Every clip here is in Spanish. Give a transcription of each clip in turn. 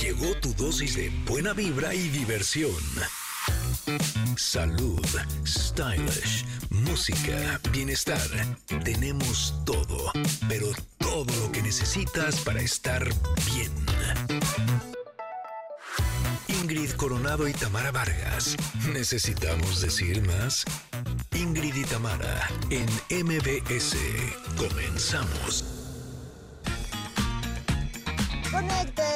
Llegó tu dosis de buena vibra y diversión. Salud, stylish, música, bienestar. Tenemos todo, pero todo lo que necesitas para estar bien. Ingrid Coronado y Tamara Vargas. ¿Necesitamos decir más? Ingrid y Tamara en MBS. Comenzamos. ¿cómo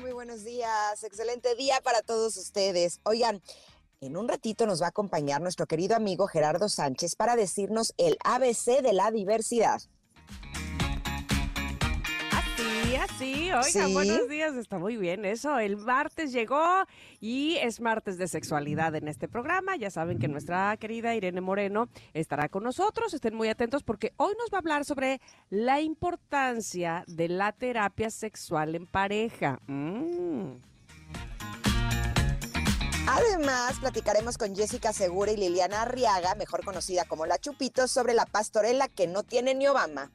Muy buenos días. Excelente día para todos ustedes. Oigan, en un ratito nos va a acompañar nuestro querido amigo Gerardo Sánchez para decirnos el ABC de la diversidad. Sí. buenos días, está muy bien eso. El martes llegó y es martes de sexualidad en este programa. Ya saben que nuestra querida Irene Moreno estará con nosotros. Estén muy atentos porque hoy nos va a hablar sobre la importancia de la terapia sexual en pareja. Mm. Además, platicaremos con Jessica Segura y Liliana Arriaga, mejor conocida como La Chupito, sobre la pastorela que no tiene ni Obama.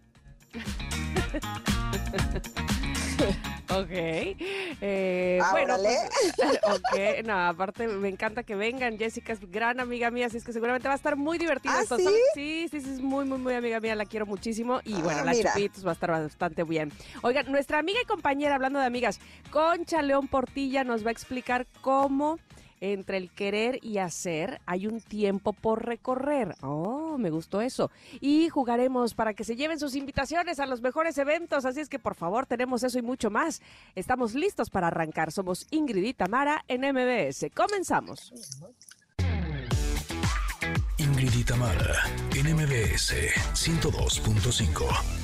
Ok. Eh, Ah, bueno, pues, ok. No, aparte me encanta que vengan. Jessica es gran amiga mía, así es que seguramente va a estar muy divertido ¿Ah, esto. sí? sí, sí, sí, es muy, muy, muy amiga mía, la quiero muchísimo. Y Ah, bueno, la. Chupitos va a estar bastante bien. Oigan, nuestra amiga y compañera, hablando de amigas, Concha León Portilla nos va a explicar cómo entre el querer y hacer hay un tiempo por recorrer. Oh, me gustó eso. Y jugaremos para que se lleven sus invitaciones a los mejores eventos. Así es que por favor, tenemos eso y mucho más. Estamos listos para arrancar. Somos Ingrid y Tamara en MBS. Comenzamos. Ingrid y Tamara en MBS 102.5.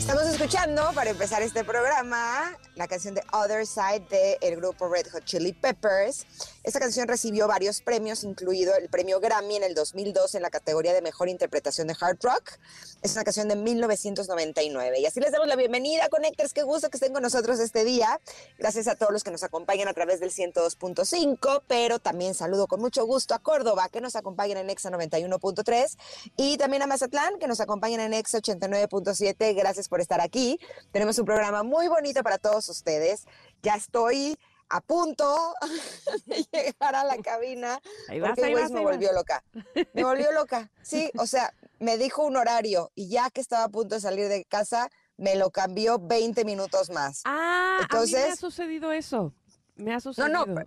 Estamos escuchando, para empezar este programa, la canción de Other Side del grupo Red Hot Chili Peppers. Esta canción recibió varios premios, incluido el premio Grammy en el 2002 en la categoría de Mejor Interpretación de Hard Rock. Es una canción de 1999. Y así les damos la bienvenida, Connectors. Qué gusto que estén con nosotros este día. Gracias a todos los que nos acompañan a través del 102.5, pero también saludo con mucho gusto a Córdoba, que nos acompañan en Exa 91.3, y también a Mazatlán, que nos acompañan en Exa 89.7. Gracias por estar aquí. Tenemos un programa muy bonito para todos ustedes. Ya estoy a punto de llegar a la cabina Ahí vas, porque ahí vas, me ahí vas. volvió loca. Me volvió loca. Sí, o sea, me dijo un horario y ya que estaba a punto de salir de casa, me lo cambió 20 minutos más. Ah, a mí me ha Entonces- sucedido eso. Me ha No, sucedido. no,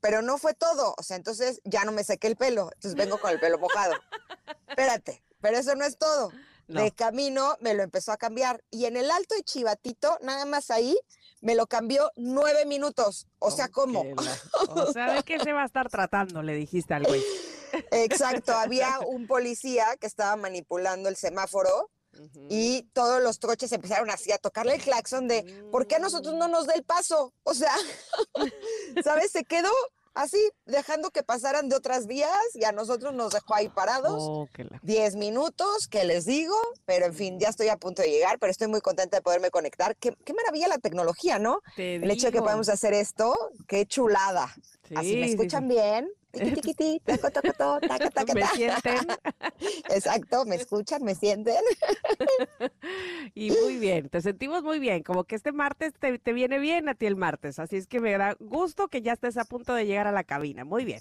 pero no fue todo. O sea, entonces ya no me sequé el pelo. Entonces vengo con el pelo mojado. Espérate, pero eso no es todo. No. De camino me lo empezó a cambiar. Y en el alto de Chivatito, nada más ahí, me lo cambió nueve minutos. O sea, ¿cómo? Que la- O sea, ¿de qué se va a estar tratando? Le dijiste al güey. Exacto, había un policía que estaba manipulando el semáforo y todos los troches empezaron así a tocarle el claxon de ¿por qué a nosotros no nos da el paso? O sea, ¿sabes? Se quedó así, dejando que pasaran de otras vías y a nosotros nos dejó ahí parados. Oh, la- 10 minutos, que les digo, pero en fin, ya estoy a punto de llegar, pero estoy muy contenta de poderme conectar. Qué, qué maravilla la tecnología, ¿no? Te El hecho de que digo. podamos hacer esto, qué chulada. Así me sí, escuchan sí. bien. Me sienten Exacto, me escuchan, me sienten. y muy bien, te sentimos muy bien, como que este martes te, te viene bien a ti el martes, así es que me da gusto que ya estés a punto de llegar a la cabina, muy bien.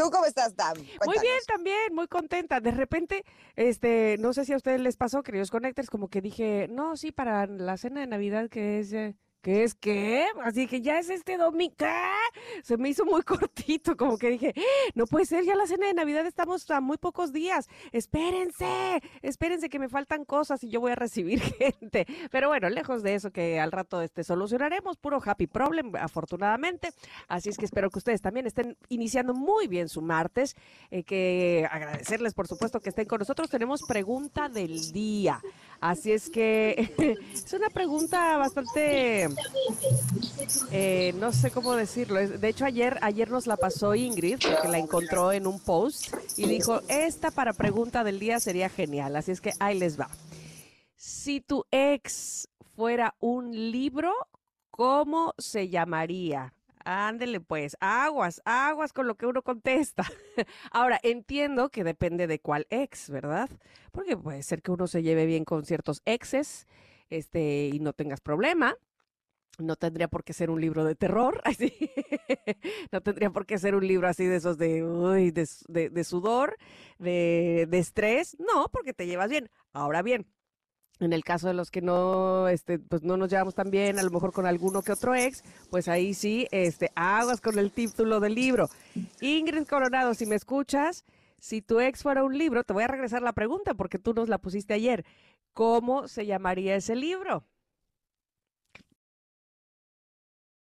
¿Tú cómo estás, Tam? Muy bien Cuéntanos. también, muy contenta. De repente, este, no sé si a ustedes les pasó, queridos connectors, como que dije, no, sí, para la cena de Navidad que es, eh, ¿qué es qué? Así que ya es este domingo. Se me hizo muy cortito, como que dije, "¡Ah! no puede ser, ya la cena de Navidad estamos a muy pocos días. Espérense, espérense que me faltan cosas y yo voy a recibir gente. Pero bueno, lejos de eso que al rato este solucionaremos, puro happy problem, afortunadamente. Así es que espero que ustedes también estén iniciando muy bien su martes. eh, que agradecerles, por supuesto, que estén con nosotros. Tenemos pregunta del día. Así es que es una pregunta bastante, eh, no sé cómo decirlo. De hecho, ayer, ayer nos la pasó Ingrid, porque la encontró en un post y dijo, esta para pregunta del día sería genial. Así es que ahí les va. Si tu ex fuera un libro, ¿cómo se llamaría? Ándele pues, aguas, aguas con lo que uno contesta. Ahora, entiendo que depende de cuál ex, ¿verdad? Porque puede ser que uno se lleve bien con ciertos exes, este, y no tengas problema. No tendría por qué ser un libro de terror, así. no tendría por qué ser un libro así de esos de, uy, de, sudor, de, de estrés. No, porque te llevas bien. Ahora bien, en el caso de los que no, este, pues no nos llevamos tan bien, a lo mejor con alguno que otro ex, pues ahí sí, este, aguas con el título del libro. Ingrid Coronado, si me escuchas, si tu ex fuera un libro, te voy a regresar la pregunta porque tú nos la pusiste ayer. ¿Cómo se llamaría ese libro?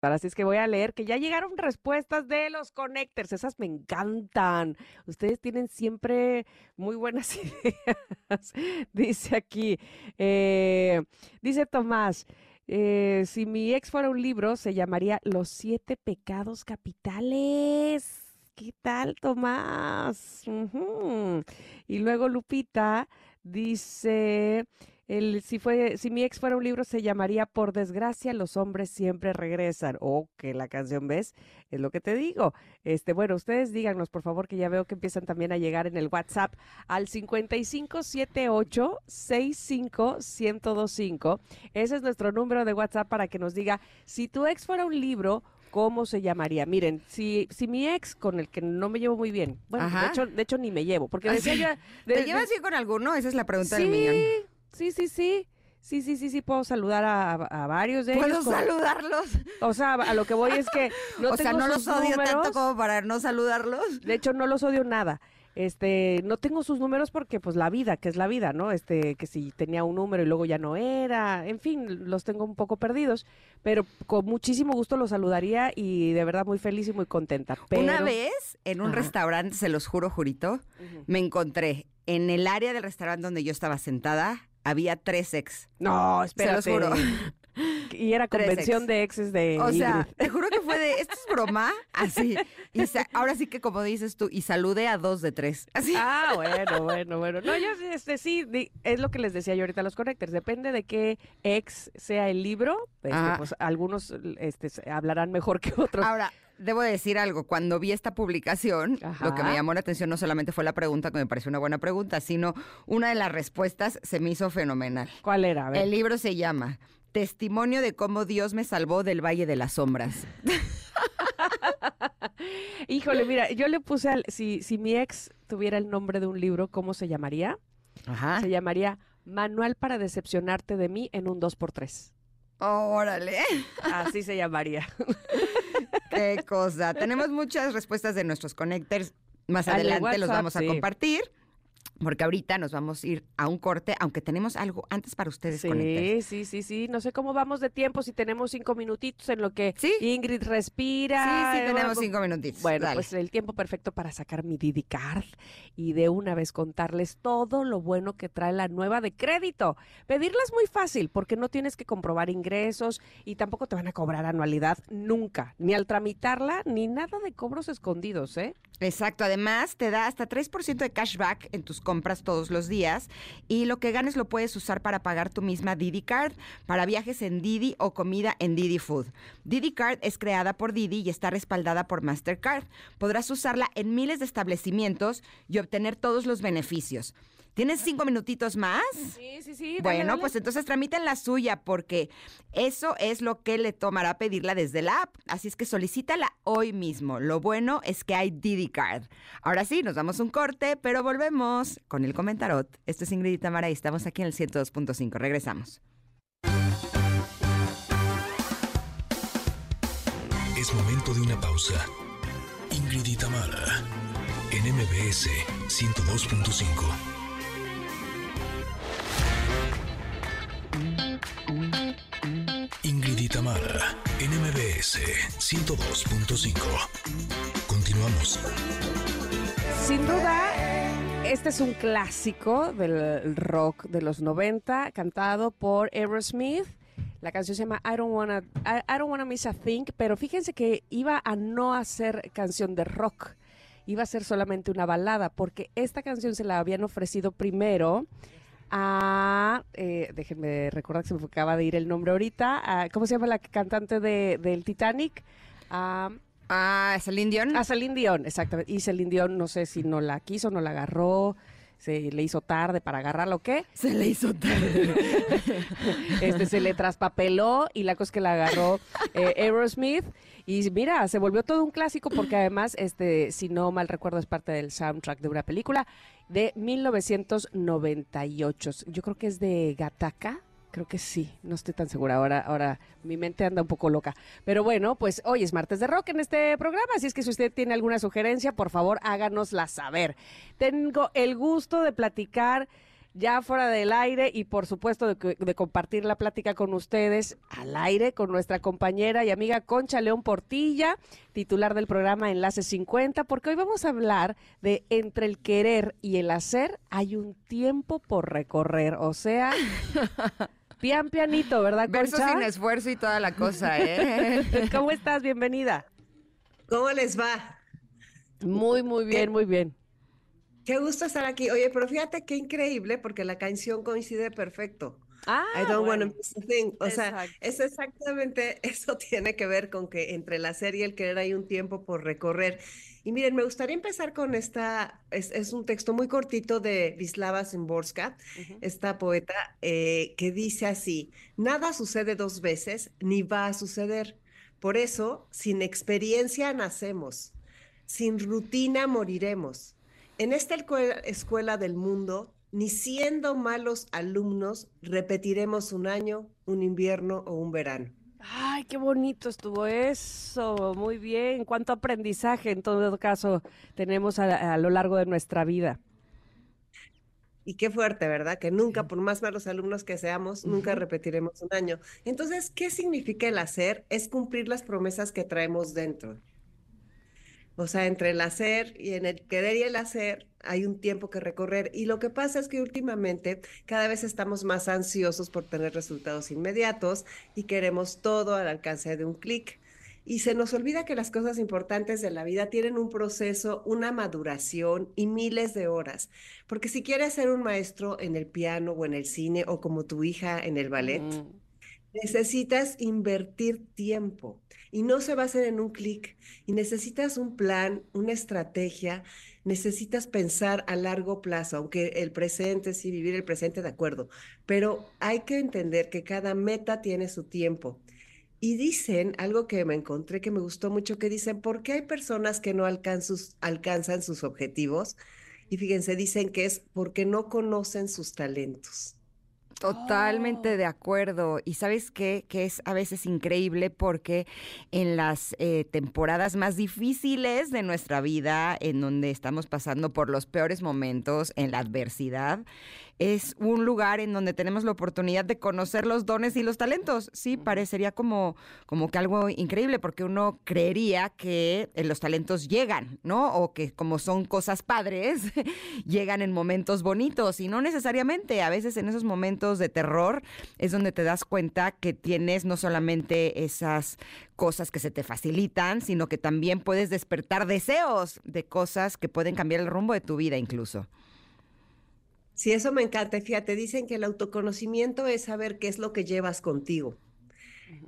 Ahora sí es que voy a leer que ya llegaron respuestas de los connectors. Esas me encantan. Ustedes tienen siempre muy buenas ideas. Dice aquí, eh, dice Tomás, eh, si mi ex fuera un libro, se llamaría Los siete pecados capitales. ¿Qué tal, Tomás? Y luego Lupita dice, el, si, fue, si mi ex fuera un libro, se llamaría Por desgracia, los hombres siempre regresan. O que la canción, ¿ves? Es lo que te digo. Este, bueno, ustedes díganos, por favor, que ya veo que empiezan también a llegar en el WhatsApp al 5578 65125. Ese es nuestro número de WhatsApp para que nos diga si tu ex fuera un libro. ¿Cómo se llamaría? Miren, si, si mi ex con el que no me llevo muy bien, bueno, de hecho, de hecho ni me llevo, porque decía de- ¿Te de- llevas bien con alguno? Esa es la pregunta sí, del millón. Sí, sí, sí. Sí, sí, sí, sí, puedo saludar a, varios de ¿Puedo ellos. como- saludarlos? O sea, a lo que voy es que no o sea, tengo no sus los odio tanto números. como para no saludarlos. De hecho, no los odio nada. Este, no tengo sus números porque, pues, la vida, que es la vida, ¿no? Este, que si tenía un número y luego ya no era, en fin, los tengo un poco perdidos, pero con muchísimo gusto los saludaría y de verdad muy feliz y muy contenta. Una Pero- vez en un Ajá. restaurante, se los juro, jurito, me encontré en el área del restaurante donde yo estaba sentada, había tres ex. No, Se los espérate. juro. Y era convención ex. de exes de O sea, Ingrid. te juro que fue de, ¿esto es broma? Así. Y ahora sí que como dices tú, y saludé a dos de tres. Así. Ah, bueno, bueno, bueno. No, yo este, sí, es lo que les decía yo ahorita a los connectors. Depende de qué ex sea el libro, este, pues algunos este, se- hablarán mejor que otros. Ahora, debo decir algo. Cuando vi esta publicación, lo que me llamó la atención no solamente fue la pregunta, que me pareció una buena pregunta, sino una de las respuestas se me hizo fenomenal. ¿Cuál era? El libro se llama Testimonio de cómo Dios me salvó del Valle de las Sombras. Híjole, mira, yo le puse al, si, si mi ex tuviera el nombre de un libro, ¿cómo se llamaría? Ajá. Se llamaría Manual para decepcionarte de mí en un 2x3. Órale, Así se llamaría. qué cosa. Tenemos muchas respuestas de nuestros connectors. Más adelante los vamos a sí. compartir. Porque ahorita nos vamos a ir a un corte, aunque tenemos algo antes para ustedes. Sí, sí, sí, sí. No sé cómo vamos de tiempo, si tenemos cinco minutitos en lo que Sí. Ingrid respira. Sí, sí, tenemos cinco minutitos. Bueno, Dale. pues el tiempo perfecto para sacar mi Didi Card y de una vez contarles todo lo bueno que trae la nueva de crédito. Pedirla es muy fácil porque no tienes que comprobar ingresos y tampoco te van a cobrar anualidad nunca, ni al tramitarla, ni nada de cobros escondidos, ¿eh? Exacto, además te da hasta 3% de cashback en tus compras todos los días y lo que ganes lo puedes usar para pagar tu misma Didi Card para viajes en Didi o comida en Didi Food. Didi Card es creada por Didi y está respaldada por Mastercard. Podrás usarla en miles de establecimientos y obtener todos los beneficios. ¿Tienes cinco minutitos más? Sí, sí, sí. Bueno, pues entonces tramiten la suya porque eso es lo que le tomará pedirla desde la app. Así es que solicítala hoy mismo. Lo bueno es que hay Didi Card. Ahora sí, nos damos un corte, pero volvemos con el comentarot. Esto es Ingrid y Tamara y estamos aquí en el 102.5. Regresamos. Es momento de una pausa. Ingrid y Tamara, en MBS 102.5. Tamara, en MBS 102.5. Continuamos. Sin duda, este es un clásico del rock de los 90, cantado por Aerosmith. La canción se llama I Don't Wanna, I, I Don't Wanna Miss a Thing, pero fíjense que iba a no hacer canción de rock, iba a ser solamente una balada, porque esta canción se la habían ofrecido primero a, eh, déjenme recordar que se me acaba de ir el nombre ahorita, a- ¿cómo se llama la cantante de, del Titanic? A, Ah, Celine Dion. a Celine Dion, exactamente. Y Celine Dion, no sé si no la quiso, no la agarró. Se le hizo tarde para agarrarlo, ¿qué? Se le hizo tarde. este, se le traspapeló y la cosa es que la agarró eh, Aerosmith. Y mira, se volvió todo un clásico porque además, este, si no mal recuerdo, es parte del soundtrack de una película de 1998. Yo creo que es de Gataka. Creo que sí, no estoy tan segura. Ahora, ahora mi mente anda un poco loca. Pero bueno, pues hoy es martes de rock en este programa, así es que si usted tiene alguna sugerencia, por favor háganosla saber. Tengo el gusto de platicar ya fuera del aire y por supuesto de, de, compartir la plática con ustedes al aire con nuestra compañera y amiga Concha León Portilla, titular del programa Enlace 50, porque hoy vamos a hablar de entre el querer y el hacer hay un tiempo por recorrer, o sea, pian pianito, ¿verdad, Concha? Verso sin esfuerzo y toda la cosa, ¿eh? ¿Cómo estás? Bienvenida. ¿Cómo les va? Muy, muy bien, muy bien. Qué gusto estar aquí. Oye, pero fíjate qué increíble porque la canción coincide perfecto. Ah, I don't bueno. want to miss a thing. O sea, es exactamente eso tiene que ver con que entre la serie y el querer hay un tiempo por recorrer. Y miren, me gustaría empezar con esta, es, es un texto muy cortito de Wisława Szymborska, Ujú. esta poeta, eh, que dice así, nada sucede dos veces ni va a suceder. Por eso, sin experiencia nacemos, sin rutina moriremos. En esta escuela del mundo, ni siendo malos alumnos, repetiremos un año, un invierno o un verano. Ay, qué bonito estuvo eso. Muy bien. Cuánto aprendizaje en todo caso tenemos a, a lo largo de nuestra vida. Y qué fuerte, ¿verdad? Que nunca, por más malos alumnos que seamos, nunca repetiremos un año. Entonces, ¿qué significa el hacer? Es cumplir las promesas que traemos dentro. O sea, entre el hacer y en el querer y el hacer hay un tiempo que recorrer. Y lo que pasa es que últimamente cada vez estamos más ansiosos por tener resultados inmediatos y queremos todo al alcance de un clic. Y se nos olvida que las cosas importantes de la vida tienen un proceso, una maduración y miles de horas. Porque si quieres ser un maestro en el piano o en el cine o como tu hija en el ballet, Mm. Necesitas invertir tiempo y no se va a hacer en un clic. Y necesitas un plan, una estrategia, necesitas pensar a largo plazo, aunque el presente, sí, vivir el presente de acuerdo, pero hay que entender que cada meta tiene su tiempo. Y dicen algo que me encontré que me gustó mucho, que dicen, ¿por qué hay personas que no alcan- sus- alcanzan sus objetivos? Y fíjense, dicen que es porque no conocen sus talentos. Totalmente Oh. de acuerdo. Y sabes qué? Que es a veces increíble porque en las eh, temporadas más difíciles de nuestra vida, en donde estamos pasando por los peores momentos, en la adversidad, es un lugar en donde tenemos la oportunidad de conocer los dones y los talentos. Sí, parecería como, como que algo increíble porque uno creería que eh, los talentos llegan, ¿no? O que como son cosas padres, llegan en momentos bonitos y no necesariamente. A veces en esos momentos de terror es donde te das cuenta que tienes no solamente esas cosas que se te facilitan, sino que también puedes despertar deseos de cosas que pueden cambiar el rumbo de tu vida incluso. Sí, eso me encanta. Fíjate, dicen que el autoconocimiento es saber qué es lo que llevas contigo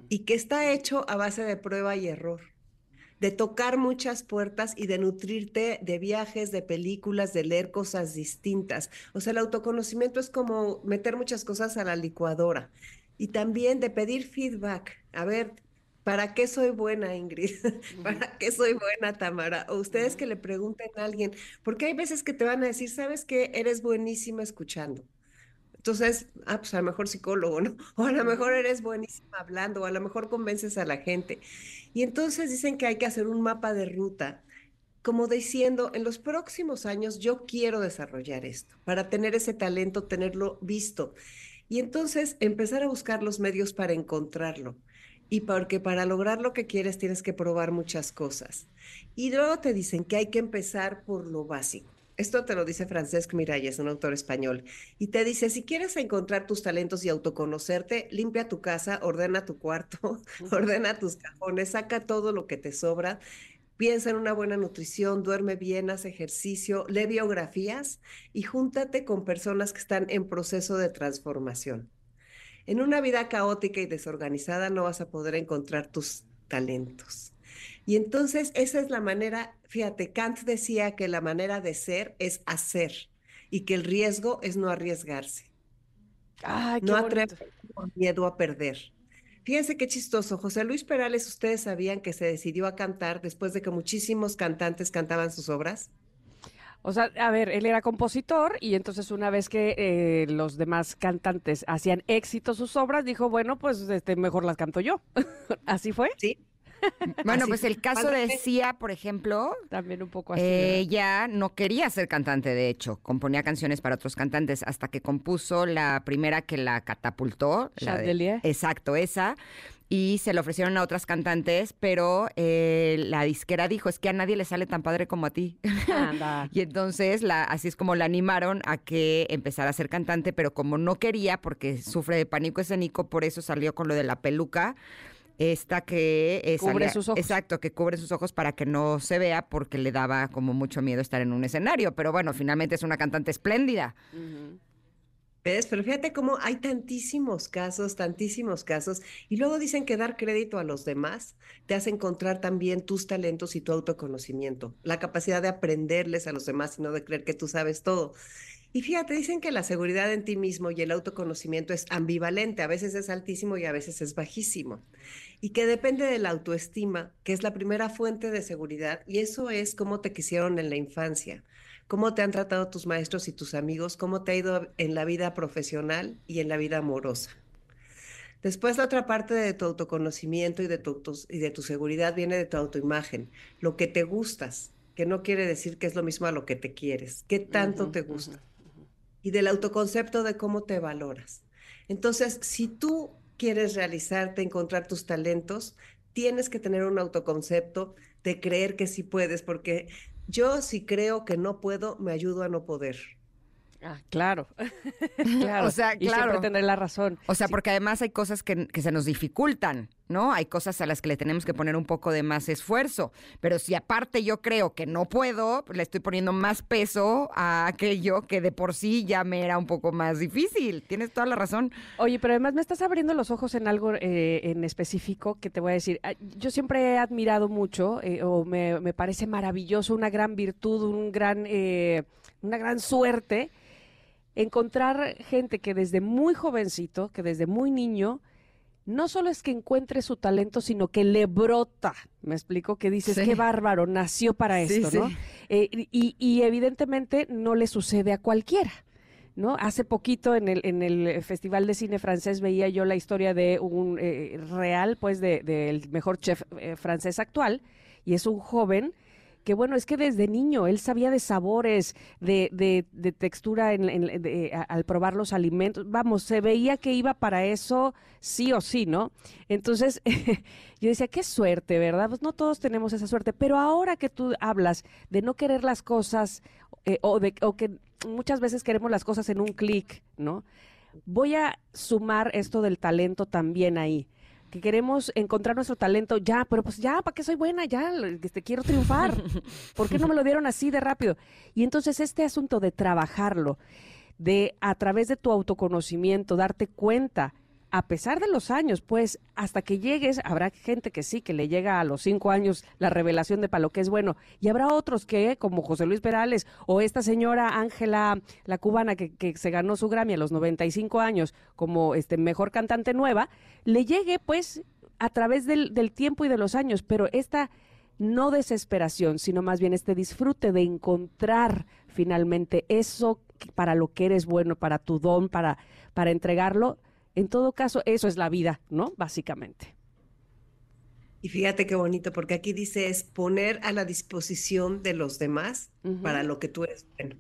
y que está hecho a base de prueba y error, de tocar muchas puertas y de nutrirte de viajes, de películas, de leer cosas distintas. O sea, el autoconocimiento es como meter muchas cosas a la licuadora y también de pedir feedback. A ver, ¿para qué soy buena, Ingrid? ¿Para qué soy buena, Tamara? O ustedes que le pregunten a alguien, porque hay veces que te van a decir, ¿sabes qué? Eres buenísima escuchando. Entonces, ah, pues a lo mejor psicólogo, ¿no? O a lo mejor eres buenísima hablando, o a lo mejor convences a la gente. Y entonces dicen que hay que hacer un mapa de ruta, como diciendo, en los próximos años yo quiero desarrollar esto, para tener ese talento, tenerlo visto. Y entonces empezar a buscar los medios para encontrarlo. Y porque para lograr lo que quieres tienes que probar muchas cosas. Y luego te dicen que hay que empezar por lo básico. Esto te lo dice Francesc Miralles, un autor español. Y te dice, si quieres encontrar tus talentos y autoconocerte, limpia tu casa, ordena tu cuarto, ordena tus cajones, saca todo lo que te sobra, piensa en una buena nutrición, duerme bien, haz ejercicio, lee biografías y júntate con personas que están en proceso de transformación. En una vida caótica y desorganizada no vas a poder encontrar tus talentos. Y entonces esa es la manera, fíjate, Kant decía que la manera de ser es hacer. y que el riesgo es no arriesgarse. Ay, no atreverse por miedo a perder. Fíjense qué chistoso. José Luis Perales, ¿ustedes sabían que se decidió a cantar después de que muchísimos cantantes cantaban sus obras? O sea, a ver, él era compositor y entonces una vez que eh, los demás cantantes hacían éxito sus obras, dijo, bueno, pues este, mejor las canto yo. ¿Así fue? Sí. Bueno, Así pues el caso de Sia, por ejemplo, También un poco así. ella no quería ser cantante, de hecho, componía canciones para otros cantantes hasta que compuso la primera que la catapultó. la de- exacto, esa. Y se le ofrecieron a otras cantantes, pero eh, la disquera dijo, es que a nadie le sale tan padre como a ti. Anda. Y entonces la, así es como la animaron a que empezara a ser cantante, pero como no quería, porque sufre de pánico escénico, por eso salió con lo de la peluca. Esta que eh, Cubre salía- sus ojos. Exacto, que cubre sus ojos para que no se vea, porque le daba como mucho miedo estar en un escenario. Pero bueno, finalmente es una cantante espléndida. Ujú. ¿Ves? Pero fíjate cómo hay tantísimos casos, tantísimos casos, y luego dicen que dar crédito a los demás te hace encontrar también tus talentos y tu autoconocimiento, la capacidad de aprenderles a los demás y no de creer que tú sabes todo. Y fíjate, dicen que la seguridad en ti mismo y el autoconocimiento es ambivalente, a veces es altísimo y a veces es bajísimo, y que depende de la autoestima, que es la primera fuente de seguridad, y eso es cómo te quisieron en la infancia cómo te han tratado tus maestros y tus amigos, cómo te ha ido en la vida profesional y en la vida amorosa. Después la otra parte de tu autoconocimiento y de tu, autos- y de tu seguridad viene de tu autoimagen, lo que te gustas, que no quiere decir que es lo mismo a lo que te quieres, qué tanto te gusta. Y del autoconcepto de cómo te valoras. Entonces, si tú quieres realizarte, encontrar tus talentos, tienes que tener un autoconcepto de creer que sí puedes, porque yo si creo que no puedo, me ayudo a no poder. Ah, claro. claro. O sea, Y siempre claro. tendré la razón. O sea, porque además hay cosas que, que se nos dificultan, ¿no? Hay cosas a las que le tenemos que poner un poco de más esfuerzo. Pero si aparte yo creo que no puedo, le estoy poniendo más peso a aquello que de por sí ya me era un poco más difícil. Tienes toda la razón. Oye, pero además me estás abriendo los ojos en algo eh, en específico que te voy a decir. Ah, Yo siempre he admirado mucho, eh, o me, me parece maravilloso, una gran virtud, un gran, eh, una gran suerte, encontrar gente que desde muy jovencito, que desde muy niño, no solo es que encuentre su talento, sino que le brota. Me explico que dices, Sí. qué bárbaro, nació para Sí, esto, ¿no? Eh, y, y evidentemente no le sucede a cualquiera. ¿No? Hace poquito en el, en el Festival de Cine Francés veía yo la historia de un eh, real, pues, de- del mejor chef eh, francés actual, y es un joven que, bueno, es que desde niño él sabía de sabores, de, de- de textura al probar los alimentos. Vamos, se veía que iba para eso sí o sí, ¿no? Entonces, yo decía, qué suerte, ¿verdad? Pues no todos tenemos esa suerte, pero ahora que tú hablas de no querer las cosas eh, o, de, o que muchas veces queremos las cosas en un clic, ¿no? Voy a sumar esto del talento también ahí. Que queremos encontrar nuestro talento ya, pero pues ya, ¿para qué soy buena? Ya, este, quiero triunfar. ¿Por qué no me lo dieron así de rápido? Y entonces este asunto de trabajarlo, de a través de tu autoconocimiento, darte cuenta, a pesar de los años, pues hasta que llegues, habrá gente que sí, que le llega a los cinco años la revelación de para lo que es bueno, y habrá otros que, como José Luis Perales o esta señora Ángela, la cubana que, que se ganó su Grammy a los 95 años como este mejor cantante nueva, le llegue pues a través del, del tiempo y de los años, pero esta no desesperación, sino más bien este disfrute de encontrar finalmente eso para lo que eres bueno, para tu don, para, para entregarlo. En todo caso, eso es la vida, ¿no? Básicamente. Y fíjate qué bonito, porque aquí dice es poner a la disposición de los demás para lo que tú eres bueno.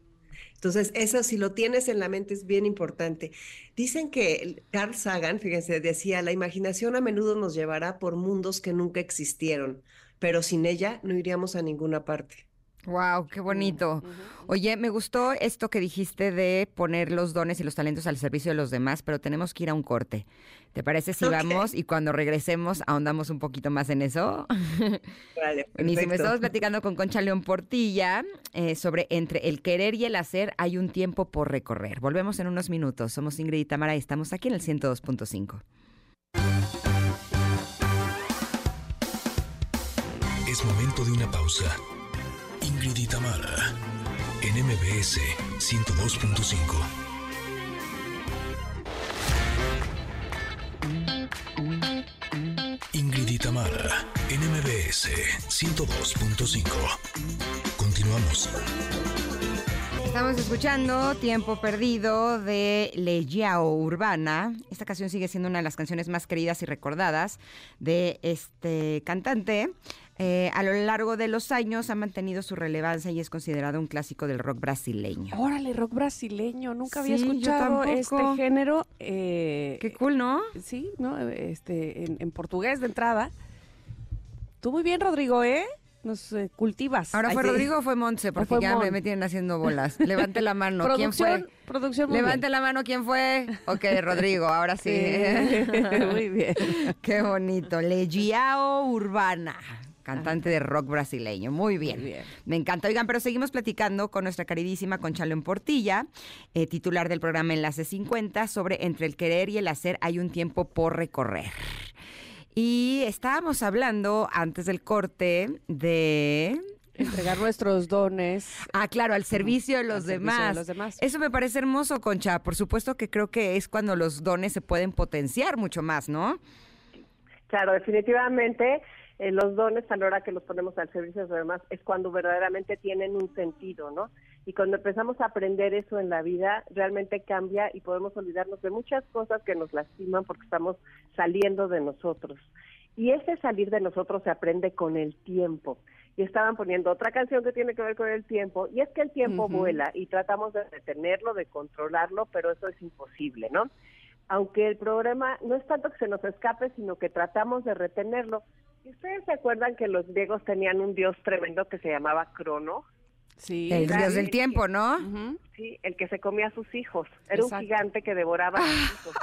Entonces, eso si lo tienes en la mente es bien importante. Dicen que Carl Sagan, fíjense, decía, la imaginación a menudo nos llevará por mundos que nunca existieron, pero sin ella no iríamos a ninguna parte. Wow, qué bonito. Oye, me gustó esto que dijiste de poner los dones y los talentos al servicio de los demás, pero tenemos que ir a un corte. ¿Te parece si vamos y cuando regresemos ahondamos un poquito más en eso? Vale, Buenísimo. perfecto. Estamos platicando con Concha León Portilla eh, sobre entre el querer y el hacer hay un tiempo por recorrer. Volvemos en unos minutos. Somos Ingrid y Tamara y estamos aquí en el 102.5. Es momento de una pausa. Ingrid y Tamara, en MBS 102.5. Ingrid y Tamara, en MBS 102.5. Continuamos. Estamos escuchando Tiempo Perdido de Legiao Urbana. Esta canción sigue siendo una de las canciones más queridas y recordadas de este cantante. Eh, a lo largo de los años ha mantenido su relevancia y es considerado un clásico del rock brasileño. Órale, rock brasileño. Nunca había Sí, escuchado este género. eh, Qué cool, ¿no? Sí, ¿no? Este, en, en portugués de entrada. Tú muy bien, Rodrigo, ¿eh? Nos eh, cultivas. Ahora fue. Rodrigo o fue Montse, porque Fue ya me, Mon. me tienen haciendo bolas. Levante la mano. ¿Quién fue? producción Levante bien. la mano, ¿quién fue? Ok, Rodrigo, ahora sí. muy bien. Qué bonito. Legiao Urbana, cantante de rock brasileño. Muy bien. Muy bien. Me encanta. Oigan, pero seguimos platicando con nuestra queridísima Conchalón Portilla, eh, titular del programa Enlace 50, sobre entre el querer y el hacer hay un tiempo por recorrer. Y estábamos hablando antes del corte de... Entregar nuestros dones. Ah, claro, al servicio de los Al servicio de demás. los demás. Eso me parece hermoso, Concha. Por supuesto que creo que es cuando los dones se pueden potenciar mucho más, ¿no? Claro, definitivamente eh, los dones a la hora que los ponemos al servicio de los demás es cuando verdaderamente tienen un sentido, ¿no? Y cuando empezamos a aprender eso en la vida, realmente cambia y podemos olvidarnos de muchas cosas que nos lastiman porque estamos saliendo de nosotros. Y ese salir de nosotros se aprende con el tiempo. Y estaban poniendo otra canción que tiene que ver con el tiempo, y es que el tiempo vuela y tratamos de detenerlo, de controlarlo, pero eso es imposible, ¿no? aunque el problema no es tanto que se nos escape, sino que tratamos de retenerlo. ¿Y ustedes se acuerdan que los griegos tenían un dios tremendo que se llamaba Crono? Sí. El dios del tiempo, ¿no? Sí, el que se comía a sus hijos. Era Exacto. un gigante que devoraba a sus hijos.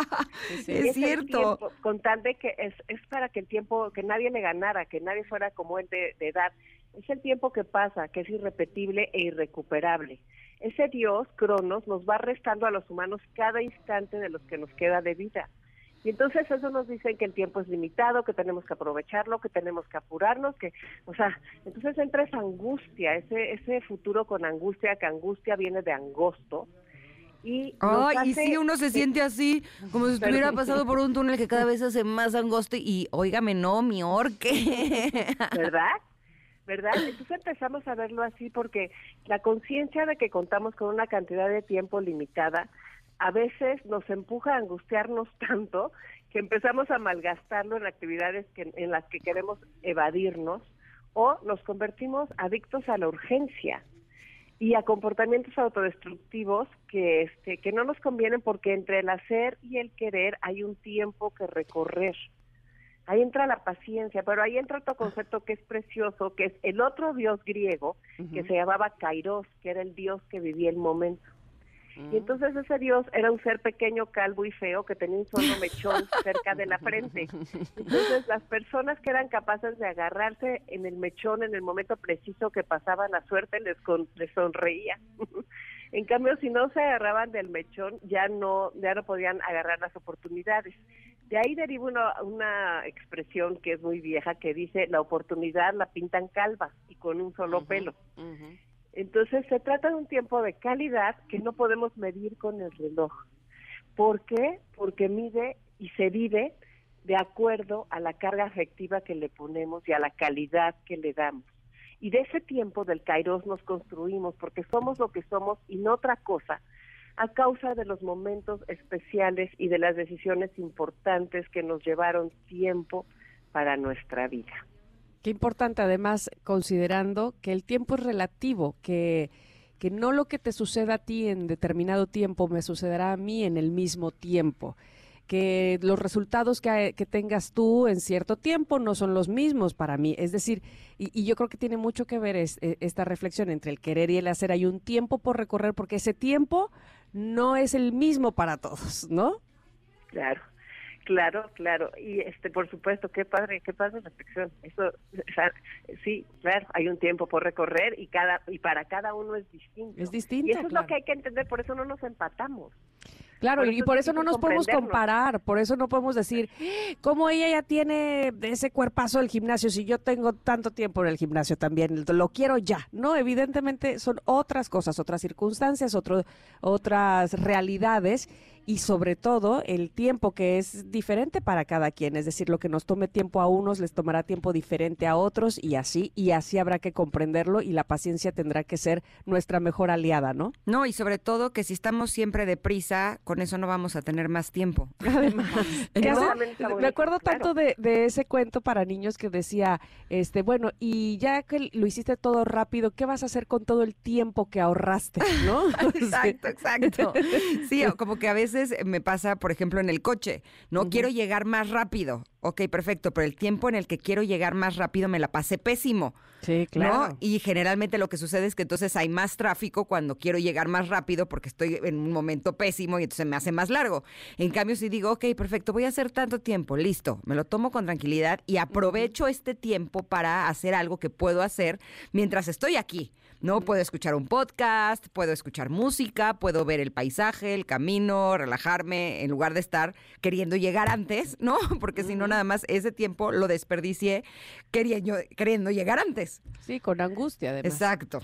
Sí, sí. Es cierto. tiempo, con tal de que es, es para que el tiempo, que nadie le ganara, que nadie fuera como él de, de edad. Es el tiempo que pasa, que es irrepetible e irrecuperable. Ese Dios, Cronos, nos va restando a los humanos cada instante de los que nos queda de vida. Y entonces eso nos dicen que el tiempo es limitado, que tenemos que aprovecharlo, que tenemos que apurarnos, que, o sea, entonces entra esa angustia, ese, ese futuro con angustia, que angustia viene de angosto. Y Ay, y sí, uno se siente así, como si estuviera pasado por un túnel que cada vez hace más angosto y, óigame, no, mi orque. ¿verdad? ¿Verdad? Entonces empezamos a verlo así porque la conciencia de que contamos con una cantidad de tiempo limitada a veces nos empuja a angustiarnos tanto que empezamos a malgastarlo en actividades que, en las que queremos evadirnos o nos convertimos adictos a la urgencia y a comportamientos autodestructivos que este que no nos convienen porque entre el hacer y el querer hay un tiempo que recorrer. Ahí entra la paciencia, pero ahí entra otro concepto que es precioso, que es el otro dios griego, que se llamaba Kairos, que era el dios que vivía el momento. Y entonces ese dios era un ser pequeño, calvo y feo que tenía un solo mechón cerca de la frente. Entonces las personas que eran capaces de agarrarse en el mechón en el momento preciso que pasaba la suerte les, con- les sonreía. en cambio, si no se agarraban del mechón, ya no, ya no podían agarrar las oportunidades. De ahí deriva una, una expresión que es muy vieja que dice la oportunidad la pintan calva y con un solo pelo. Ujú. Entonces se trata de un tiempo de calidad que no podemos medir con el reloj. ¿Por qué? Porque mide y se vive de acuerdo a la carga afectiva que le ponemos y a la calidad que le damos. Y de ese tiempo del Kairos nos construimos porque somos lo que somos y no otra cosa a causa de los momentos especiales y de las decisiones importantes que nos llevaron tiempo para nuestra vida. Qué importante, además, considerando que el tiempo es relativo, que, que no lo que te suceda a ti en determinado tiempo me sucederá a mí en el mismo tiempo. Que los resultados que, tengas tú en cierto tiempo no son los mismos para mí. Es decir, y, y yo creo que tiene mucho que ver e- esta reflexión entre el querer y el hacer. Hay un tiempo por recorrer porque ese tiempo no es el mismo para todos, ¿no? Claro, claro, claro. Y este, por supuesto, qué padre, qué padre reflexión. Eso, o sea, sí, claro, hay un tiempo por recorrer y cada y para cada uno es distinto. Es distinto. y eso es lo que hay que entender, por eso no nos empatamos. Claro, Por y por es eso no nos podemos comparar, por eso no podemos decir, como ella ya tiene ese cuerpazo del gimnasio, si yo tengo tanto tiempo en el gimnasio también, lo quiero ya. No, evidentemente son otras cosas, otras circunstancias, otro, otras realidades y sobre todo el tiempo que es diferente para cada quien, es decir, lo que nos tome tiempo a unos les tomará tiempo diferente a otros y así, y así habrá que comprenderlo y la paciencia tendrá que ser nuestra mejor aliada, ¿no? No, y sobre todo que si estamos siempre deprisa, con eso no vamos a tener más tiempo. Además, me acuerdo claro. tanto de, de ese cuento para niños que decía, este, bueno, y ya que lo hiciste todo rápido, ¿qué vas a hacer con todo el tiempo que ahorraste, no? Exacto, exacto. Sí, o como que a veces me pasa, por ejemplo, en el coche, no quiero llegar más rápido. Ok, perfecto, pero el tiempo en el que quiero llegar más rápido me la pasé pésimo. Sí, ¿no? Y generalmente lo que sucede es que entonces hay más tráfico cuando quiero llegar más rápido porque estoy en un momento pésimo y entonces me hace más largo. En cambio, si digo, ok, perfecto, voy a hacer tanto tiempo, listo, me lo tomo con tranquilidad y aprovecho este tiempo para hacer algo que puedo hacer mientras estoy aquí. No puedo escuchar un podcast, puedo escuchar música, puedo ver el paisaje, el camino, relajarme, en lugar de estar queriendo llegar antes, ¿no? Porque si no, nada más ese tiempo lo desperdicié queriendo, queriendo llegar antes. Sí, con angustia además. Exacto.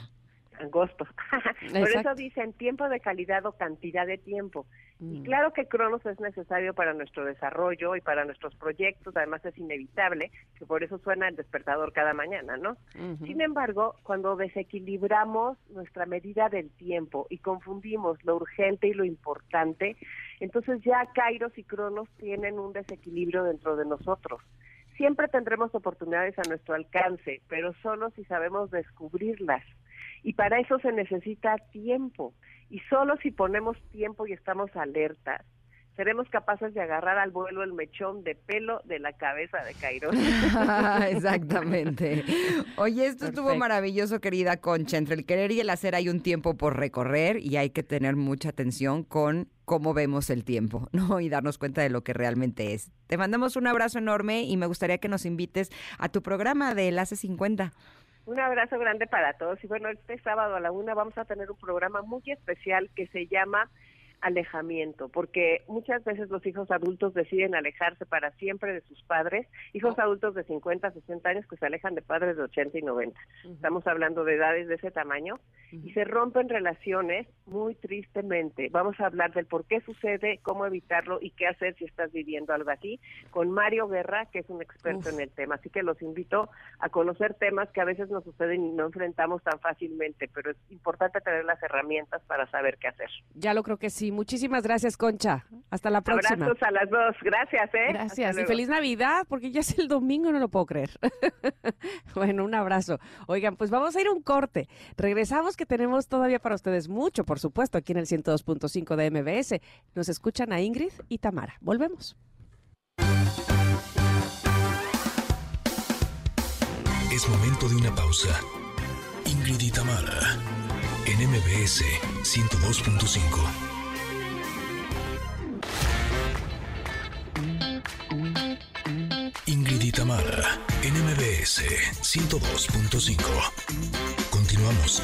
Angosto. Por eso dicen tiempo de calidad o cantidad de tiempo. Y Mm. claro que Cronos es necesario para nuestro desarrollo y para nuestros proyectos, además es inevitable, que por eso suena el despertador cada mañana, ¿no? Sin embargo, cuando desequilibramos nuestra medida del tiempo y confundimos lo urgente y lo importante, entonces ya Kairos y Cronos tienen un desequilibrio dentro de nosotros. Siempre tendremos oportunidades a nuestro alcance, pero solo si sabemos descubrirlas. Y para eso se necesita tiempo. Y solo si ponemos tiempo y estamos alertas, seremos capaces de agarrar al vuelo el mechón de pelo de la cabeza de Kairos. Exactamente. Oye, esto estuvo maravilloso, querida Concha. Entre el querer y el hacer hay un tiempo por recorrer y hay que tener mucha atención con cómo vemos el tiempo, ¿no? Y darnos cuenta de lo que realmente es. Te mandamos un abrazo enorme y me gustaría que nos invites a tu programa de Enlace 50. Un abrazo grande para todos. Y bueno, este sábado a la una vamos a tener un programa muy especial que se llama alejamiento, porque muchas veces los hijos adultos deciden alejarse para siempre de sus padres, hijos adultos de 50, 60 años que se alejan de padres de 80 y 90. Estamos hablando de edades de ese tamaño y se rompen relaciones muy tristemente. Vamos a hablar del por qué sucede, cómo evitarlo y qué hacer si estás viviendo algo así con Mario Guerra, que es un experto Uf. en el tema. Así que los invito a conocer temas que a veces nos suceden y no enfrentamos tan fácilmente, pero es importante tener las herramientas para saber qué hacer. Ya lo creo que sí. Muchísimas gracias, Concha. Hasta la próxima. Abrazos a las dos. Gracias, ¿eh? Hasta Gracias y luego. feliz Navidad, porque ya es el domingo, no lo puedo creer. bueno, un abrazo. Oigan, pues vamos a ir a un corte. Regresamos que tenemos todavía para ustedes mucho, por supuesto, aquí en el 102.5 de MBS. Nos escuchan a Ingrid y Tamara. Volvemos. Es momento de una pausa. Ingrid y Tamara, en MBS 102.5. Tamara, en MBS 102.5. Continuamos.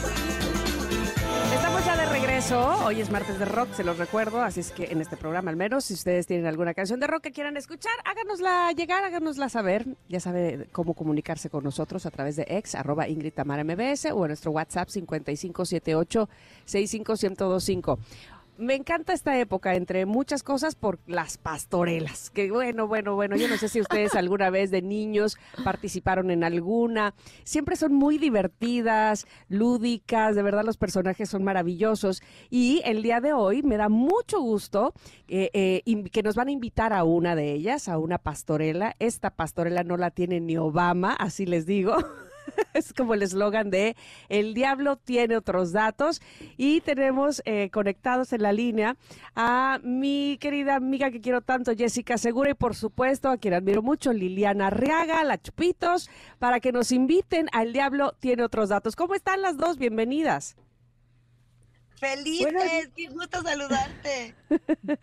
Estamos ya de regreso. Hoy es martes de rock, se los recuerdo. Así es que en este programa, al menos, si ustedes tienen alguna canción de rock que quieran escuchar, háganosla llegar, háganosla saber. Ya sabe cómo comunicarse con nosotros a través de ex, arroba Ingrid Tamara MBS o en nuestro WhatsApp 5578 65125. Me encanta esta época, entre muchas cosas, por las pastorelas. Que bueno, bueno, bueno, yo no sé si ustedes alguna vez de niños participaron en alguna. Siempre son muy divertidas, lúdicas, de verdad los personajes son maravillosos. Y el día de hoy me da mucho gusto eh, eh, que nos van a invitar a una de ellas, a una pastorela. Esta pastorela no la tiene ni Obama, así les digo. Es como el eslogan de El diablo tiene otros datos. Y tenemos eh, conectados en la línea a mi querida amiga que quiero tanto, Jessica Segura, y por supuesto a quien admiro mucho, Liliana Arriaga, la Chupitos, para que nos inviten a El diablo tiene otros datos. ¿Cómo están las dos? Bienvenidas. Felices, qué gusto saludarte.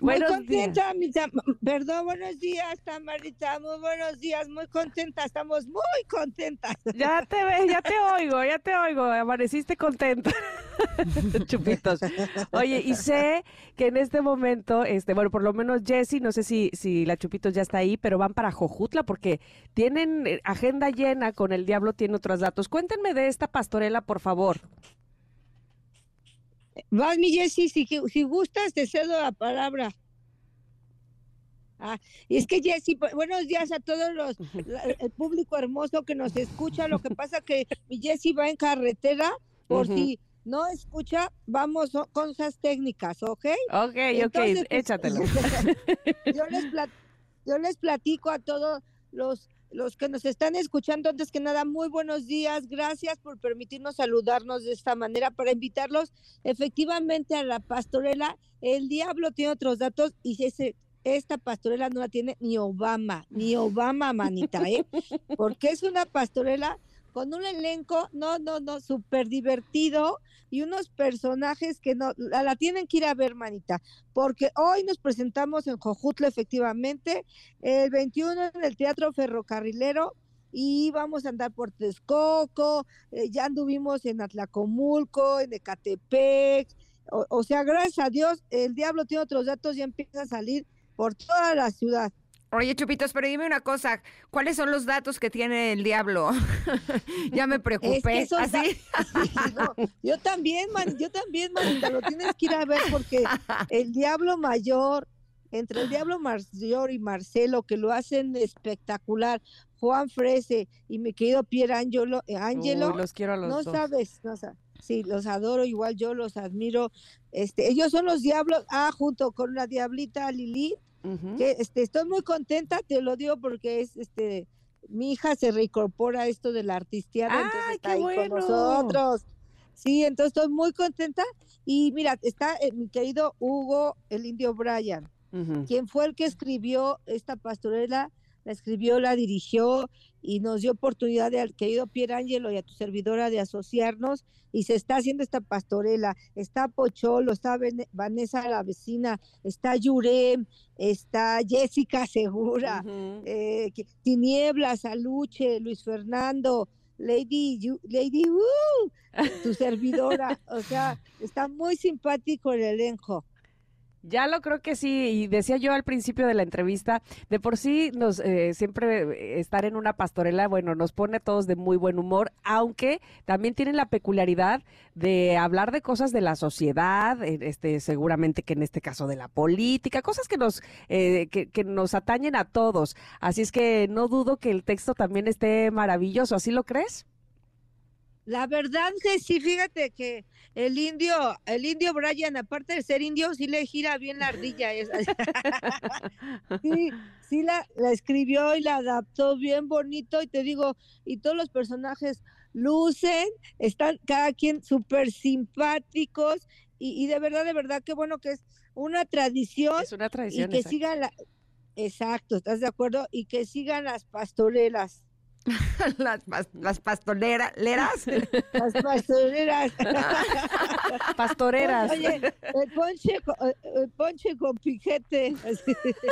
Buenos muy contenta, mis am- perdón, buenos días, Tamarita, muy buenos días, muy contenta, estamos muy contentas. Ya te ve, ya te oigo, ya te oigo, amaneciste contenta. Chupitos. Oye, y sé que en este momento, este, bueno, por lo menos Jessy, no sé si, si la Chupitos ya está ahí, pero van para Jojutla porque tienen eh, agenda llena con el diablo, tiene otros datos. Cuéntenme de esta pastorela, por favor. Vas, mi Jessy, si, si gustas, te cedo la palabra. Ah, y es que Jessy, bu- buenos días a todos los, la- el público hermoso que nos escucha. Lo que pasa que mi Jessy va en carretera, por si no escucha, vamos con esas técnicas, ¿ok? Ok, ok, pues, échatelo. yo, les plat- yo les platico a todos los, los que nos están escuchando, antes que nada, muy buenos días. Gracias por permitirnos saludarnos de esta manera para invitarlos efectivamente a la pastorela. El diablo tiene otros datos y ese, esta pastorela no la tiene ni Obama, ni Obama, manita, ¿eh? Porque es una pastorela con un elenco, no, no, no, súper divertido y unos personajes que no, la, tienen que ir a ver, manita, porque hoy nos presentamos en Jojutla, efectivamente, el 21 en el Teatro Ferrocarrilero y vamos a andar por Texcoco, eh, ya anduvimos en Atlacomulco, en Ecatepec, o, o sea, gracias a Dios, el diablo tiene otros datos y empieza a salir por toda la ciudad. Oye, Chupitos, pero dime una cosa, ¿cuáles son los datos que tiene el diablo? ya me preocupé. esos ¿Así? Sí, no, yo también, man, yo también, manita, lo tienes que ir a ver porque el Diablo Mayor, entre el Diablo Mayor y Marcelo, que lo hacen espectacular, Juan Frese y mi querido Pier Angelo, eh, Angelo Uy, los quiero a los no dos. sabes, no sabes. Sí, los adoro, igual yo los admiro. Este, ellos son los diablos, ah, junto con la diablita Lili, Que este, estoy muy contenta, te lo digo porque es este mi hija se reincorpora a esto de la artistiana, entonces ¡Ay, está ahí bueno! con nosotros. Sí, entonces estoy muy contenta. Y mira, está eh, mi querido Hugo, el indio Brian, quien fue el que escribió esta pastorela, la escribió, la dirigió y nos dio oportunidad de al querido Pierangelo y a tu servidora de asociarnos y se está haciendo esta pastorela. Está Pocholo, está Vanessa la vecina, está Yurem, está Jessica Segura, Ujú. eh, que- Tinieblas, Aluche, Luis Fernando, Lady, Yu- Lady, uh, tu servidora. O sea, está muy simpático el elenco. Ya lo creo que sí, y decía yo al principio de la entrevista, de por sí nos eh, siempre estar en una pastorela, bueno, nos pone a todos de muy buen humor, aunque también tienen la peculiaridad de hablar de cosas de la sociedad, este, seguramente que en este caso de la política, cosas que nos eh, que, que nos atañen a todos. Así es que no dudo que el texto también esté maravilloso. ¿Así lo crees? La verdad que sí, fíjate que el indio, el indio Brian, aparte de ser indio, sí le gira bien la ardilla. esa. sí, sí la, la escribió y la adaptó bien bonito y te digo, y todos los personajes lucen, están cada quien súper simpáticos y, y de verdad, de verdad, qué bueno que es una tradición Es una y tradición. que exacto. sigan la... Exacto, ¿estás de acuerdo? Y que sigan las pastorelas. las, pas- las pastoleras, ¿leras? Las pastoreras. Pastoreras. Oye, el ponche, eh, el ponche con piquete.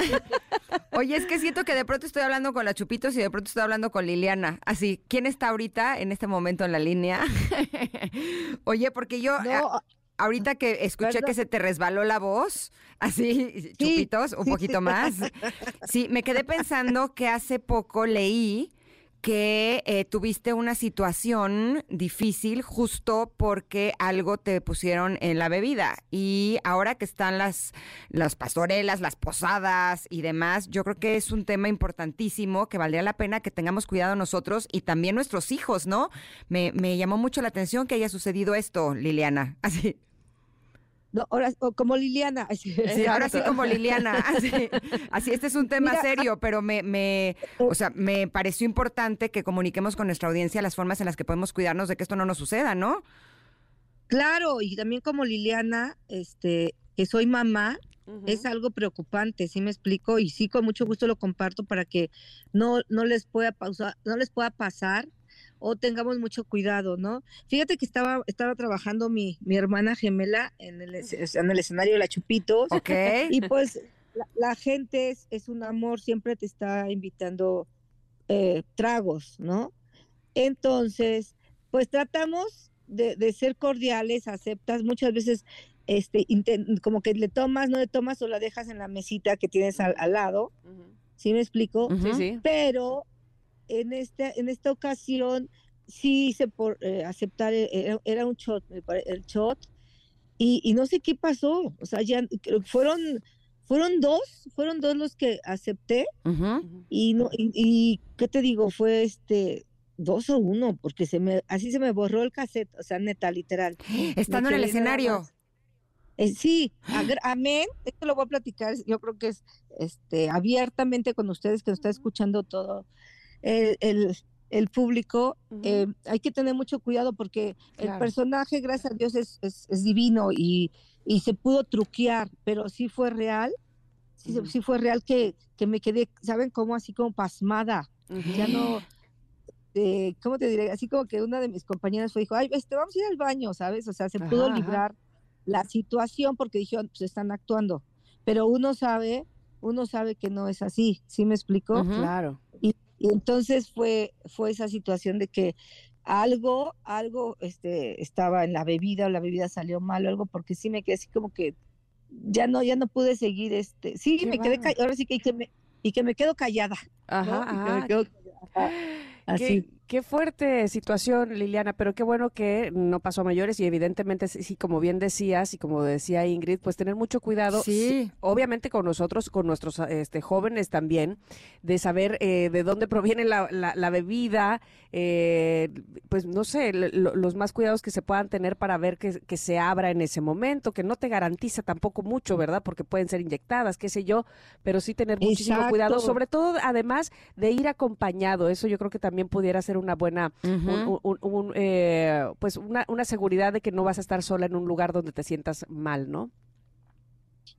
Oye, es que siento que de pronto estoy hablando con la Chupitos y de pronto estoy hablando con Liliana. Así, ¿quién está ahorita en este momento en la línea? Oye, porque yo a- No, ahorita que escuché que se te resbaló la voz, así, Chupitos, un sí, poquito sí. más. Sí, me quedé pensando que hace poco leí que eh, tuviste una situación difícil justo porque algo te pusieron en la bebida. Y ahora que están las, las pastorelas, las posadas y demás, yo creo que es un tema importantísimo que valdría la pena que tengamos cuidado nosotros y también nuestros hijos, ¿no? Me, me llamó mucho la atención que haya sucedido esto, Liliana. Así, no, ahora como Liliana. sí, ahora sí como Liliana. Así, así, este es un tema Mira, serio, pero me, me, o sea, me pareció importante que comuniquemos con nuestra audiencia las formas en las que podemos cuidarnos de que esto no nos suceda, ¿no? Claro, y también como Liliana, este, que soy mamá, es algo preocupante, ¿sí me explico? Y sí, con mucho gusto lo comparto para que no, no les pueda pausar, no les pueda pasar o tengamos mucho cuidado, ¿no? Fíjate que estaba, estaba trabajando mi, mi hermana gemela en el, en el escenario de la Chupitos. Ok. Y pues la, la gente es, es un amor, siempre te está invitando eh, tragos, ¿no? Entonces, pues tratamos de, de ser cordiales, aceptas, muchas veces este, como que le tomas, no le tomas o la dejas en la mesita que tienes al, al lado, ¿sí me explico? Sí, sí. Pero en, este, en esta ocasión sí hice por eh, aceptar, eh, era, era un shot, el shot, y, y no sé qué pasó, o sea, ya fueron, fueron dos, fueron dos los que acepté, y no, y, y, ¿qué te digo? Fue este dos o uno, porque se me, así se me borró el cassette, o sea, neta, literal. Estando en el escenario. Eh, sí, amén. Esto lo voy a platicar. Yo creo que es este abiertamente con ustedes que nos está escuchando todo el, el- el público. Ujú. eh, hay que tener mucho cuidado porque el Claro. personaje, gracias a Dios, es, es- es divino y, y se pudo truquear, pero sí fue real. Sí, se- Ujú. sí fue real que, que me quedé, ¿saben cómo? Así como pasmada. Ya no, eh, ¿cómo te diré? Así como que una de mis compañeras fue, dijo, ay, este, vamos a ir al baño, ¿sabes? O sea, se pudo librar la situación porque dijeron, pues están actuando. Pero uno sabe, uno sabe que no es así, ¿sí me explico? Claro. Y entonces fue, fue esa situación de que algo, algo este, estaba en la bebida o la bebida salió mal o algo, porque sí me quedé así como que ya no, ya no pude seguir, este, sí, Qué me quedé, ahora sí que, y que me, y que me quedo callada. ¿no? Ajá, Y que me ajá. quedo callada. Así. Qué, qué fuerte situación, Liliana, pero qué bueno que no pasó a mayores y evidentemente, sí, como bien decías y como decía Ingrid, pues tener mucho cuidado, Sí. obviamente con nosotros, con nuestros este, jóvenes también, de saber eh, de dónde proviene la, la- la bebida, eh, pues no sé, lo- los más cuidados que se puedan tener para ver que, que se abra en ese momento, que no te garantiza tampoco mucho, ¿verdad? Porque pueden ser inyectadas, qué sé yo, pero sí tener muchísimo cuidado, sobre todo además de ir acompañado, eso yo creo que también pudiera ser una buena, un- Ujú. un- un- un, eh, pues una, una seguridad de que no vas a estar sola en un lugar donde te sientas mal, ¿no?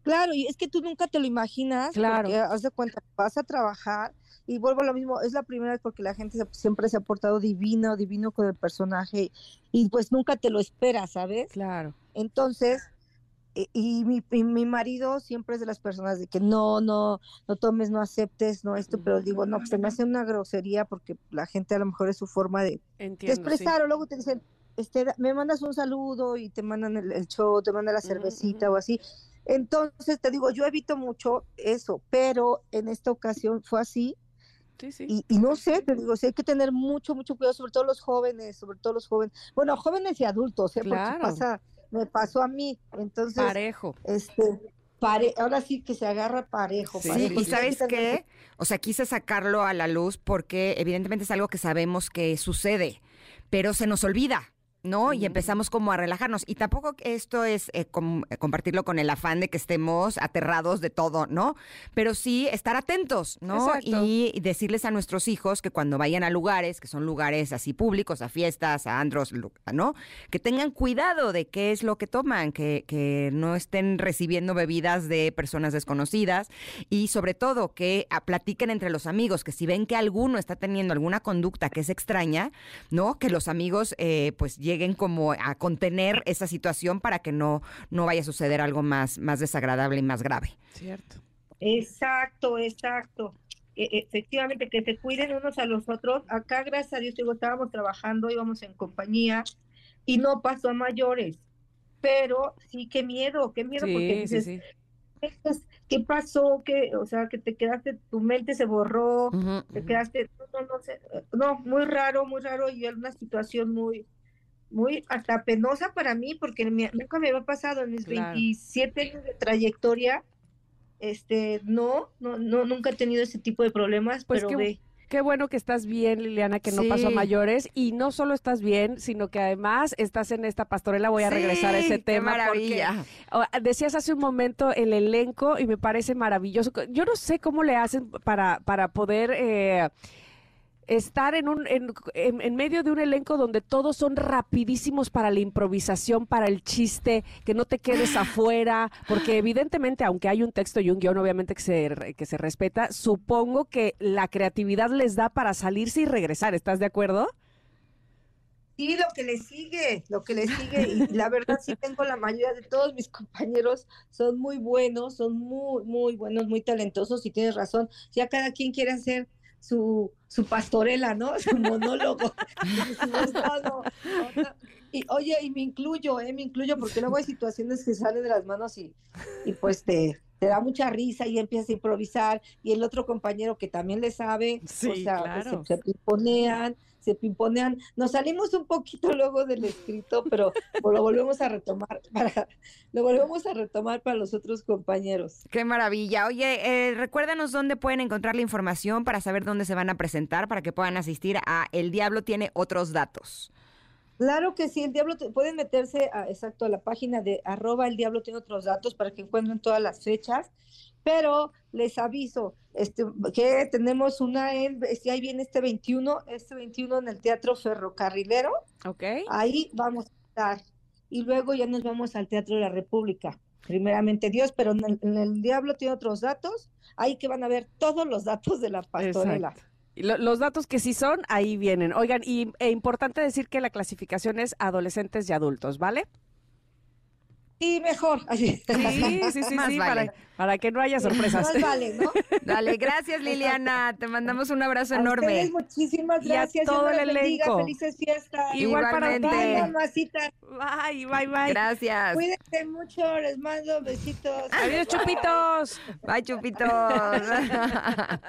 Claro, y es que tú nunca te lo imaginas, Claro. porque haz de cuenta, vas a trabajar y vuelvo a lo mismo, es la primera vez porque la gente se- siempre se ha portado divino, divino con el personaje y pues nunca te lo esperas, ¿sabes? Claro. Entonces, y, y mi, y mi marido siempre es de las personas de que no, no, no tomes, no aceptes, no esto, pero digo, no, pues se me hace una grosería porque la gente a lo mejor es su forma de, de Entiendo. sí. expresar o luego te dicen, este, me mandas un saludo y te mandan el, el show, te mandan la cervecita o así. Entonces te digo, yo evito mucho eso, pero en esta ocasión fue así Sí, sí. y, y no sé, te digo, sí hay que tener mucho, mucho cuidado, sobre todo los jóvenes, sobre todo los jóvenes, bueno, jóvenes y adultos, ¿eh? Claro. porque pasa, me pasó a mí, entonces, Parejo. este, pare, ahora sí que se agarra parejo. Sí, parejo, y sabes qué, o sea, quise sacarlo a la luz porque evidentemente es algo que sabemos que sucede, pero se nos olvida. ¿No? Y empezamos como a relajarnos. Y tampoco esto es eh, com- eh, compartirlo con el afán de que estemos aterrados de todo, ¿no? Pero sí estar atentos, ¿no? Exacto. Y decirles a nuestros hijos que cuando vayan a lugares, que son lugares así públicos, a fiestas, a andros, ¿no? Que tengan cuidado de qué es lo que toman, que, que no estén recibiendo bebidas de personas desconocidas y sobre todo que ah, platiquen entre los amigos, que si ven que alguno está teniendo alguna conducta que es extraña, ¿no? Que los amigos eh, pues lleguen como a contener esa situación para que no, no vaya a suceder algo más, más desagradable y más grave. Cierto. Exacto, exacto. E- efectivamente, que se cuiden unos a los otros. Acá, gracias a Dios, digo, estábamos trabajando, íbamos en compañía y no pasó a mayores. Pero sí, qué miedo, qué miedo, porque Sí, sí, dices, sí. "Pues, ¿qué pasó? ¿Qué? O sea, que te quedaste, tu mente se borró, te quedaste, no, no, no sé, no, muy raro, muy raro y era una situación muy, muy hasta penosa para mí porque nunca me había pasado en mis Claro. 27 años de trayectoria, este, no, no, no, nunca he tenido ese tipo de problemas, Pues pero qué- ve, Qué bueno que estás bien, Liliana, que no pasó a mayores. Y no solo estás bien, sino que además estás en esta pastorela. Voy a regresar a ese qué tema. porque maravilla. Oh, decías hace un momento el elenco y me parece maravilloso. Yo no sé cómo le hacen para, para poder eh, estar en, un, en, en- en medio de un elenco donde todos son rapidísimos para la improvisación, para el chiste, que no te quedes afuera, porque evidentemente, aunque hay un texto y un guion, obviamente que se, que se respeta, supongo que la creatividad les da para salirse y regresar. ¿Estás de acuerdo? Sí, lo que le sigue, lo que le sigue. Y la verdad sí tengo la mayoría de todos mis compañeros son muy buenos, son muy, muy buenos, muy talentosos y tienes razón. Ya cada quien quiere hacer su, su pastorela, ¿no? Su monólogo. Y oye, y me incluyo, ¿eh? Me incluyo porque luego hay situaciones que salen de las manos y, y pues te, te da mucha risa y empiezas a improvisar y el otro compañero que también le sabe, o sea, claro. se, se pimponean, se pimponean. Nos salimos un poquito luego del escrito, pero lo volvemos a retomar para, lo volvemos a retomar para los otros compañeros. Qué maravilla. Oye, eh, recuérdanos dónde pueden encontrar la información para saber dónde se van a presentar, para que puedan asistir a El Diablo tiene otros datos. Claro que sí, el diablo te- pueden meterse a, exacto a la página de arroba el diablo tiene otros datos para que encuentren todas las fechas, pero les aviso este, que tenemos una, en, este, ahí viene este 21, este 21 en el Teatro Ferrocarrilero, ¿Ok? ahí vamos a estar y luego ya nos vamos al Teatro de la República, primeramente Dios, pero en el, en el diablo tiene otros datos, ahí que van a ver todos los datos de la pastorela. Exacto. Los datos que sí son, ahí vienen. Oigan, y e importante decir que la clasificación es adolescentes y adultos, ¿vale? Y mejor, así. Sí, sí, sí, Más sí, vale. para, para que no haya sorpresas. Más vale, ¿no? Dale, gracias Liliana. Te mandamos un abrazo A enorme. ustedes muchísimas Y a gracias. Dios todo el elenco. Felices fiestas. Igual para Igualmente. Bye, ustedes. mamacita. Bye, bye, bye. Gracias. Cuídense mucho, les mando besitos. Adiós, chupitos. Bye, chupitos.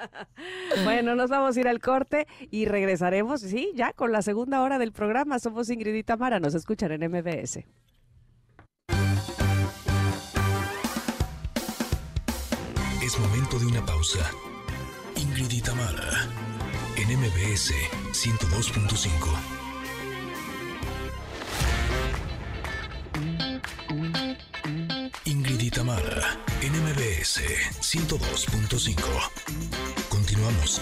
Bueno, nos vamos a ir al corte y regresaremos, sí, ya con la segunda hora del programa. Somos Ingrid y Tamara, nos escuchan en MBS. Momento de una pausa. Ingrid en MBS 102.5. Ingrid en MBS 102.5. Continuamos.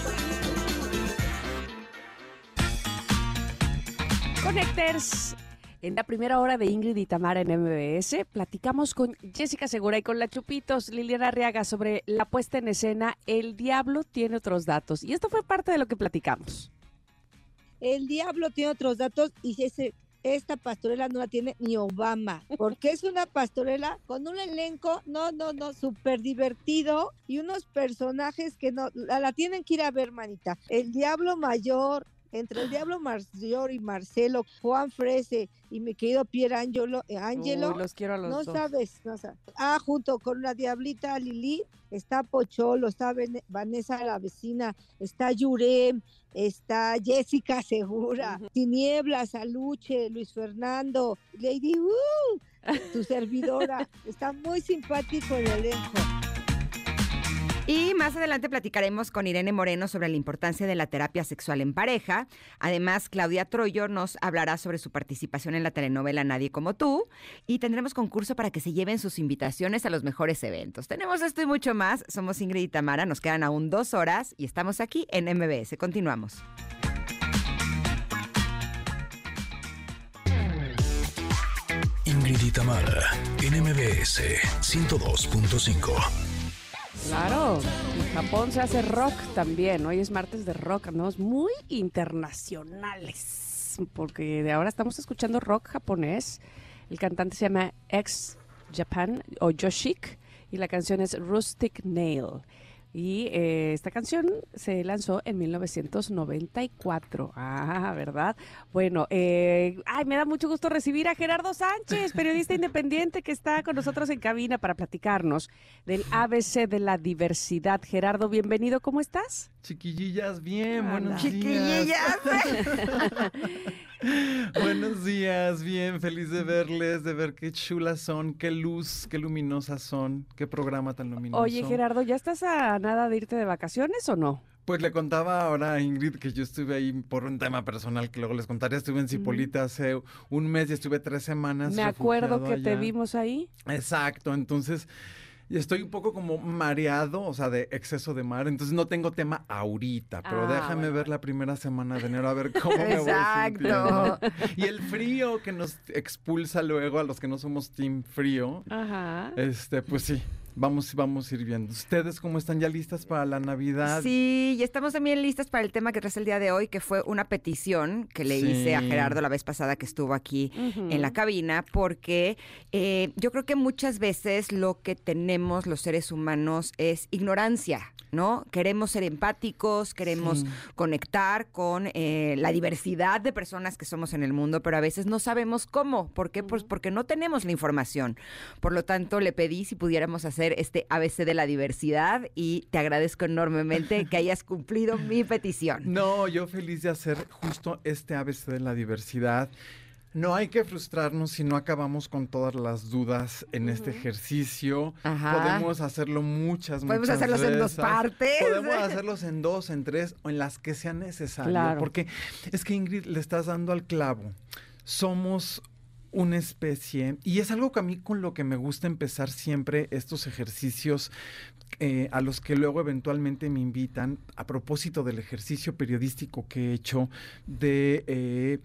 Connectors. En la primera hora de Ingrid y Tamara en MBS, platicamos con Jessica Segura y con la Chupitos, Liliana Arriaga, sobre la puesta en escena El Diablo tiene otros datos. Y esto fue parte de lo que platicamos. El diablo tiene otros datos y esta pastorela no la tiene ni Obama, porque es una pastorela con un elenco, no, no, no, súper divertido y unos personajes que no, la, la tienen que ir a ver, manita. El diablo mayor, entre el diablo mayor y Marcelo, Juan Frese y mi querido Pier Angelo, eh, Angelo Uy, los quiero a los no dos. sabes, no sabes. Ah, junto con la diablita Lili, está Pocholo, está Vanessa la vecina, está Yurem, está Jessica Segura, Tinieblas, Aluche, Luis Fernando, Lady Wu, tu servidora. Está muy simpático el elenco. Y más adelante platicaremos con Irene Moreno sobre la importancia de la terapia sexual en pareja. Además, Claudia Troyo nos hablará sobre su participación en la telenovela Nadie como tú. Y tendremos concurso para que se lleven sus invitaciones a los mejores eventos. Tenemos esto y mucho más. Somos Ingrid y Tamara. Nos quedan aún dos horas y estamos aquí en MBS. Continuamos. Ingrid y Tamara, en MBS 102.5. Claro, en Japón se hace rock también. Hoy es martes de rock, andamos muy internacionales. Porque de ahora estamos escuchando rock japonés. El cantante se llama Ex Japan o Yoshik y la canción es Rustic Nail. Y eh, esta canción se lanzó en 1994. Ah, ¿verdad? Bueno, eh, ay, me da mucho gusto recibir a Gerardo Sánchez, periodista independiente que está con nosotros en cabina para platicarnos del ABC de la diversidad. Gerardo, bienvenido, ¿cómo estás? Chiquillillas, bien, Hola. buenos Chiquillillas. buenos días, bien, feliz de verles, de ver qué chulas son, qué luz, qué luminosas son, qué programa tan luminoso. Oye, Gerardo, ¿ya estás a nada de irte de vacaciones o no? Pues le contaba ahora a Ingrid que yo estuve ahí por un tema personal que luego les contaré. Estuve en Cipolita hace un mes y estuve tres semanas. Me acuerdo que te vimos ahí. Exacto, entonces y estoy un poco como mareado, o sea, de exceso de mar, entonces no tengo tema ahorita, pero Ah, déjame bueno, ver la primera semana de enero a ver cómo me voy Exacto. sintiendo. Y el frío que nos expulsa luego a los que no somos team frío, Ajá. este, pues sí, Vamos, vamos a ir viendo. ¿Ustedes cómo están ya listas para la Navidad? Sí, y estamos también listas para el tema que traes el día de hoy, que fue una petición que le hice a. Gerardo la vez pasada que estuvo aquí en la cabina, porque eh, yo creo que muchas veces lo que tenemos los seres humanos es ignorancia, ¿no? Queremos ser empáticos, queremos Sí. conectar con eh, la diversidad de personas que somos en el mundo, pero a veces no sabemos cómo. ¿Por qué? Pues porque no tenemos la información. Por lo tanto, le pedí si pudiéramos hacer este ABC de la diversidad y te agradezco enormemente que hayas cumplido mi petición. No, yo feliz de hacer justo este ABC de la diversidad. No hay que frustrarnos si no acabamos con todas las dudas en este ejercicio. Ajá. Podemos hacerlo muchas, Podemos muchas hacerlos en dos partes. Podemos hacerlos en dos, en tres o en las que sea necesario. Claro. Porque es que Ingrid le estás dando al clavo. Somos una especie, y es algo que a mí con lo que me gusta empezar siempre estos ejercicios eh, a los que luego eventualmente me invitan, a propósito del ejercicio periodístico que he hecho de eh,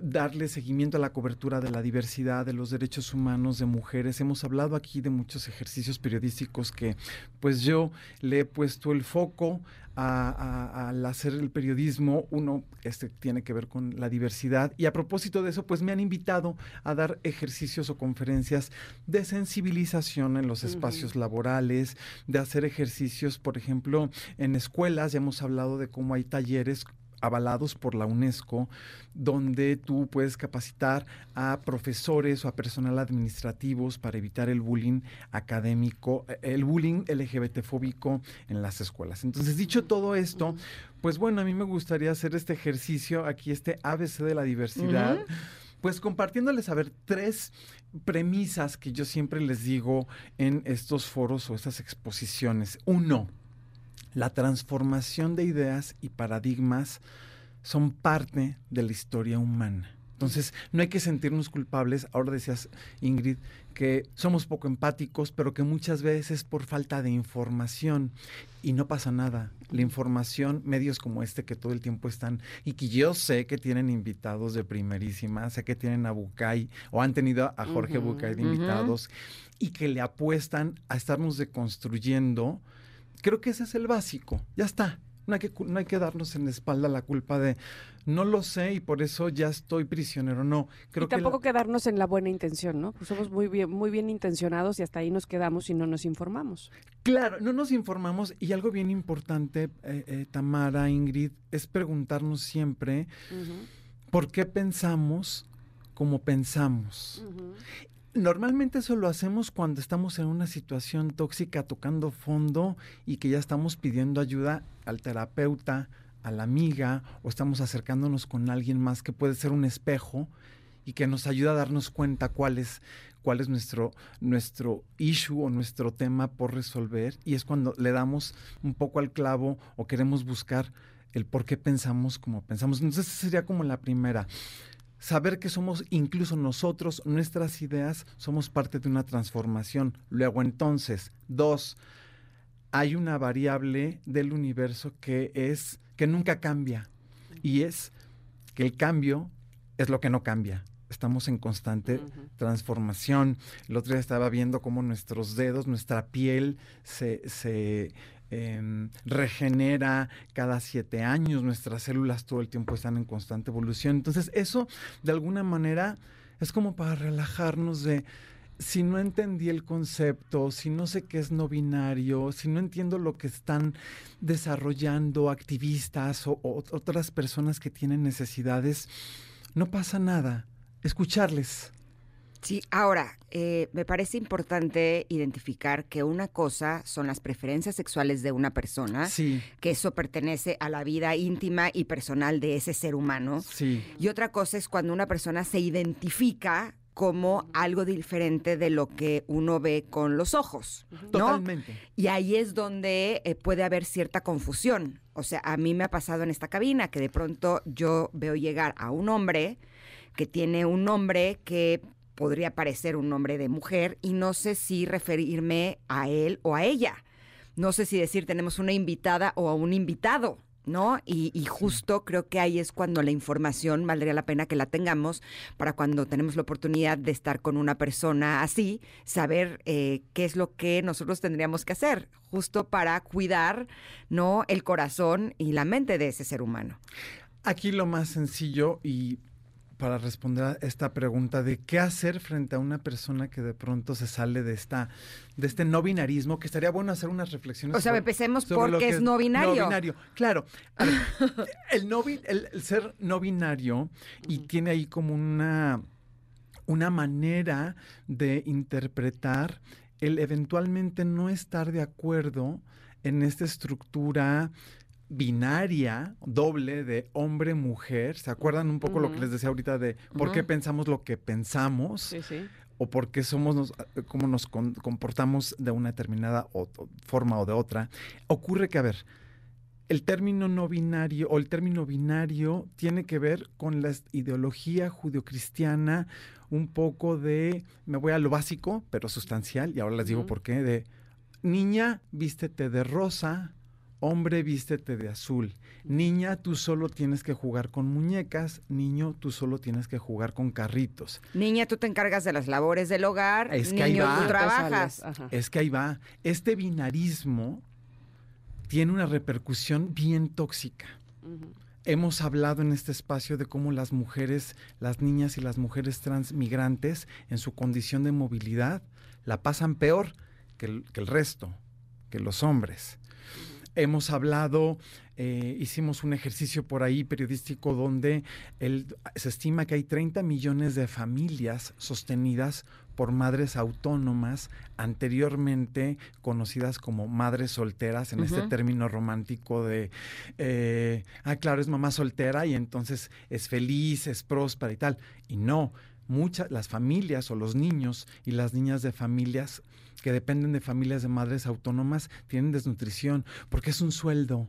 darle seguimiento a la cobertura de la diversidad, de los derechos humanos, de mujeres. Hemos hablado aquí de muchos ejercicios periodísticos que pues yo le he puesto el foco a- a- al hacer el periodismo, uno este tiene que ver con la diversidad. Y a propósito de eso, pues me han invitado a dar ejercicios o conferencias de sensibilización en los espacios laborales, de hacer ejercicios, por ejemplo, en escuelas, ya hemos hablado de cómo hay talleres avalados por la UNESCO, donde tú puedes capacitar a profesores o a personal administrativos para evitar el bullying académico, eh, el bullying LGBTfóbico en las escuelas. Entonces, dicho todo esto, pues bueno, a mí me gustaría hacer este ejercicio aquí, este ABC de la diversidad. Pues compartiéndoles, a ver, tres premisas que yo siempre les digo en estos foros o estas exposiciones. Uno, la transformación de ideas y paradigmas son parte de la historia humana. Entonces, no hay que sentirnos culpables. Ahora decías, Ingrid, que somos poco empáticos, pero que muchas veces por falta de información. Y no pasa nada. La información, medios como este que todo el tiempo están, y que yo sé que tienen invitados de primerísima, sé que tienen a Bucay, o han tenido a Jorge Ujú, Bucay de invitados, y que le apuestan a estarnos deconstruyendo creo que ese es el básico. Ya está. No hay, que, no hay que darnos en la espalda la culpa de no lo sé y por eso ya estoy prisionero. No, creo y tampoco que. la- quedarnos en la buena intención, ¿no? Pues somos muy bien, muy bien intencionados y hasta ahí nos quedamos y no nos informamos. Claro, no nos informamos y algo bien importante, eh, eh, Tamara, Ingrid, es preguntarnos siempre por qué pensamos como pensamos. Normalmente eso lo hacemos cuando estamos en una situación tóxica tocando fondo y que ya estamos pidiendo ayuda al terapeuta, a la amiga o estamos acercándonos con alguien más que puede ser un espejo y que nos ayuda a darnos cuenta cuál es, cuál es nuestro, nuestro issue o nuestro tema por resolver y es cuando le damos un poco al clavo o queremos buscar el por qué pensamos como pensamos. Entonces esa sería como la primera saber que somos incluso nosotros, nuestras ideas, somos parte de una transformación. Luego entonces, dos, hay una variable del universo que es, que nunca cambia, y es que el cambio es lo que no cambia. Estamos en constante transformación. El otro día estaba viendo cómo nuestros dedos, nuestra piel se, se em, regenera cada siete años, nuestras células todo el tiempo están en constante evolución. Entonces, eso de alguna manera es como para relajarnos de si no entendí el concepto, si no sé qué es no binario, si no entiendo lo que están desarrollando activistas o, o otras personas que tienen necesidades, no pasa nada. Escucharles. Sí, ahora, eh, me parece importante identificar que una cosa son las preferencias sexuales de una persona, Sí, que eso pertenece a la vida íntima y personal de ese ser humano. sí. Y otra cosa es cuando una persona se identifica como algo diferente de lo que uno ve con los ojos, ¿no? Totalmente. Y ahí es donde eh, puede haber cierta confusión. O sea, a mí me ha pasado en esta cabina que de pronto yo veo llegar a un hombre que tiene un nombre que podría parecer un nombre de mujer y no sé si referirme a él o a ella. No sé si decir tenemos una invitada o a un invitado, ¿no? Y, y, justo creo que ahí es cuando la información valdría la pena que la tengamos para cuando tenemos la oportunidad de estar con una persona así, saber eh, qué es lo que nosotros tendríamos que hacer, justo para cuidar, ¿no? El corazón y la mente de ese ser humano. Aquí lo más sencillo y para responder a esta pregunta de qué hacer frente a una persona que de pronto se sale de esta de este no binarismo, que estaría bueno hacer unas reflexiones. O sea, empecemos por qué es, no binario. No binario, claro. el, no, el, ser no binario y tiene ahí como una, una manera de interpretar el eventualmente no estar de acuerdo en esta estructura binaria, doble de hombre-mujer. ¿Se acuerdan un poco lo que les decía ahorita de por qué pensamos lo que pensamos? Sí, sí. O por qué somos, nos, cómo nos comportamos de una determinada forma o de otra. Ocurre que, a ver, el término no binario o el término binario tiene que ver con la ideología judio-cristiana, un poco de, me voy a lo básico, pero sustancial, y ahora les digo por qué, de niña, vístete de rosa, Hombre, vístete de azul. Niña, tú solo tienes que jugar con muñecas. Niño, tú solo tienes que jugar con carritos. Niña, tú te encargas de las labores del hogar. Es que Niño, ahí va. tú trabajas. Es que ahí va. Este binarismo tiene una repercusión bien tóxica. Hemos hablado en este espacio de cómo las mujeres, las niñas y las mujeres transmigrantes en su condición de movilidad la pasan peor que el, que el resto, que los hombres hemos hablado, eh, hicimos un ejercicio por ahí periodístico donde se estima que hay 30 millones de familias sostenidas por madres autónomas, anteriormente conocidas como madres solteras, en este término romántico de, eh, ah, claro, es mamá soltera y entonces es feliz, es próspera y tal. Y no, muchas, las familias o los niños y las niñas de familias que dependen de familias de madres autónomas tienen desnutrición, porque es un sueldo,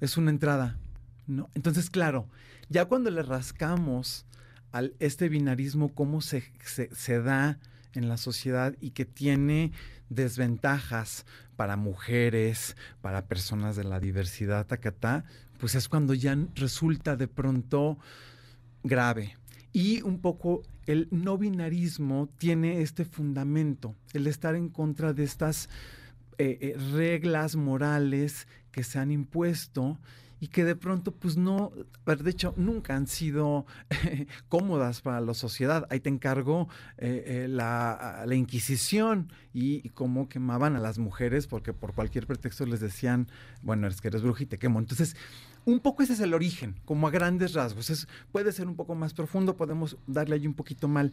es una entrada. ¿no? Entonces, claro, ya cuando le rascamos al este binarismo, cómo se, se, da en la sociedad y que tiene desventajas para mujeres, para personas de la diversidad, tacatá, pues es cuando ya resulta de pronto grave. Y un poco el no binarismo tiene este fundamento, el estar en contra de estas eh, eh, reglas morales que se han impuesto y que de pronto pues no, de hecho nunca han sido cómodas para la sociedad. Ahí te encargo eh, la, la, Inquisición y, y, cómo quemaban a las mujeres porque por cualquier pretexto les decían, bueno, es que eres te quemo. Entonces, un poco ese es el origen, como a grandes rasgos. Es, puede ser un poco más profundo, podemos darle ahí un poquito mal.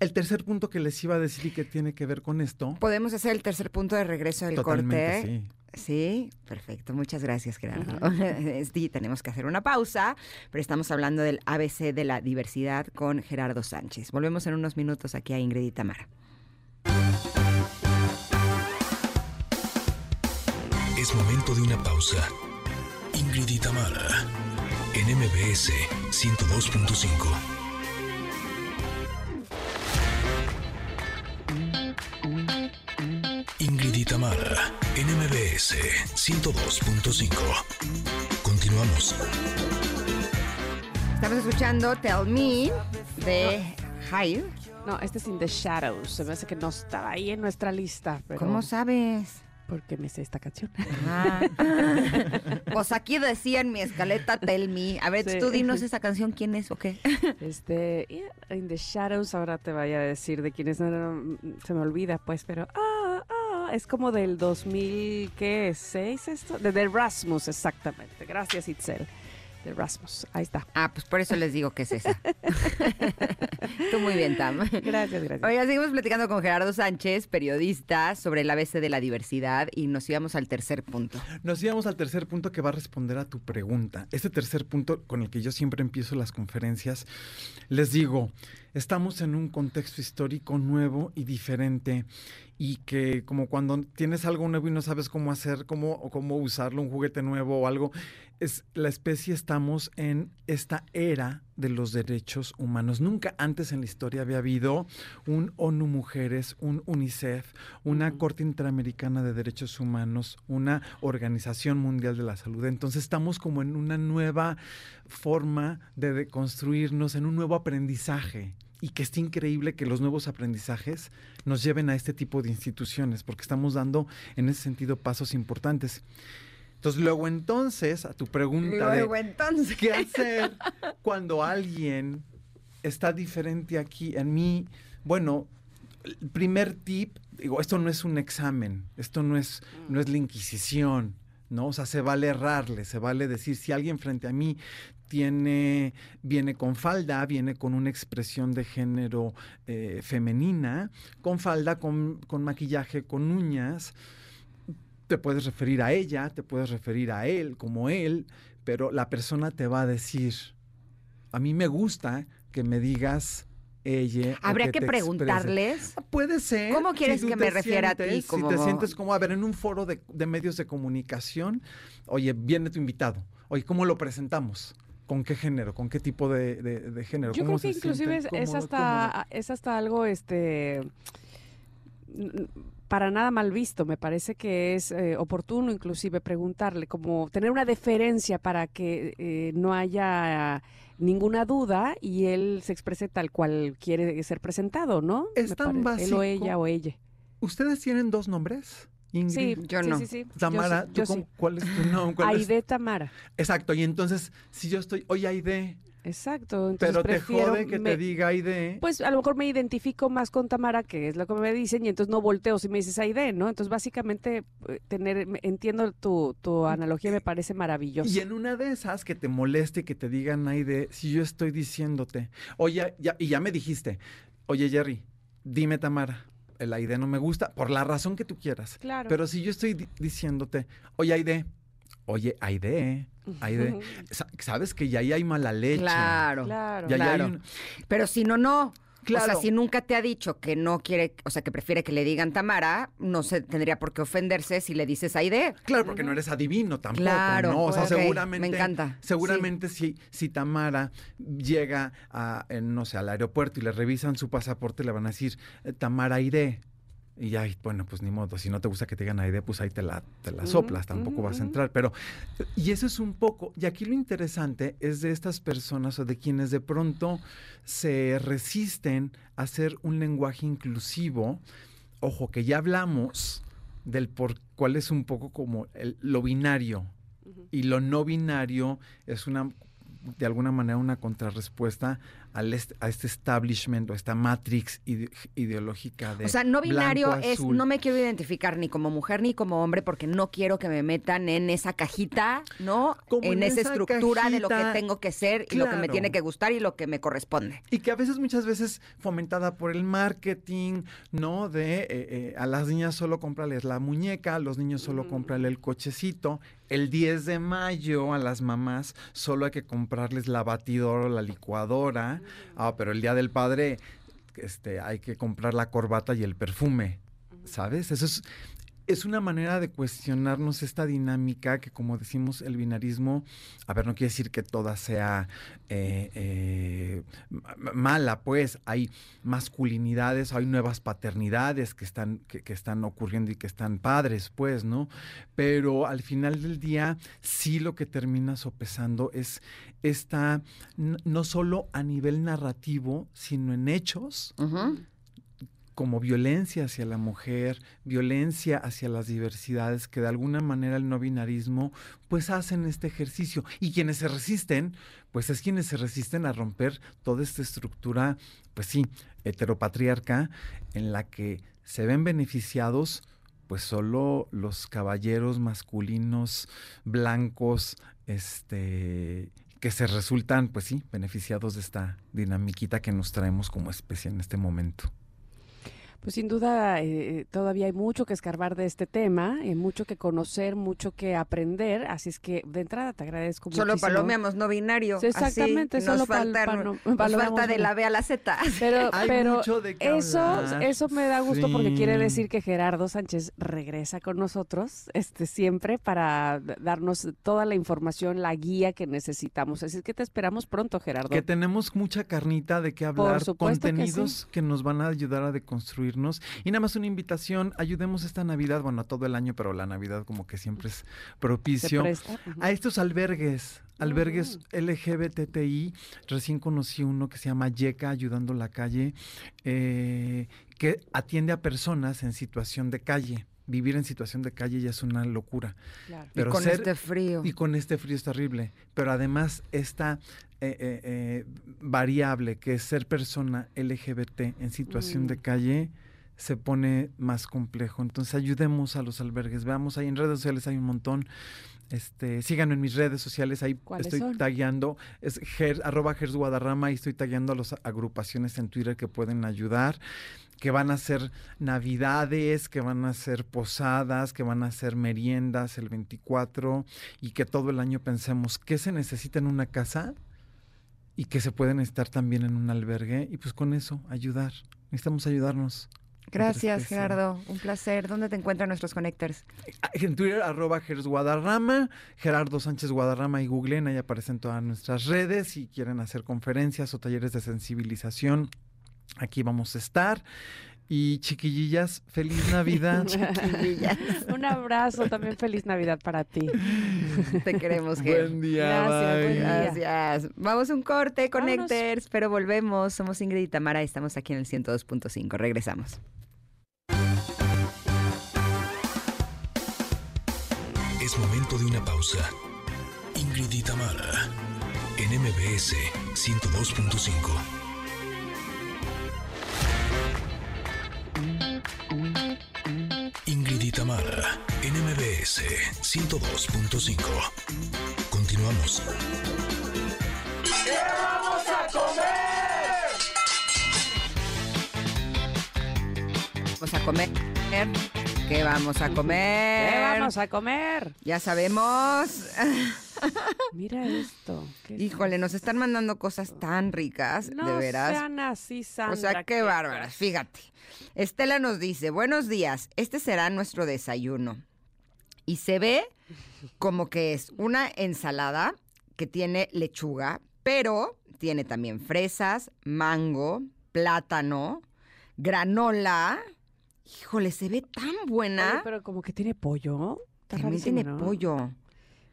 El tercer punto que les iba a decir y que tiene que ver con esto. Podemos hacer el tercer punto de regreso del corte. Sí. Sí, perfecto. Muchas gracias, Gerardo. sí, tenemos que hacer una pausa, pero estamos hablando del ABC de la diversidad con Gerardo Sánchez. Volvemos en unos minutos aquí a Ingrid y Tamara. Es momento de una pausa. Ingrid y Tamara, en MBS 102.5. Ingrid y Tamara, en MBS 102.5. Continuamos. Estamos escuchando Tell Me de Hive. No, este es In the Shadows. Se me hace que no estaba ahí en nuestra lista. ¿Cómo sabes? Porque me sé esta canción. Ah. pues aquí decía en mi escaleta Tell Me. A ver, tú dinos esa canción, ¿quién es o qué? Este, In the Shadows, ahora te vaya a decir de quién es, se me olvida pues, pero ah, ah, es como del 2000, ¿qué? ¿6 esto? De The Rasmus, exactamente. Gracias, Itzel de Rasmus. Ahí está. Ah, pues por eso les digo que es esa. Tú muy bien, Tam. Gracias, gracias. Oiga, seguimos platicando con Gerardo Sánchez, periodista, sobre el ABC de la diversidad y nos íbamos al tercer punto. Nos íbamos al tercer punto que va a responder a tu pregunta. Este tercer punto con el que yo siempre empiezo las conferencias, les digo, estamos en un contexto histórico nuevo y diferente y que como cuando tienes algo nuevo y no sabes cómo hacer, cómo, cómo usarlo, un juguete nuevo o algo, es la especie estamos en esta era de los derechos humanos. Nunca antes en la historia había habido un ONU Mujeres, un UNICEF, una Corte Interamericana de Derechos Humanos, una Organización Mundial de la Salud. Entonces estamos como en una nueva forma de construirnos, en un nuevo aprendizaje. Y que es increíble que los nuevos aprendizajes nos lleven a este tipo de instituciones, porque estamos dando en ese sentido pasos importantes. Entonces, luego entonces, a tu pregunta Luego de entonces. qué hacer cuando alguien está diferente aquí en mí, bueno, el primer tip, digo, esto no es un examen, esto no es, no es la Inquisición, ¿no? O sea, se vale errarle, se vale decir, si alguien frente a mí tiene, viene con falda, viene con una expresión de género eh, femenina, con falda, con, con maquillaje, con uñas, te puedes referir a ella, te puedes referir a él como él, pero la persona te va a decir, a mí me gusta que me digas ella. Habría que te expreses". preguntarles. Puede ser. ¿Cómo quieres que me refiera a ti? Como- Si te sientes como, a ver, en un foro de, de medios de comunicación, oye, viene tu invitado. Oye, ¿cómo lo presentamos? ¿Con qué género? ¿Con qué tipo de, de- de género? Yo ¿Cómo creo que inclusive es, sienten es cómodo- hasta, es hasta algo, este, para nada mal visto. Me parece que es eh, oportuno inclusive preguntarle, como tener una deferencia para que eh, no haya ninguna duda y él se exprese tal cual quiere ser presentado, ¿no? Es Me tan parece, Él o básico. ella o ella. ¿Ustedes tienen dos nombres? Ingrid. Sí, Yo no. sí, sí. Yo Tamara, ¿tú yo sí. ¿cuál es tu nombre? ¿Cuál es- Aide Tamara. Exacto, y entonces, si yo estoy, oye, Aide, Exacto. Entonces pero te prefiero jode que me- te diga Aide. Pues a lo mejor me identifico más con Tamara, que es lo que me dicen, y entonces no volteo si me dices Aide, ¿no? Entonces básicamente eh, tener, entiendo tu, tu analogía, me parece maravillosa. Y en una de esas que te moleste que te digan Aide, si yo estoy diciéndote, oye, ya, y ya me dijiste, oye Jerry, dime Tamara, el Aide no me gusta, por la razón que tú quieras. Claro. Pero si yo estoy di- diciéndote, oye Aide, oye Aide, Aide, sa- sabes que ya ahí hay mala leche. Claro. Claro. Ya, ya hay claro. un- Pero si no, no. O Claro. sea, si nunca te ha dicho que no quiere, o sea, que prefiere que le digan Tamara, no se tendría por qué ofenderse si le dices Aide. Claro, porque no eres adivino tampoco, Claro, ¿no? O sea, seguramente. me encanta, Seguramente si, si Tamara llega a, en, no sé, al aeropuerto y le revisan su pasaporte, le van a decir, eh, Tamara Aide. Y ya, bueno, pues ni modo, si no te gusta que te digan Aide, pues ahí te la, te la soplas, tampoco vas a entrar. Pero, y eso es un poco, y aquí lo interesante es de estas personas o de quienes de pronto se resisten a hacer un lenguaje inclusivo. Ojo, que ya hablamos del por cuál es un poco como el- lo binario y lo no binario es una de alguna manera una contrarrespuesta al est- a este establishment o esta matrix ide- ideológica de O sea, no binario blanco, es azul. no me quiero identificar ni como mujer ni como hombre porque no quiero que me metan en esa cajita, ¿no? Como en, en esa esa estructura de lo que tengo que ser y lo que me tiene que gustar y lo que me corresponde. Y que a veces, muchas veces, fomentada por el marketing, ¿no? De eh, eh, a las niñas solo cómprales la muñeca, a los niños solo cómprale el cochecito. El 10 de mayo a las mamás solo hay que comprarles la batidora o la licuadora. Ah, pero el día del padre este, hay que comprar la corbata y el perfume. ¿Sabes? Eso es, es una manera de cuestionarnos esta dinámica que, como decimos, el binarismo, a ver, no quiere decir que toda sea eh, eh, ma- mala, pues hay masculinidades, hay nuevas paternidades que están, que, están ocurriendo y que están padres, pues, ¿no? Pero al final del día, sí lo que termina sopesando es esta, no solo a nivel narrativo, sino en hechos. Como violencia hacia la mujer, violencia hacia las diversidades, que de alguna manera el no binarismo pues hacen este ejercicio. Y quienes se resisten, pues es quienes se resisten a romper toda esta estructura, pues sí, heteropatriarca, en la que se ven beneficiados pues solo los caballeros masculinos blancos, este que se resultan, pues sí, beneficiados de esta dinamiquita que nos traemos como especie en este momento. Pues sin duda eh, todavía hay mucho que escarbar de este tema, eh, mucho que conocer, mucho que aprender, así es que de entrada te agradezco Solo muchísimo. palomeamos no binario. Sí, exactamente, Así, solo nos pal- falta, nos palomeamos falta de la B a la Z. Pero, Hay pero mucho de eso, hablar. eso me da gusto porque quiere Sí. decir que Gerardo Sánchez regresa con nosotros este, siempre para darnos toda la información, la guía que necesitamos. Así es que te esperamos pronto, Gerardo. Que tenemos mucha carnita de qué hablar, supuesto que contenidos que, nos van a ayudar a Y nada más una invitación, ayudemos esta Navidad, bueno, todo el año, pero la Navidad como que siempre es propicio. A estos albergues, albergues LGBTI, recién conocí uno que se llama Yeca, Ayudando la Calle, eh, que atiende a personas en situación de calle. Vivir en situación de calle ya es una locura. Claro. Y Pero con ser- este frío. Y con este frío es terrible. Pero además esta eh, eh, eh, variable que es ser persona LGBT en situación de Mm. calle se pone más complejo. Entonces ayudemos a los albergues. Veamos ahí en redes sociales hay un montón. Este, síganme en mis redes sociales, ahí ¿Cuáles estoy son? tagueando, es ger, arroba Gers Guadarrama y estoy tagueando a las agrupaciones en Twitter que pueden ayudar, que van a hacer navidades, que van a hacer posadas, que van a hacer meriendas el 24 y que todo el año pensemos qué se necesita en una casa y que se pueden estar también en un albergue y pues con eso ayudar. Necesitamos ayudarnos. Gracias. Gerardo. Un placer. ¿Dónde te encuentran nuestros connectors? En Twitter, arroba Gers Guadarrama, Gerardo Sánchez Guadarrama y googleen, ahí aparecen todas nuestras redes. Si quieren hacer conferencias o talleres de sensibilización, aquí vamos a estar. Y chiquillillas, feliz Navidad. Un abrazo, también feliz Navidad para ti. Te queremos, Ger. Buen día. Gracias, bye. buen día. Gracias. Vamos a un corte. Connectors, pero volvemos. Somos Ingrid y Tamara y estamos aquí en el 102.5. Regresamos. Es momento de una pausa. Ingrid y Tamara, en MBS 102.5. Ingrid y Tamara, en MBS 102.5. Continuamos. Vamos a comer. ¿Qué vamos a comer? ¿Qué vamos a comer? Ya sabemos. Mira esto. ¿qué es Híjole, nos están mandando cosas tan ricas, No de veras. sean así, Sandra. O sea, qué bárbaras, fíjate. Estela nos dice, buenos días, este será nuestro desayuno. Y se ve como que es una ensalada que tiene lechuga, pero tiene también fresas, mango, plátano, granola. Híjole, se ve tan Oye, buena. pero como que tiene pollo. Está También rarísimo, tiene ¿no? pollo.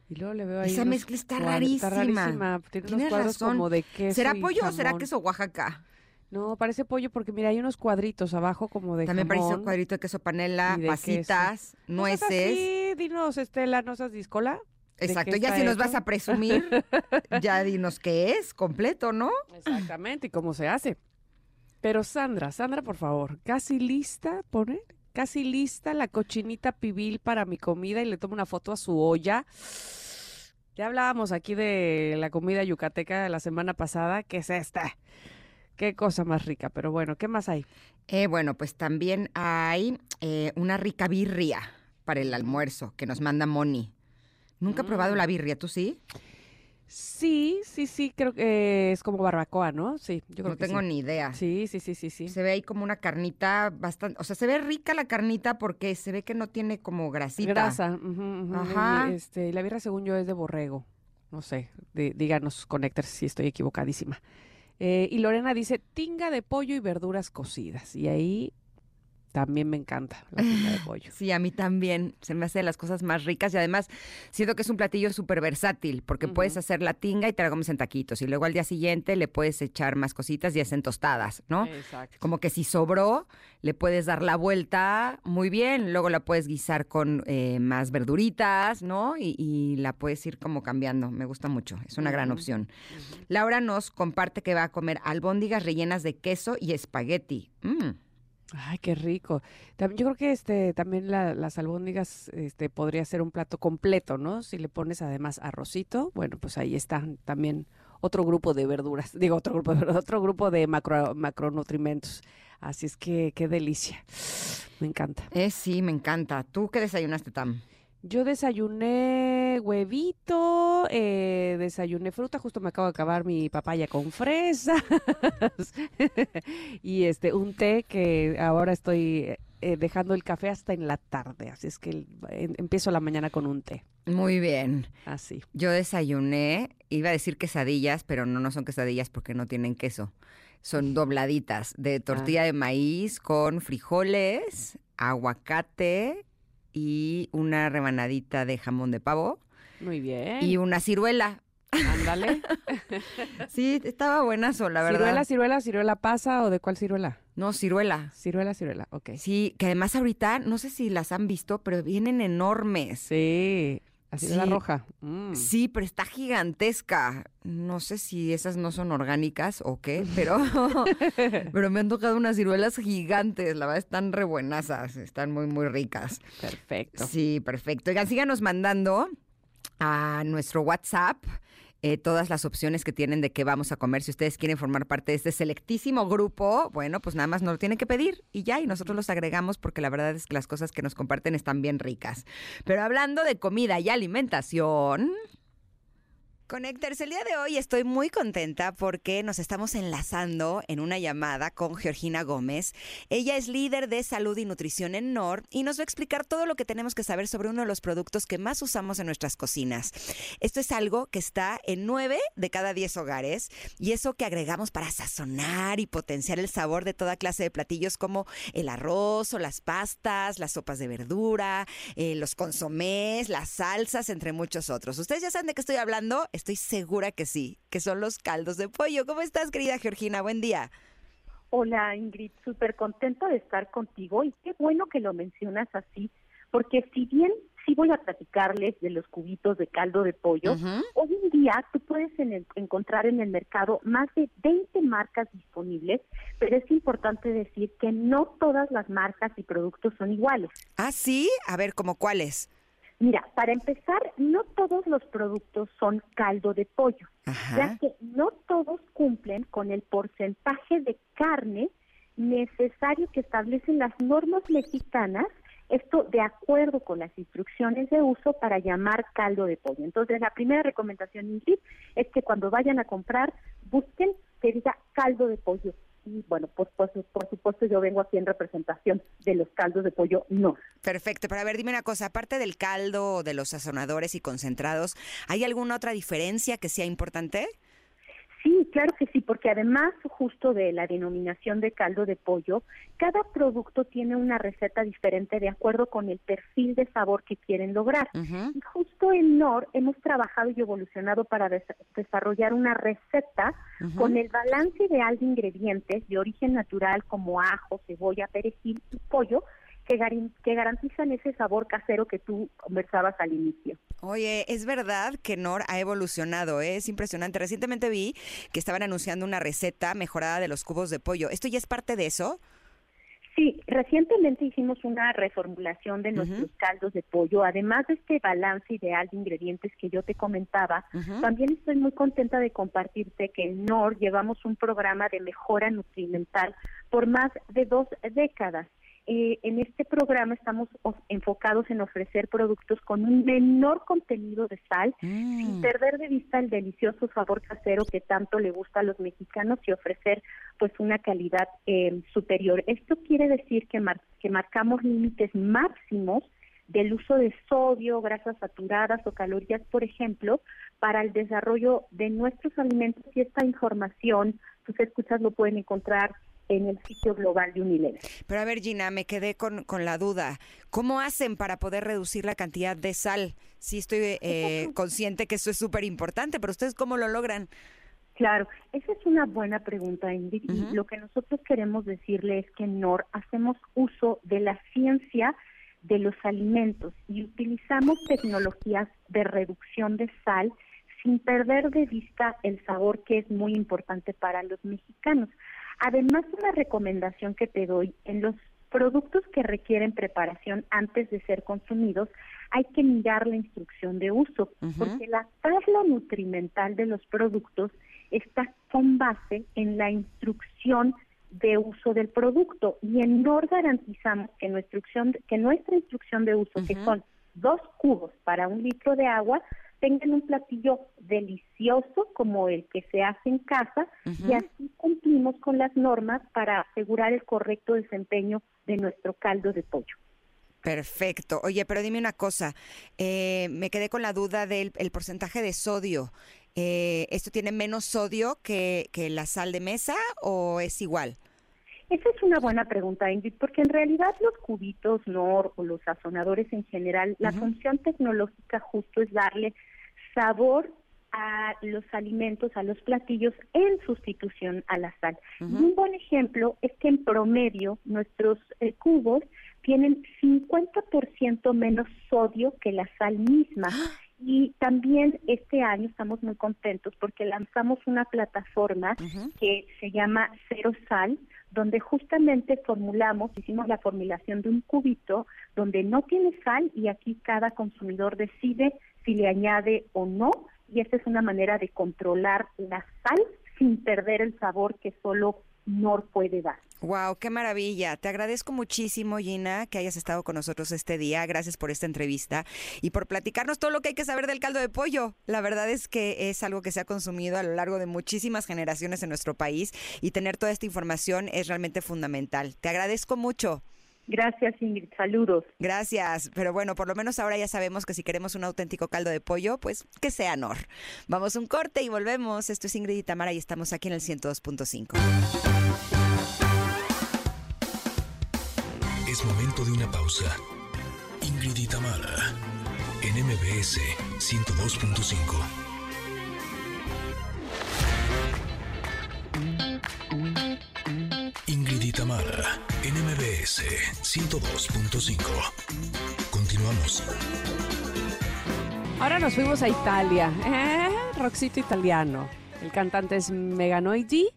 Y luego le veo ahí Esa mezcla está cuadros- Está rarísima. rarísima. Tiene unos Tienes cuadros razón. como de queso ¿Será y pollo o será jamón. queso Oaxaca? No, parece pollo porque mira, hay unos cuadritos abajo como de También parece un jamón. cuadrito de queso panela, de pasitas, No seas nueces. así, dinos, Estela, ¿no seas discola? ¿De Exacto, ya si nos vas a presumir, ya dinos qué es, completo, ¿no? Exactamente, y cómo se hace. Pero Sandra, Sandra, por favor, casi lista, pone, casi lista la cochinita pibil para mi comida y le tomo una foto a su olla. Ya hablábamos aquí de la comida yucateca de la semana pasada, ¿qué es esta? Qué cosa más rica, pero bueno, ¿qué más hay? Eh, bueno, pues también hay eh, una rica birria para el almuerzo que nos manda Moni. Nunca he probado Mm. la birria, ¿tú sí? Sí, sí, sí, creo que es como barbacoa, ¿no? Sí, yo creo No que tengo sí. ni idea. Sí, sí, sí, sí, sí. Se ve ahí como una carnita bastante, o sea, se ve rica la carnita porque se ve que no tiene como grasita. Grasa. Ajá. y, este, la birra, según yo, es de borrego. No sé, di- díganos, Connectors, si estoy equivocadísima. Eh, y Lorena dice, tinga de pollo y verduras cocidas. Y ahí también me encanta la tinga de pollo. Sí, a mí también. Se me hace de las cosas más ricas y además siento que es un platillo súper versátil porque puedes hacer la tinga y te la comes en taquitos y luego al día siguiente le puedes echar más cositas y hacen tostadas, ¿no? Exacto. Como que si sobró, le puedes dar la vuelta muy bien, luego la puedes guisar con eh, más verduritas, ¿no? Y, y la puedes ir como cambiando. Me gusta mucho, es una gran opción. Laura nos comparte que va a comer albóndigas rellenas de queso y espagueti. Mm. Ay, qué rico. También, yo creo que este, también la- las albóndigas este, podría ser un plato completo, ¿no? Si le pones además arrocito, bueno, pues ahí está también otro grupo de verduras, digo otro grupo de verduras, otro grupo de macro, macronutrimentos. Así es que qué delicia. Me encanta. Eh, sí, me encanta. ¿Tú qué desayunaste, Tam? Yo desayuné huevito, eh, desayuné fruta, justo me acabo de acabar mi papaya con fresas y este un té que ahora estoy eh, dejando el café hasta en la tarde, así es que el- em- empiezo la mañana con un té, Muy bien. así. Yo desayuné, iba a decir quesadillas, pero no, no son quesadillas porque no tienen queso. Son dobladitas de tortilla de maíz con frijoles, aguacate y una rebanadita de jamón de pavo Muy bien. y una ciruela. Ándale. Sí, estaba buenazo, la verdad. ¿Ciruela, ciruela, ciruela pasa o de cuál ciruela? No, ciruela. Ciruela, ciruela, ok. Sí, que además ahorita, no sé si las han visto, pero vienen enormes. Sí, así de la roja. Mm. Sí, pero está gigantesca. No sé si esas no son orgánicas o qué, pero, pero me han tocado unas ciruelas gigantes. La verdad, están re buenazas, están muy, muy ricas. Perfecto. Sí, perfecto. Oigan, síganos mandando a nuestro WhatsApp eh, todas las opciones que tienen de qué vamos a comer. Si ustedes quieren formar parte de este selectísimo grupo, bueno, pues nada más nos lo tienen que pedir y ya, y nosotros los agregamos porque la verdad es que las cosas que nos comparten están bien ricas. Pero hablando de comida y alimentación... Connectors, el día de hoy estoy muy contenta porque nos estamos enlazando en una llamada con Georgina Gómez. Ella es líder de salud y nutrición en NOR y nos va a explicar todo lo que tenemos que saber sobre uno de los productos que más usamos en nuestras cocinas. Esto es algo que está en 9 de cada 10 hogares y eso que agregamos para sazonar y potenciar el sabor de toda clase de platillos como el arroz o las pastas, las sopas de verdura, eh, los consomés, las salsas, entre muchos otros. ¿Ustedes ya saben de qué estoy hablando? Estoy segura que sí, que son los caldos de pollo. ¿Cómo estás, querida Georgina? Buen día. Hola Ingrid, súper contenta de estar contigo y qué bueno que lo mencionas así, porque si bien sí voy a platicarles de los cubitos de caldo de pollo, hoy en día tú puedes en el- encontrar en el mercado más de 20 marcas disponibles, pero es importante decir que no todas las marcas y productos son iguales. Ah, sí. A ver, ¿cómo cuáles? Mira, para empezar, no todos los productos son caldo de pollo. ya que no todos cumplen con el porcentaje de carne necesario que establecen las normas mexicanas, esto de acuerdo con las instrucciones de uso para llamar caldo de pollo. Entonces, la primera recomendación, Ingrid, es que cuando vayan a comprar, busquen que diga caldo de pollo. Y bueno, pues, pues, por supuesto yo vengo aquí en representación de los caldos de pollo no. Perfecto, pero a ver, dime una cosa, aparte del caldo, de los sazonadores y concentrados, ¿hay alguna otra diferencia que sea importante? Sí, claro que sí, porque además justo de la denominación de caldo de pollo, cada producto tiene una receta diferente de acuerdo con el perfil de sabor que quieren lograr. Y justo en NOR hemos trabajado y evolucionado para des- desarrollar una receta con el balance ideal de ingredientes de origen natural como ajo, cebolla, perejil y pollo que, garin- que garantizan ese sabor casero que tú conversabas al inicio. Oye, es verdad que NOR ha evolucionado, ¿eh? es impresionante. Recientemente vi que estaban anunciando una receta mejorada de los cubos de pollo. ¿Esto ya es parte de eso? Sí, recientemente hicimos una reformulación de nuestros caldos de pollo. Además de este balance ideal de ingredientes que yo te comentaba, también estoy muy contenta de compartirte que en NOR llevamos un programa de mejora nutrimental por más de dos décadas. Eh, en este programa estamos enfocados en ofrecer productos con un menor contenido de sal, sin Mm. perder de vista el delicioso sabor casero que tanto le gusta a los mexicanos y ofrecer pues una calidad eh, superior. Esto quiere decir que, mar- que marcamos límites máximos del uso de sodio, grasas saturadas o calorías, por ejemplo, para el desarrollo de nuestros alimentos y esta información, tus escuchas lo pueden encontrar en el sitio global de Unilever. Pero a ver, Gina, me quedé con, con la duda. ¿Cómo hacen para poder reducir la cantidad de sal? Sí, estoy eh, consciente que eso es súper importante, pero ¿ustedes cómo lo logran? Claro, esa es una buena pregunta, Ingrid. Y lo que nosotros queremos decirle es que en NOR hacemos uso de la ciencia de los alimentos y utilizamos tecnologías de reducción de sal sin perder de vista el sabor que es muy importante para los mexicanos. Además, una recomendación que te doy, en los productos que requieren preparación antes de ser consumidos, hay que mirar la instrucción de uso, porque la tabla nutrimental de los productos está con base en la instrucción de uso del producto y en NOR garantizamos que nuestra instrucción, que nuestra instrucción de uso, que son dos cubos para un litro de agua, tengan un platillo delicioso como el que se hace en casa y así cumplimos con las normas para asegurar el correcto desempeño de nuestro caldo de pollo. Perfecto. Oye, pero dime una cosa, eh, me quedé con la duda del el porcentaje de sodio. Eh, ¿Esto tiene menos sodio que, que la sal de mesa o es igual? Esa es una buena pregunta, Ingrid, porque en realidad los cubitos NOR o los sazonadores en general, la función tecnológica justo es darle sabor a los alimentos, a los platillos en sustitución a la sal. Y un buen ejemplo es que en promedio nuestros eh, cubos tienen 50% menos sodio que la sal misma. Y también este año estamos muy contentos porque lanzamos una plataforma que se llama Cero Sal, donde justamente formulamos, hicimos la formulación de un cubito donde no tiene sal y aquí cada consumidor decide si le añade o no. Y esta es una manera de controlar la sal sin perder el sabor que solo NOR puede dar. Wow, qué maravilla. Te agradezco muchísimo, Gina, que hayas estado con nosotros este día. Gracias por esta entrevista y por platicarnos todo lo que hay que saber del caldo de pollo. La verdad es que es algo que se ha consumido a lo largo de muchísimas generaciones en nuestro país y tener toda esta información es realmente fundamental. Te agradezco mucho. Gracias, Ingrid. Saludos. Gracias. Pero bueno, por lo menos ahora ya sabemos que si queremos un auténtico caldo de pollo, pues que sea Nor. Vamos un corte y volvemos. Esto es Ingrid y Tamara y estamos aquí en el 102.5. Es momento de una pausa. Ingrid y Tamara, en MBS 102.5. MBS 102.5. Continuamos. Ahora nos fuimos a Italia. ¿eh? Italiano. El cantante es Meganoidi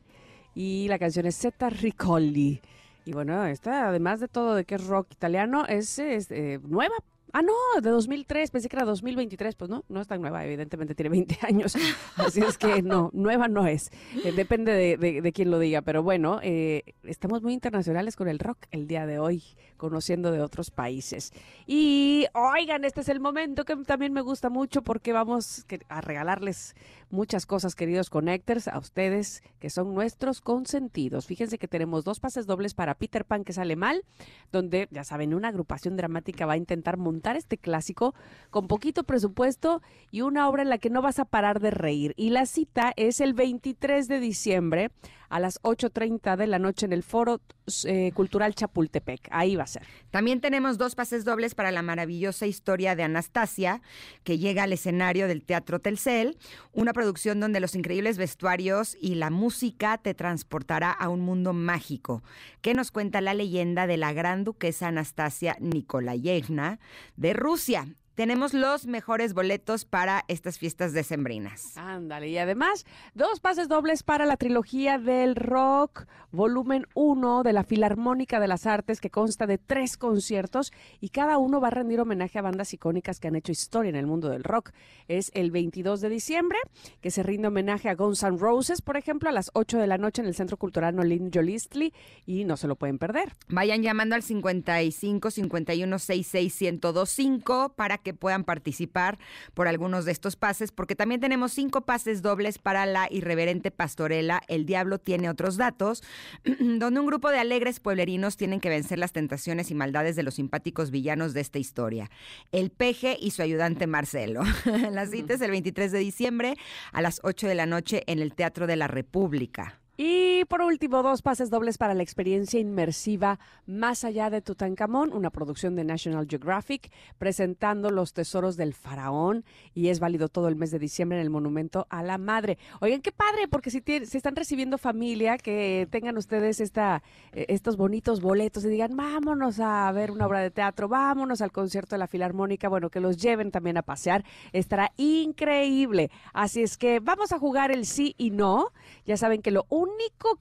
y la canción es Zeta Riccoli. Y bueno, esta, además de todo de que es rock italiano, es, es, eh, nueva. Ah, no, de 2003, pensé que era 2023, pues no, no es tan nueva, evidentemente tiene 20 años, así es que no, nueva no es, Eh, depende de, de- quién lo diga, pero bueno, eh, estamos muy internacionales con el rock el día de hoy, conociendo de otros países. Y oigan, este es el momento que también me gusta mucho porque vamos a regalarles muchas cosas, queridos Connectors, a ustedes que son nuestros consentidos. Fíjense que tenemos dos pases dobles para Peter Pan que sale mal, donde, ya saben, una agrupación dramática va a intentar montar este clásico con poquito presupuesto y una obra en la que no vas a parar de reír. Y la cita es el 23 de diciembre a las 8.30 de la noche en el Foro eh, Cultural Chapultepec. Ahí va a ser. También tenemos dos pases dobles para la maravillosa historia de Anastasia, que llega al escenario del Teatro Telcel, una producción donde los increíbles vestuarios y la música te transportará a un mundo mágico, que nos cuenta la leyenda de la gran duquesa Anastasia Nikolayevna de Rusia. Tenemos los mejores boletos para estas fiestas decembrinas. Ándale, y además, dos pases dobles para la trilogía del rock, volumen 1 de la Filarmónica de las Artes, que consta de tres conciertos y cada uno va a rendir homenaje a bandas icónicas que han hecho historia en el mundo del rock. Es el 22 de diciembre, que se rinde homenaje a Guns N' Roses, por ejemplo, a las 8 de la noche en el Centro Cultural Nolin Jolistli, y no se lo pueden perder. Vayan llamando al 55 51 66 1025 para que puedan participar por algunos de estos pases, porque también tenemos cinco pases dobles para la irreverente pastorela El Diablo tiene otros datos, donde un grupo de alegres pueblerinos tienen que vencer las tentaciones y maldades de los simpáticos villanos de esta historia. El Peje y su ayudante Marcelo. La cita es el 23 de diciembre a las 8 de la noche en el Teatro de la República. Y por último, dos pases dobles para la experiencia inmersiva Más allá de Tutankamón, una producción de National Geographic, presentando los tesoros del faraón y es válido todo el mes de diciembre en el Monumento a la Madre. Oigan, qué padre, porque si, están recibiendo familia, que tengan ustedes esta, eh, estos bonitos boletos y digan, vámonos a ver una obra de teatro, vámonos al concierto de la Filarmónica, bueno, que los lleven también a pasear, estará increíble. Así es que vamos a jugar el sí y no. Ya saben que lo único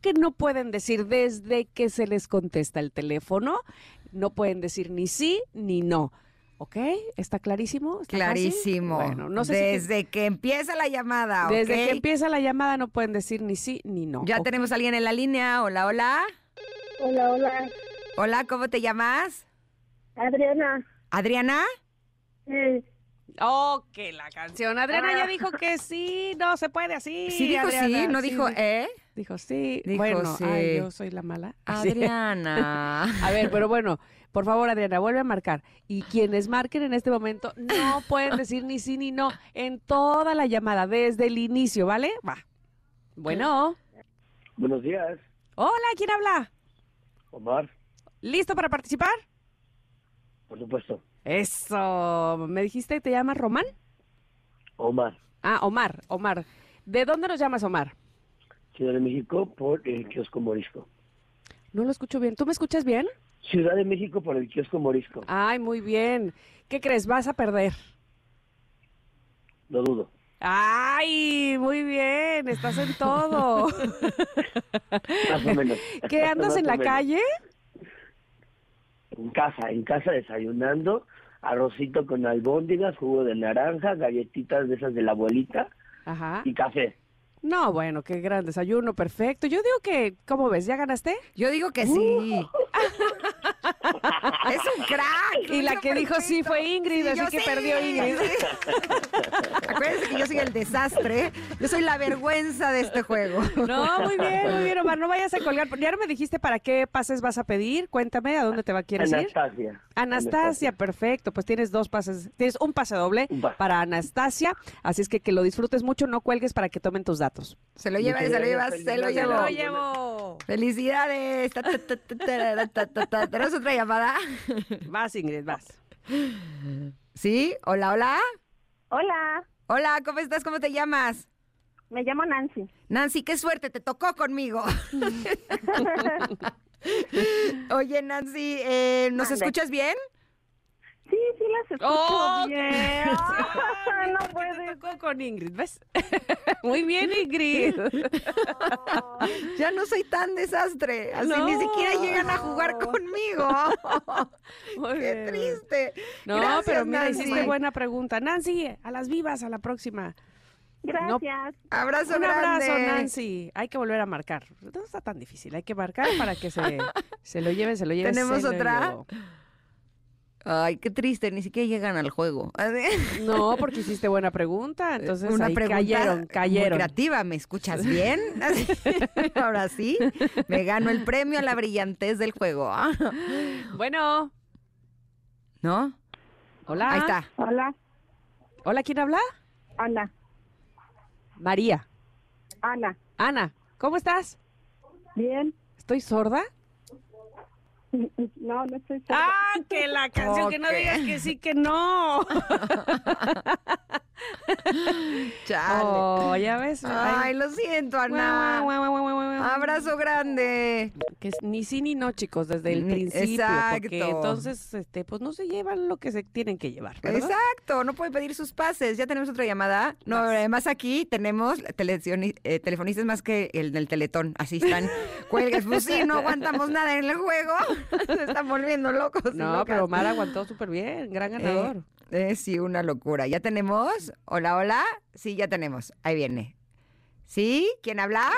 que no pueden decir desde que se les contesta el teléfono, no pueden decir ni sí ni no. ¿Ok? ¿Está clarísimo? Clarísimo. Bueno, no sé si- Desde que empieza la llamada. desde que empieza la llamada no pueden decir ni sí ni no. Ya tenemos a alguien en la línea. Hola, hola. Hola, hola. Hola, ¿cómo te llamas? Adriana. ¿Adriana? Sí. Oh, que la canción. Adriana ya dijo que sí, no se puede así. Sí dijo sí, no dijo eh. Dijo sí. Dijo bueno, sí. ay, yo soy la mala. Adriana. A ver, pero bueno, por favor, Adriana, vuelve a marcar. Y quienes marquen en este momento no pueden decir ni sí ni no en toda la llamada, desde el inicio, ¿vale? Va. Bueno. Buenos días, Hola, ¿quién habla? Omar, ¿Listo para participar? por supuesto. Eso. ¿Me dijiste que te llamas Román? Omar, Ah, Omar, Omar. ¿De dónde nos llamas, Omar? Ciudad de México por el kiosco Morisco. No lo escucho bien. ¿Tú me escuchas bien? Ciudad de México por el kiosco Morisco, Ay, muy bien. ¿Qué crees? Vas a perder. lo dudo. Ay, muy bien. Estás en todo. Más o menos. ¿Qué andas Más en la menos. calle? En casa, en casa desayunando, arrocito con albóndigas, jugo de naranja, galletitas de esas de la abuelita Ajá. y café. No, bueno, qué gran desayuno, perfecto. Yo digo que, ¿cómo ves? ¿Ya ganaste? Yo digo que sí. es un crack. Y la que dijo sí fue Ingrid, Sí, así que sí. perdió Ingrid. Acuérdense que yo soy el desastre. Yo soy la vergüenza de este juego. No, muy bien, muy bien, Omar. No vayas a colgar. Ya no me dijiste para qué pases vas a pedir. Cuéntame, ¿a dónde te va quieres ir? Anastasia. Anastasia, perfecto. Pues tienes dos pases, tienes un pase doble Un pase. para Anastasia. Así es que que lo disfrutes mucho, no cuelgues para que tomen tus datos. Se lo lleva, Muchas se lo lleva, gracias, se lo felicidades. llevó. llevo. Felicidades. Ta, ta, ta. ¿Tenemos otra llamada? Vas, Ingrid, vas. ¿Sí? Hola, hola. Hola, Hola, ¿cómo estás? ¿Cómo te llamas? me llamo Nancy. Nancy, qué suerte, te tocó conmigo. Oye, Nancy, eh, ¿nos Mande. escuchas bien? Sí, sí las escucho ¡Oh, bien. no puede con Ingrid, ¿ves? Muy bien, Ingrid. Ya no soy tan desastre. Así No. ni siquiera llegan a jugar conmigo. Muy Qué bien. triste. No, Gracias, pero mira, Nancy. hiciste buena pregunta. Nancy, a las vivas, a la próxima. Gracias. Abrazo Un grande. abrazo, Nancy. Hay que volver a marcar. No está tan difícil. Hay que marcar para que se, se lo lleven, se lo lleven. ¿Tenemos se otra? llevo. Ay, qué triste, ni siquiera llegan al juego. No, porque hiciste buena pregunta. Entonces Una ahí pregunta cayeron, muy cayeron. creativa, ¿me escuchas bien? Ahora sí, me gano el premio a la brillantez del juego. Bueno, ¿No? hola. Ahí está. Hola, Hola, ¿quién habla? Ana, María. Ana. Ana, ¿cómo estás? Bien. ¿Estoy sorda? No, no estoy. Ah, que la canción, que no digas que sí, que no. Chale. Oh, ya ves. Ay, lo siento, Ana. Guau, guau, guau. Abrazo grande. Que ni sí ni no, chicos, desde el Ni- principio. Porque exacto. entonces, este, pues no se llevan lo que se tienen que llevar, ¿verdad? Exacto, no puede pedir sus pases. Ya tenemos otra llamada. No, además aquí tenemos eh, telefonistas más que el del Teletón. Así están. Cuelgues, pues sí, no aguantamos nada en el juego. Se están volviendo locos. No, pero Omar aguantó súper bien, gran ganador. Eh, sí, una locura. ¿Ya tenemos? Hola, hola. Sí, ya tenemos. Ahí viene. ¿Sí? ¿Quién habla?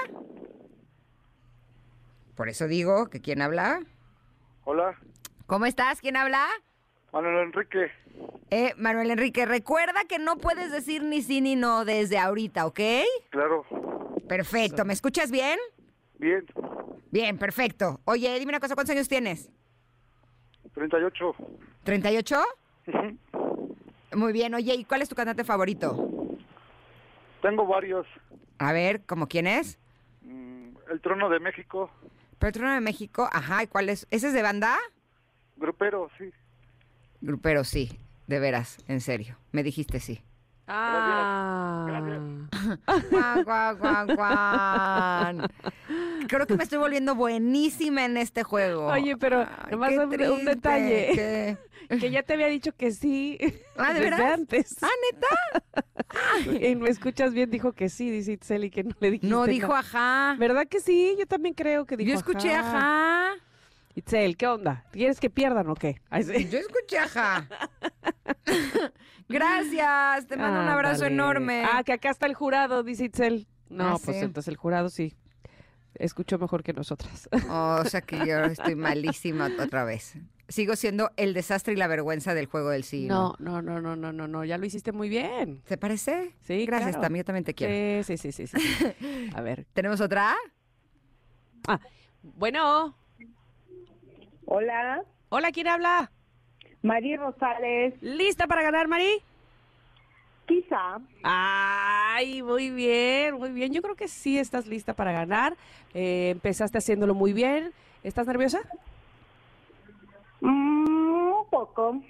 Por eso digo que ¿quién habla? Hola, ¿Cómo estás? ¿Quién habla? Manuel Enrique. Eh, Manuel Enrique, recuerda que no puedes decir ni sí ni no desde ahorita, ¿ok? Claro, Perfecto. ¿Me escuchas bien? bien, Bien, perfecto. Oye, dime una cosa, ¿cuántos años tienes? 38. ¿38? Ujú. Muy bien. Oye, ¿y cuál es tu cantante favorito? Tengo varios. A ver, ¿cómo quién es? Mm, El Trono de México, Petrono de México. Ajá, ¿y cuál es? ¿Ese es de banda? Grupero, sí. Grupero, sí. De veras, en serio. Me dijiste sí. Ah. Guau, guau, guau, guau. Creo que me estoy volviendo buenísima en este jugo. Oye, pero Ay, nomás un, detalle. ¿qué? Que ya te había dicho que sí. Ah, ¿de desde veras? antes. Ah, ¿neta? Y me escuchas bien, dijo que sí, dice Itzel, y que no le dijiste. No, dijo ajá. ¿Verdad que sí? Yo también creo que dijo Yo escuché ajá. Itzel, ¿qué onda? ¿Quieres que pierdan o qué? Ay, sí. Yo escuché ajá. Gracias, te mando un abrazo Ándale. enorme. Ah, que acá está el jurado, dice Itzel. No, Ah, pues sí. entonces el jurado sí. escuchó mejor que nosotras. O sea que yo estoy malísima otra vez. Sigo siendo el desastre y la vergüenza del juego del sí. No, no, no, no, no, no, no, ya lo hiciste muy bien. ¿Te parece? Sí, Gracias, claro. Tami, yo también te quiero. Sí, sí, sí, sí, sí. A ver. ¿Tenemos otra? Ah, bueno. Hola, Hola, ¿quién habla? Mari Rosales. ¿Lista para ganar, Mari? Quizá. Ay, muy bien, muy bien. Yo creo que sí estás lista para ganar. Eh, empezaste haciéndolo muy bien. ¿Estás nerviosa? Mm, un poco.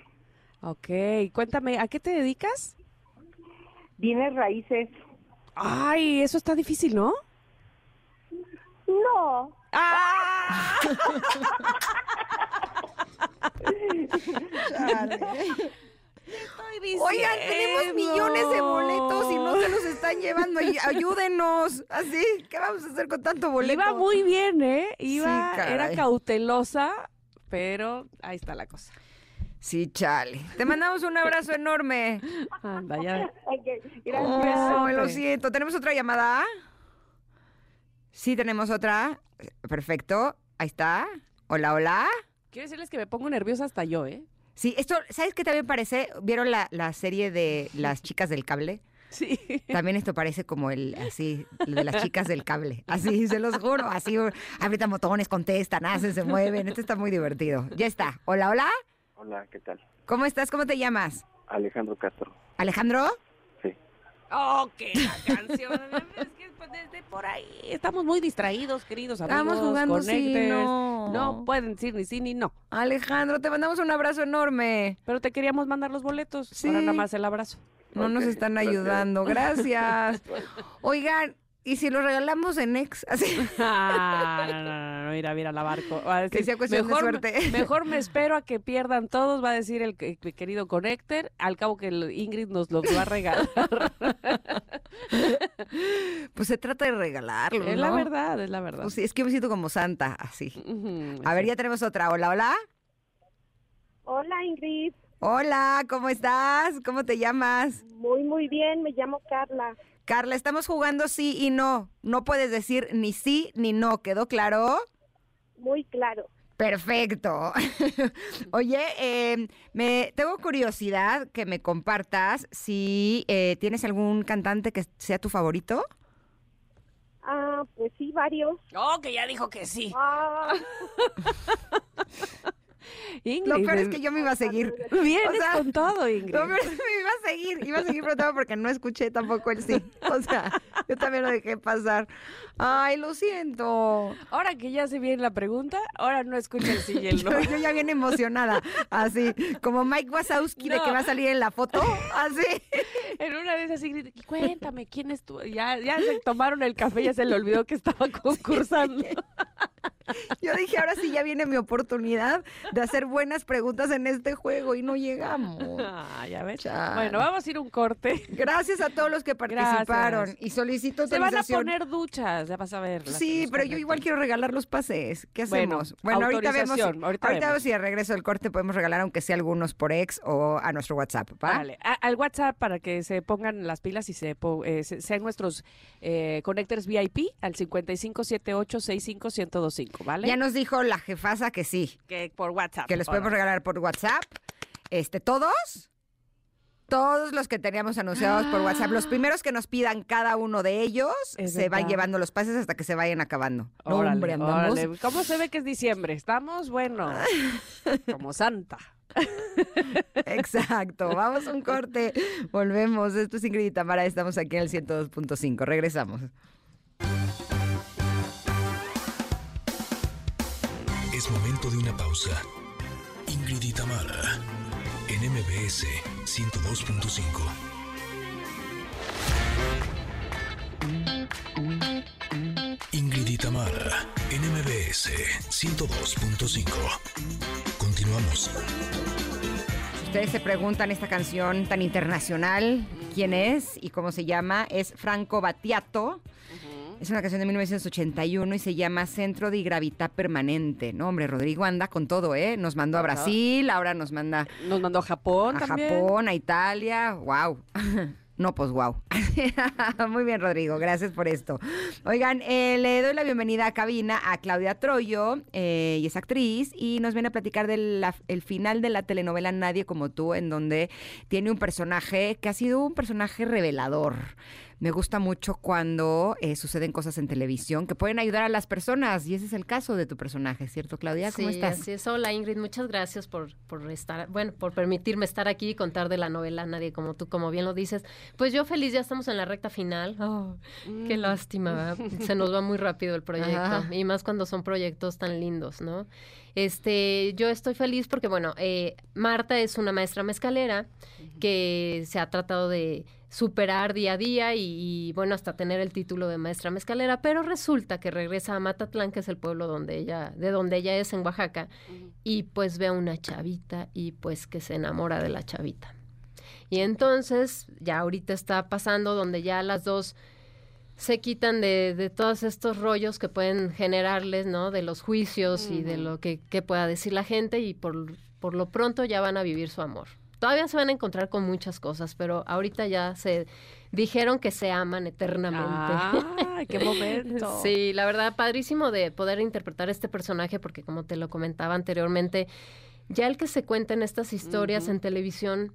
Ok, cuéntame, ¿a qué te dedicas? Bienes raíces. Ay, eso está difícil, ¿no? No. ¡Ah! Oigan, tenemos millones de boletos y no se los están llevando. Ay- Ayúdenos. Así, ¿qué vamos a hacer con tanto boleto? Iba muy bien, ¿eh? Iba, Sí, era cautelosa, pero ahí está la cosa. Sí, chale. Te mandamos un abrazo enorme. Anda, ya. Ok, Ay, gracias. lo siento. ¿Tenemos otra llamada? Sí, tenemos otra. Perfecto. Ahí está. Hola, hola. Quiero decirles que me pongo nerviosa hasta yo, ¿eh? Sí, esto, ¿sabes qué también parece? ¿Vieron la, la serie de las chicas del cable? Sí. También esto parece como el, así, el de las chicas del cable. Así, se los juro. Así, aprietan botones, contestan, hacen, se mueven. Esto está muy divertido. Ya está. Hola, hola. Hola, ¿qué tal? ¿Cómo estás? ¿Cómo te llamas? Alejandro Castro. ¿Alejandro? Sí. Ok, la canción. desde por ahí estamos muy distraídos, queridos amigos. Estamos jugando sí, no. No pueden decir ni sí ni no. Alejandro, te mandamos un abrazo enorme. Pero te queríamos mandar los boletos. Sí. Ahora nada más el abrazo. No nos están ayudando. Gracias. Oigan, ¿y si lo regalamos en ex? Así. Ah, no, no, no, no, mira, mira la barco. Va a decir, Que sea cuestión de suerte. Mejor me espero a que pierdan todos, va a decir el, querido Connector. Al cabo que el Ingrid nos los va a regalar. Pues se trata de regalarlo. es la verdad, es la verdad. Pues sí, es que me siento como santa, así. A ver, sí. ya tenemos otra. Hola, hola. Hola, Ingrid. Hola, ¿cómo estás? ¿Cómo te llamas? Muy, muy bien. Me llamo Carla. Carla, estamos jugando sí y no. No puedes decir ni sí ni no. ¿Quedó claro? Muy claro. Perfecto. Oye, eh, me tengo curiosidad que me compartas si eh, tienes algún cantante que sea tu favorito. Ah, pues sí, varios. Oh, que ya dijo que sí. Ah, Ingrid, Lo peor es que yo me iba a seguir. vienes o sea, con todo, Ingrid. Lo peor es que me iba a seguir, iba a seguir preguntando porque no escuché tampoco el sí. O sea, yo también lo dejé pasar. Ay, lo siento. Ahora que ya se viene la pregunta, ahora no escucha el sí y el no. Yo, yo ya bien emocionada, así, como Mike Wazowski de que va a salir en la foto, así. En una de esas, Ingrid, cuéntame, ¿quién es tú? Ya, ya se tomaron el café, ya se le olvidó que estaba concursando. Yo dije, ahora sí ya viene mi oportunidad de hacer buenas preguntas en este juego y no llegamos. Ah, ya ves. Bueno, vamos a ir un corte. Gracias a todos los que participaron Gracias. y solicito Se van a poner duchas, ya vas a ver. Sí, pero yo igual quiero regalar los pases. ¿Qué hacemos? Bueno, ahorita vemos. ahorita Ahorita vemos. vemos si de regreso del corte podemos regalar aunque sea algunos por ex o a nuestro WhatsApp. ¿va? Vale, a- al WhatsApp para que se pongan las pilas y se, eh, se- sean nuestros eh, connectors VIP al 5578651025, ¿vale? Ya nos dijo la jefasa que sí, que por WhatsApp. que les podemos regalar por WhatsApp. Este, todos. Todos los que teníamos anunciados por WhatsApp, los primeros que nos pidan cada uno de ellos, Es se van verdad. llevando los pases hasta que se vayan acabando. No, Órale, hombre, andamos. órale. ¿Cómo se ve que es diciembre? Estamos, bueno, como santa. Exacto. Vamos a un corte. Volvemos. Esto es Ingrid y Tamara. Estamos aquí en el 102.5. Regresamos. De una pausa. Ingrid y Tamara, en MBS 102.5. Ingrid y Tamara, en MBS 102.5. Continuamos. Ustedes se preguntan esta canción tan internacional, ¿quién es y cómo se llama? Es Franco Battiato. Es una canción de 1981 y se llama Centro de Gravidad Permanente. No, hombre, Rodrigo anda con todo, ¿eh? Nos mandó a. Brasil, ahora nos manda Nos mandó a Japón a también. Japón, a Italia. ¡Wow! No, pues wow. Muy bien, Rodrigo, gracias por esto. Oigan, eh, le doy la bienvenida a cabina a Claudia Troyo, eh, y es actriz, y nos viene a platicar del el final de la telenovela Nadie como tú, en donde tiene un personaje que ha sido un personaje revelador. Me gusta mucho cuando eh, suceden cosas en televisión que pueden ayudar a las personas y ese es el caso de tu personaje, ¿cierto, Claudia? ¿Cómo sí, estás? Así es. Hola, Ingrid, muchas gracias por, por estar, bueno, por permitirme estar aquí y contar de la novela Nadie como tú, como bien lo dices. Pues yo feliz, ya estamos en la recta final. Oh, Qué Mm. lástima, ¿verdad? se nos va muy rápido el proyecto Ajá. y más cuando son proyectos tan lindos, ¿no? Este, yo estoy feliz porque, bueno, eh, Marta es una maestra mezcalera que se ha tratado de superar día a día y, y, bueno, hasta tener el título de maestra mezcalera, pero resulta que regresa a Matatlán, que es el pueblo donde ella, de donde ella es en Oaxaca, y pues ve a una chavita y pues que se enamora de la chavita. Y entonces, ya ahorita está pasando donde ya las dos se quitan de, de todos estos rollos que pueden generarles, ¿no? De los juicios y de lo que, que pueda decir la gente y por, por lo pronto ya van a vivir su amor. Todavía se van a encontrar con muchas cosas, pero ahorita ya se dijeron que se aman eternamente. ¡Ay, qué momento! Sí, la verdad, padrísimo de poder interpretar este personaje, porque como te lo comentaba anteriormente, ya el que se cuenten estas historias en televisión,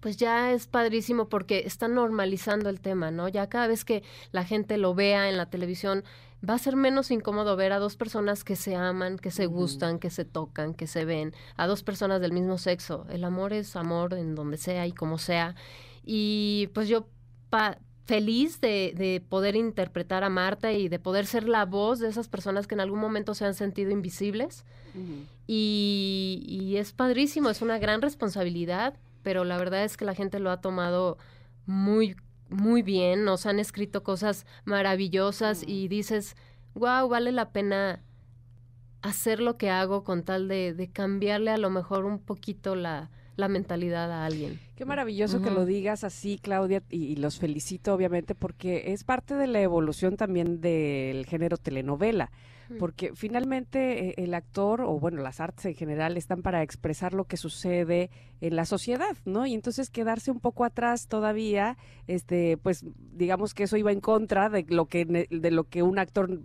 pues ya es padrísimo porque está normalizando el tema, ¿no? Ya cada vez que la gente lo vea en la televisión, va a ser menos incómodo ver a dos personas que se aman, que se gustan, que se tocan, que se ven, a dos personas del mismo sexo. El amor es amor en donde sea y como sea. Y pues yo pa- feliz de, de poder interpretar a Marta y de poder ser la voz de esas personas que en algún momento se han sentido invisibles. Y es padrísimo, es una gran responsabilidad, pero la verdad es que la gente lo ha tomado muy, muy bien, nos han escrito cosas maravillosas Ujú. y dices, wow, vale la pena hacer lo que hago con tal de, de cambiarle a lo mejor un poquito la, la mentalidad a alguien. Qué maravilloso que lo digas así, Claudia, y, y los felicito obviamente porque es parte de la evolución también del género telenovela, Mm. Porque finalmente eh, el actor o bueno, las artes en general están para expresar lo que sucede en la sociedad, ¿no? Y entonces quedarse un poco atrás todavía, este, pues digamos que eso iba en contra de lo que de lo que un actor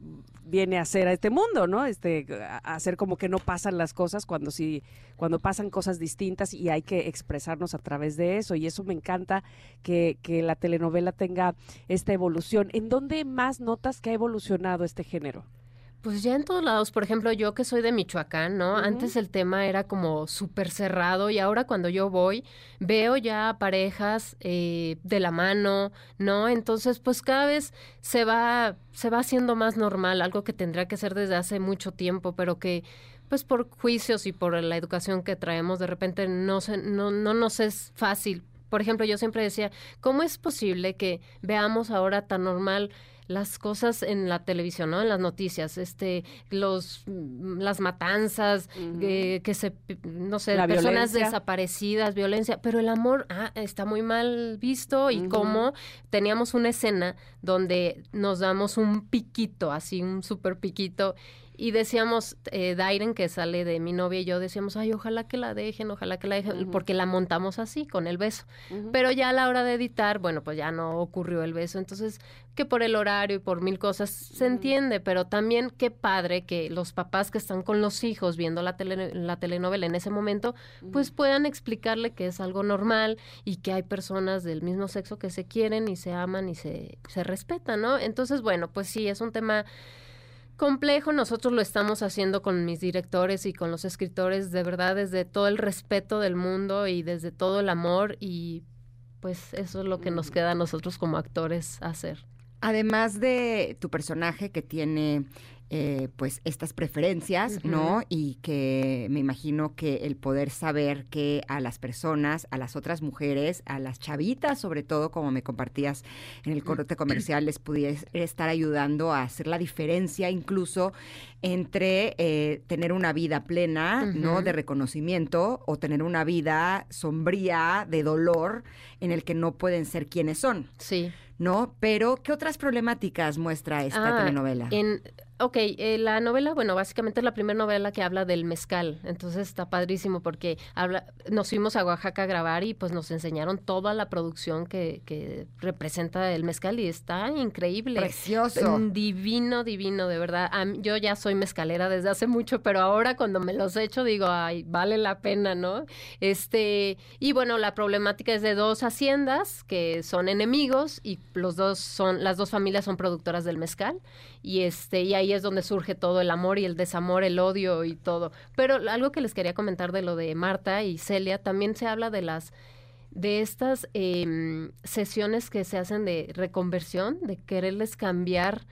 viene a hacer a este mundo, ¿no? Este, hacer como que no pasan las cosas cuando sí, cuando pasan cosas distintas y hay que expresarnos a través de eso. Y eso me encanta que, que la telenovela tenga esta evolución. ¿En dónde más notas que ha evolucionado este género? Pues ya en todos lados, por ejemplo, yo que soy de Michoacán, ¿no? Antes el tema era como súper cerrado y ahora cuando yo voy veo ya parejas eh, de la mano, ¿no? Entonces, pues cada vez se va, se va haciendo más normal, algo que tendría que ser desde hace mucho tiempo, pero que pues por juicios y por la educación que traemos, de repente no, se, no, no nos es fácil. Por ejemplo, yo siempre decía, ¿cómo es posible que veamos ahora tan normal las cosas en la televisión, ¿no? En las noticias, este, los, mm, las matanzas, eh, que se, no sé, La personas violencia. desaparecidas, violencia, pero el amor ah, está muy mal visto y como teníamos una escena donde nos damos un piquito, así un súper piquito. Y decíamos, eh, Dairen, que sale de mi novia y yo, decíamos, ay, ojalá que la dejen, ojalá que la dejen, porque la montamos así, con el beso. Pero ya a la hora de editar, bueno, pues ya no ocurrió el beso. Entonces, que por el horario y por mil cosas se entiende, pero también qué padre que los papás que están con los hijos viendo la, tele- la telenovela en ese momento, pues puedan explicarle que es algo normal y que hay personas del mismo sexo que se quieren y se aman y se, se respetan, ¿no? Entonces, bueno, pues sí, es un tema complejo. Nosotros lo estamos haciendo con mis directores y con los escritores, de verdad, desde todo el respeto del mundo y desde todo el amor y pues eso es lo que nos queda a nosotros como actores hacer. Además de tu personaje que tiene eh, pues estas preferencias, ¿no? Y que me imagino que el poder saber que a las personas, a las otras mujeres, a las chavitas, sobre todo, como me compartías en el corte comercial, les pudiera estar ayudando a hacer la diferencia incluso entre eh, tener una vida plena, ¿no? De reconocimiento o tener una vida sombría, de dolor, en el que no pueden ser quienes son. Sí. ¿no? Pero, ¿qué otras problemáticas muestra esta Ah, telenovela? En, ok, eh, la novela, bueno, básicamente es la primera novela que habla del mezcal, entonces está padrísimo porque habla, nos fuimos a Oaxaca a grabar y pues nos enseñaron toda la producción que, que representa el mezcal y está increíble. Precioso. Mm, Divino, divino, de verdad. Mí- yo ya soy mezcalera desde hace mucho, pero ahora cuando me los echo digo, ay, vale la pena, ¿no? Este, y bueno, la problemática es de dos haciendas que son enemigos y los dos son, las dos familias son productoras del mezcal y este, y ahí es donde surge todo el amor y el desamor, el odio y todo. Pero algo que les quería comentar de lo de Marta y Celia, también se habla de las de estas em, sesiones que se hacen de reconversión, de quererles cambiar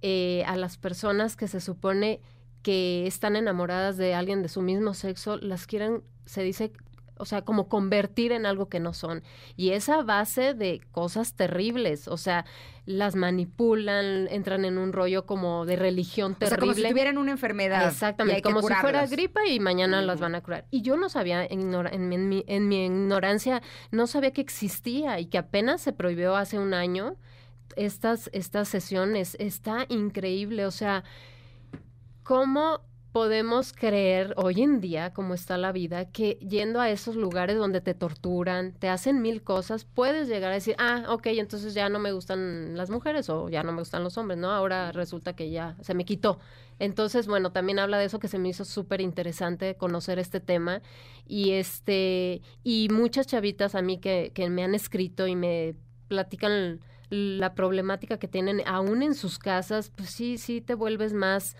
eh, a las personas que se supone que están enamoradas de alguien de su mismo sexo, las quieren, se dice, o sea, como convertir en algo que no son. Y esa base de cosas terribles, o sea, las manipulan, entran en un rollo como de religión O sea, terrible. como si tuvieran una enfermedad. Exactamente, como si fuera gripa y mañana las van a curar. Y yo no sabía, ignora- en, mi- en mi, en mi ignorancia, no sabía que existía y que apenas se prohibió hace un año estas, estas sesiones. Está increíble, o sea, ¿cómo podemos creer hoy en día, como está la vida, que yendo a esos lugares donde te torturan, te hacen mil cosas, puedes llegar a decir, ah, ok, entonces ya no me gustan las mujeres o ya no me gustan los hombres, ¿no? Ahora resulta que ya se me quitó. Entonces, bueno, también habla de eso que se me hizo súper interesante conocer este tema y este y muchas chavitas a mí que, que me han escrito y me platican la problemática que tienen aún en sus casas, pues sí, sí te vuelves más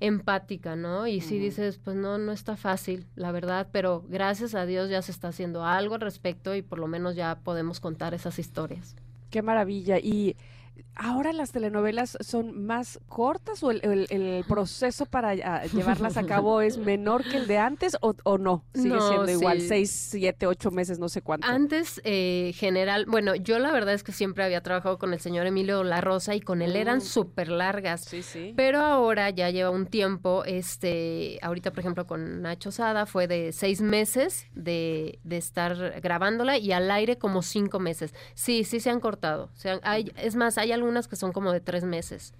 empática, ¿no? Y sí Ujú. dices, pues no, no está fácil, la verdad, pero gracias a Dios ya se está haciendo algo al respecto y por lo menos ya podemos contar esas historias. Qué maravilla. Y ahora las telenovelas son más cortas o el, el- el proceso para ah, llevarlas a cabo es menor que el de antes o, o no? Sigue No, siendo igual, seis, siete, ocho meses, no sé cuánto. Antes, eh, general, bueno, yo la verdad es que siempre había trabajado con el señor Emilio La Rosa y con él eran Mm. súper largas. Sí, sí. Pero ahora ya lleva un tiempo, este, ahorita por ejemplo con Nacho Sada fue de seis meses de, de estar grabándola y al aire como cinco meses. Sí, sí se han cortado. Se han- hay, es más, hay algunas que son como de tres meses.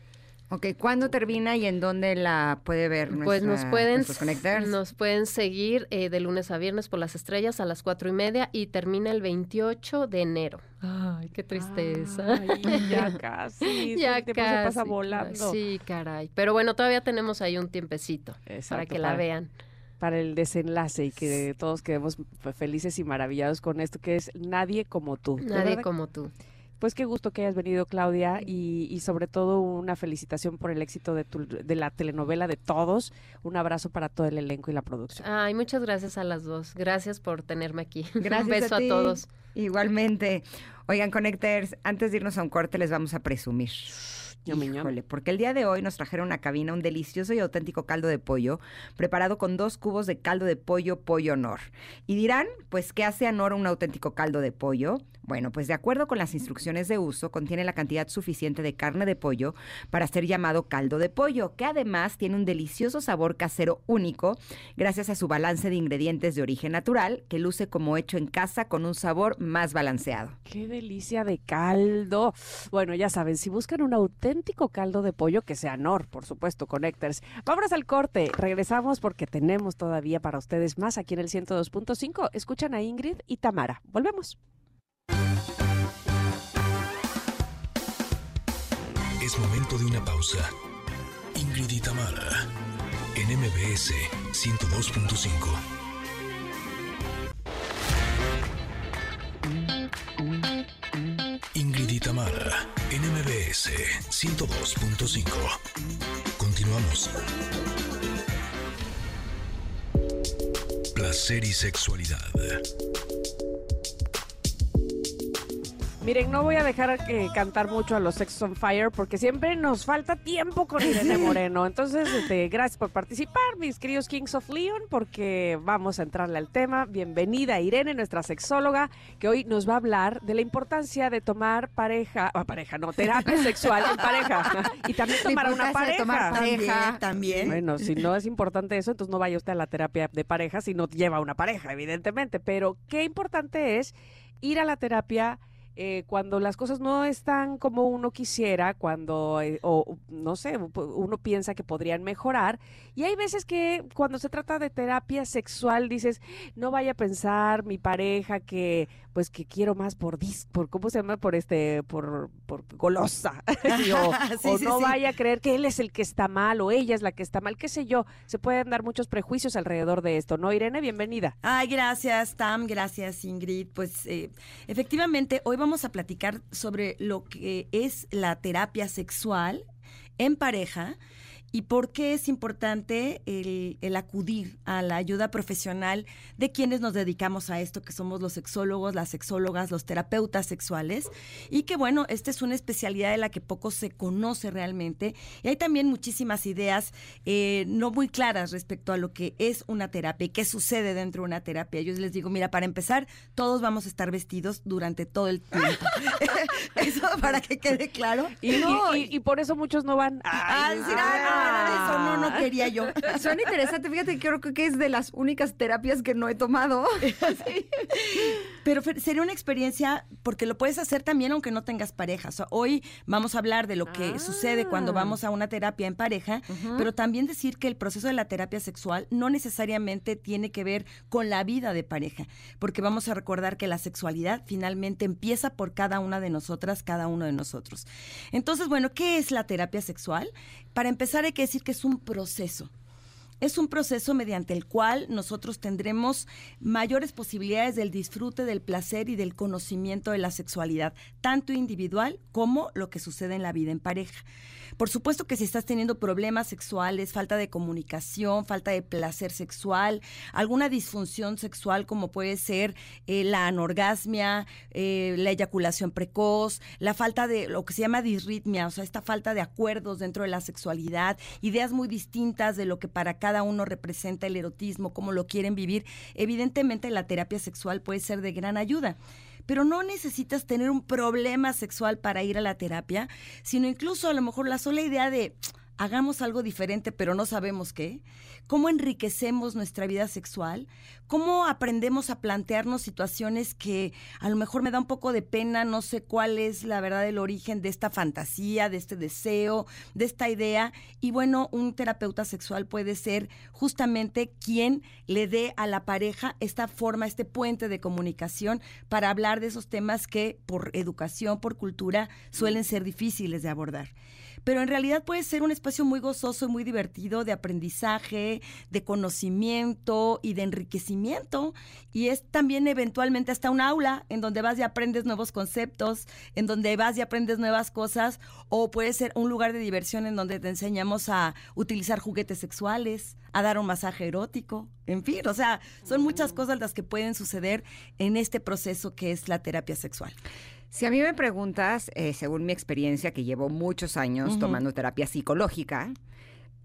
Ok, ¿cuándo termina y en dónde la puede ver Pues nos nuestra- pueden, nuestros connectors? nos pueden seguir eh, de lunes a viernes por las estrellas a las cuatro y media y termina el 28 de enero. Ay, qué tristeza. Ay, ya casi. ya tiempo se pasa casi. volando. Sí, caray. Pero bueno, todavía tenemos ahí un tiempecito para que la para- vean. Para el desenlace y que todos quedemos fe- felices y maravillados con esto que es Nadie como tú. Nadie como tú. Pues qué gusto que hayas venido, Claudia, y, y sobre todo una felicitación por el éxito de, tu- de la telenovela de todos. Un abrazo para todo el elenco y la producción. Ay, muchas gracias a las dos. Gracias por tenerme aquí. Gracias un beso a, a, ti. todos. Igualmente. Oigan, Connectors, antes de irnos a un corte les vamos a presumir. Híjole, porque el día de hoy nos trajeron a cabina un delicioso y auténtico caldo de pollo preparado con dos cubos de caldo de pollo pollo honor. Y dirán, pues, ¿qué hace honor a un auténtico caldo de pollo? Bueno, pues de acuerdo con las instrucciones de uso, contiene la cantidad suficiente de carne de pollo para ser llamado caldo de pollo, que además tiene un delicioso sabor casero único gracias a su balance de ingredientes de origen natural, que luce como hecho en casa con un sabor más balanceado. Qué delicia de caldo. Bueno, ya saben, si buscan un auténtico caldo de pollo, que sea Nor, por supuesto, Connectors. Vámonos al corte. Regresamos porque tenemos todavía para ustedes más aquí en el 102.5. Escuchan a Ingrid y Tamara. Volvemos. Es momento de una pausa. Ingrid y Tamara, en MBS 102.5. Ingrid y Tamara, MBS 102.5. Continuamos. Placer y sexualidad. Miren, no voy a dejar eh, cantar mucho a los Sex on Fire porque siempre nos falta tiempo con Irene Moreno. Entonces, este, gracias por participar, mis queridos Kings of Leon, porque vamos a entrarle al tema. Bienvenida Irene, nuestra sexóloga, que hoy nos va a hablar de la importancia de tomar pareja, ah, pareja, no, terapia sexual en pareja. Y también tomar una pareja. tomar pareja. También, también. Bueno, si no es importante eso, entonces no vaya usted a la terapia de pareja si no lleva una pareja, evidentemente. Pero qué importante es ir a la terapia eh, cuando las cosas no están como uno quisiera, cuando, eh, o no sé, uno piensa que podrían mejorar. Y hay veces que cuando se trata de terapia sexual dices, no vaya a pensar mi pareja que, pues que quiero más por dis, por cómo se llama, por este, por, por golosa, o, Sí, o sí, no vaya a creer que él es el que está mal o ella es la que está mal, qué sé yo. Se pueden dar muchos prejuicios alrededor de esto, ¿no? Irene, bienvenida. Ay, gracias, Tam, gracias, Ingrid. Pues eh, efectivamente, hoy vamos a platicar sobre lo que es la terapia sexual en pareja y por qué es importante el, el acudir a la ayuda profesional de quienes nos dedicamos a esto, que somos los sexólogos, las sexólogas, los terapeutas sexuales, y que bueno, esta es una especialidad de la que poco se conoce realmente, y hay también muchísimas ideas eh, no muy claras respecto a lo que es una terapia y qué sucede dentro de una terapia. Yo les digo, mira, para empezar, todos vamos a estar vestidos durante todo el tiempo. Eso para que quede claro. Y, y- No, y- y por eso muchos no van. Ah, sí, ah, no, eso, no, no quería yo. Suena interesante, fíjate, creo que es de las únicas terapias que no he tomado. Pero sería una experiencia porque lo puedes hacer también aunque no tengas pareja. O sea, hoy vamos a hablar de lo que sucede cuando vamos a una terapia en pareja, pero también decir que el proceso de la terapia sexual no necesariamente tiene que ver con la vida de pareja, porque vamos a recordar que la sexualidad finalmente empieza por cada una de nosotras, cada uno de nosotros. Entonces, bueno, ¿qué es la terapia sexual? Para empezar hay que decir que es un proceso. Es un proceso mediante el cual nosotros tendremos mayores posibilidades del disfrute, del placer y del conocimiento de la sexualidad, tanto individual como lo que sucede en la vida en pareja. Por supuesto que si estás teniendo problemas sexuales, falta de comunicación, falta de placer sexual, alguna disfunción sexual como puede ser eh, la anorgasmia, eh, la eyaculación precoz, la falta de lo que se llama disritmia, o sea, esta falta de acuerdos dentro de la sexualidad, ideas muy distintas de lo que para cada uno representa el erotismo, cómo lo quieren vivir, evidentemente la terapia sexual puede ser de gran ayuda pero no necesitas tener un problema sexual para ir a la terapia, sino incluso a lo mejor la sola idea de hagamos algo diferente, pero no sabemos qué, cómo enriquecemos nuestra vida sexual, cómo aprendemos a plantearnos situaciones que a lo mejor me da un poco de pena, no sé cuál es la verdad el origen de esta fantasía, de este deseo, de esta idea, y bueno, un terapeuta sexual puede ser justamente quien le dé a la pareja esta forma, este puente de comunicación para hablar de esos temas que por educación, por cultura, suelen ser difíciles de abordar pero en realidad puede ser un espacio muy gozoso y muy divertido de aprendizaje, de conocimiento y de enriquecimiento. Y es también eventualmente hasta un aula en donde vas y aprendes nuevos conceptos, en donde vas y aprendes nuevas cosas, o puede ser un lugar de diversión en donde te enseñamos a utilizar juguetes sexuales, a dar un masaje erótico, en fin, o sea, son muchas cosas las que pueden suceder en este proceso que es la terapia sexual. Si a mí me preguntas, eh, según mi experiencia, que llevo muchos años tomando terapia psicológica,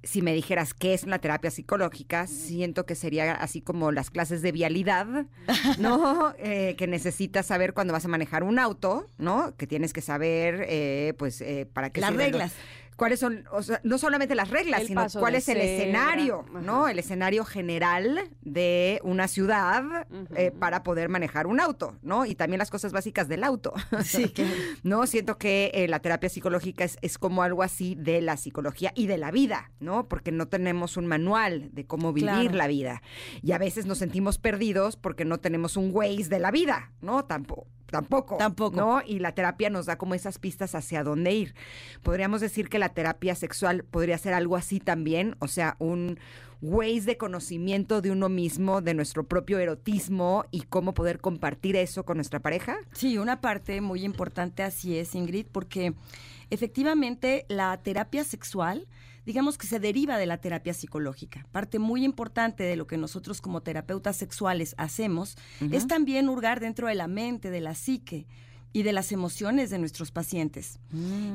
si me dijeras qué es una terapia psicológica, siento que sería así como las clases de vialidad, ¿no? Eh, que necesitas saber cuando vas a manejar un auto, ¿no? Que tienes que saber, eh, pues, eh, para qué Las los- reglas. ¿Cuáles son, o sea, no solamente las reglas, El sino cuál es el escenario, ajá. ¿no? El escenario general de una ciudad eh, para poder manejar un auto, ¿no? Y también las cosas básicas del auto. Sí, No, siento que eh, la terapia psicológica es, es como algo así de la psicología y de la vida, ¿no? Porque no tenemos un manual de cómo vivir Claro. la vida. Y a veces nos sentimos perdidos porque no tenemos un Waze de la vida, ¿no? Tampoco. Tampoco. Tampoco. ¿no? Y la terapia nos da como esas pistas hacia dónde ir. Podríamos decir que la terapia sexual podría ser algo así también, o sea, un Waze de conocimiento de uno mismo, de nuestro propio erotismo y cómo poder compartir eso con nuestra pareja. Sí, una parte muy importante así es, Ingrid, porque efectivamente la terapia sexual, digamos que se deriva de la terapia psicológica. Parte muy importante de lo que nosotros como terapeutas sexuales hacemos es también hurgar dentro de la mente, de la psique y de las emociones de nuestros pacientes.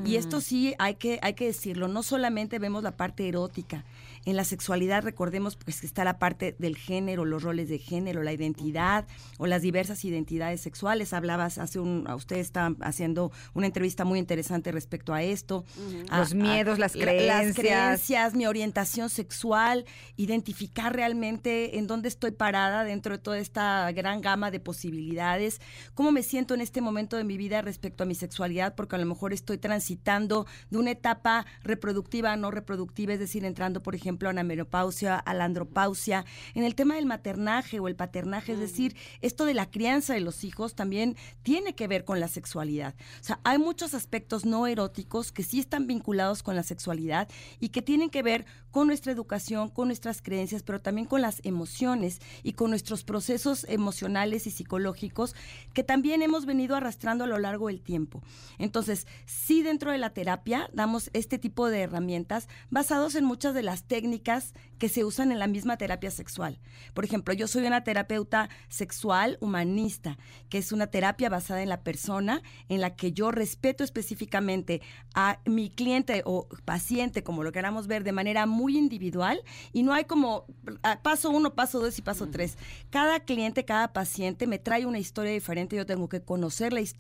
Y esto sí hay que, hay que decirlo, no solamente vemos la parte erótica, En la sexualidad, recordemos pues, que está la parte del género, los roles de género, la identidad o las diversas identidades sexuales. Hablabas hace un, a usted está haciendo una entrevista muy interesante respecto a esto. A- Los miedos, las la- creencias. Las creencias, mi orientación sexual, identificar realmente en dónde estoy parada dentro de toda esta gran gama de posibilidades, cómo me siento en este momento de mi vida respecto a mi sexualidad, porque a lo mejor estoy transitando de una etapa reproductiva a no reproductiva, es decir, entrando, por ejemplo, a la menopausia, a la andropausia. En el tema del maternaje o el paternaje, es decir, esto de la crianza de los hijos también tiene que ver con la sexualidad. O sea, hay muchos aspectos no eróticos que sí están vinculados con la sexualidad y que tienen que ver con nuestra educación, con nuestras creencias, pero también con las emociones y con nuestros procesos emocionales y psicológicos que también hemos venido arrastrando a lo largo del tiempo. Entonces, sí dentro de la terapia damos este tipo de herramientas basados en muchas de las técnicas que se usan en la misma terapia sexual. Por ejemplo, yo soy una terapeuta sexual humanista, que es una terapia basada en la persona, en la que yo respeto específicamente a mi cliente o paciente, como lo queramos ver, de manera muy individual y no hay como ah, paso uno, paso dos y paso tres. Cada cliente, cada paciente me trae una historia diferente, yo tengo que conocer la historia,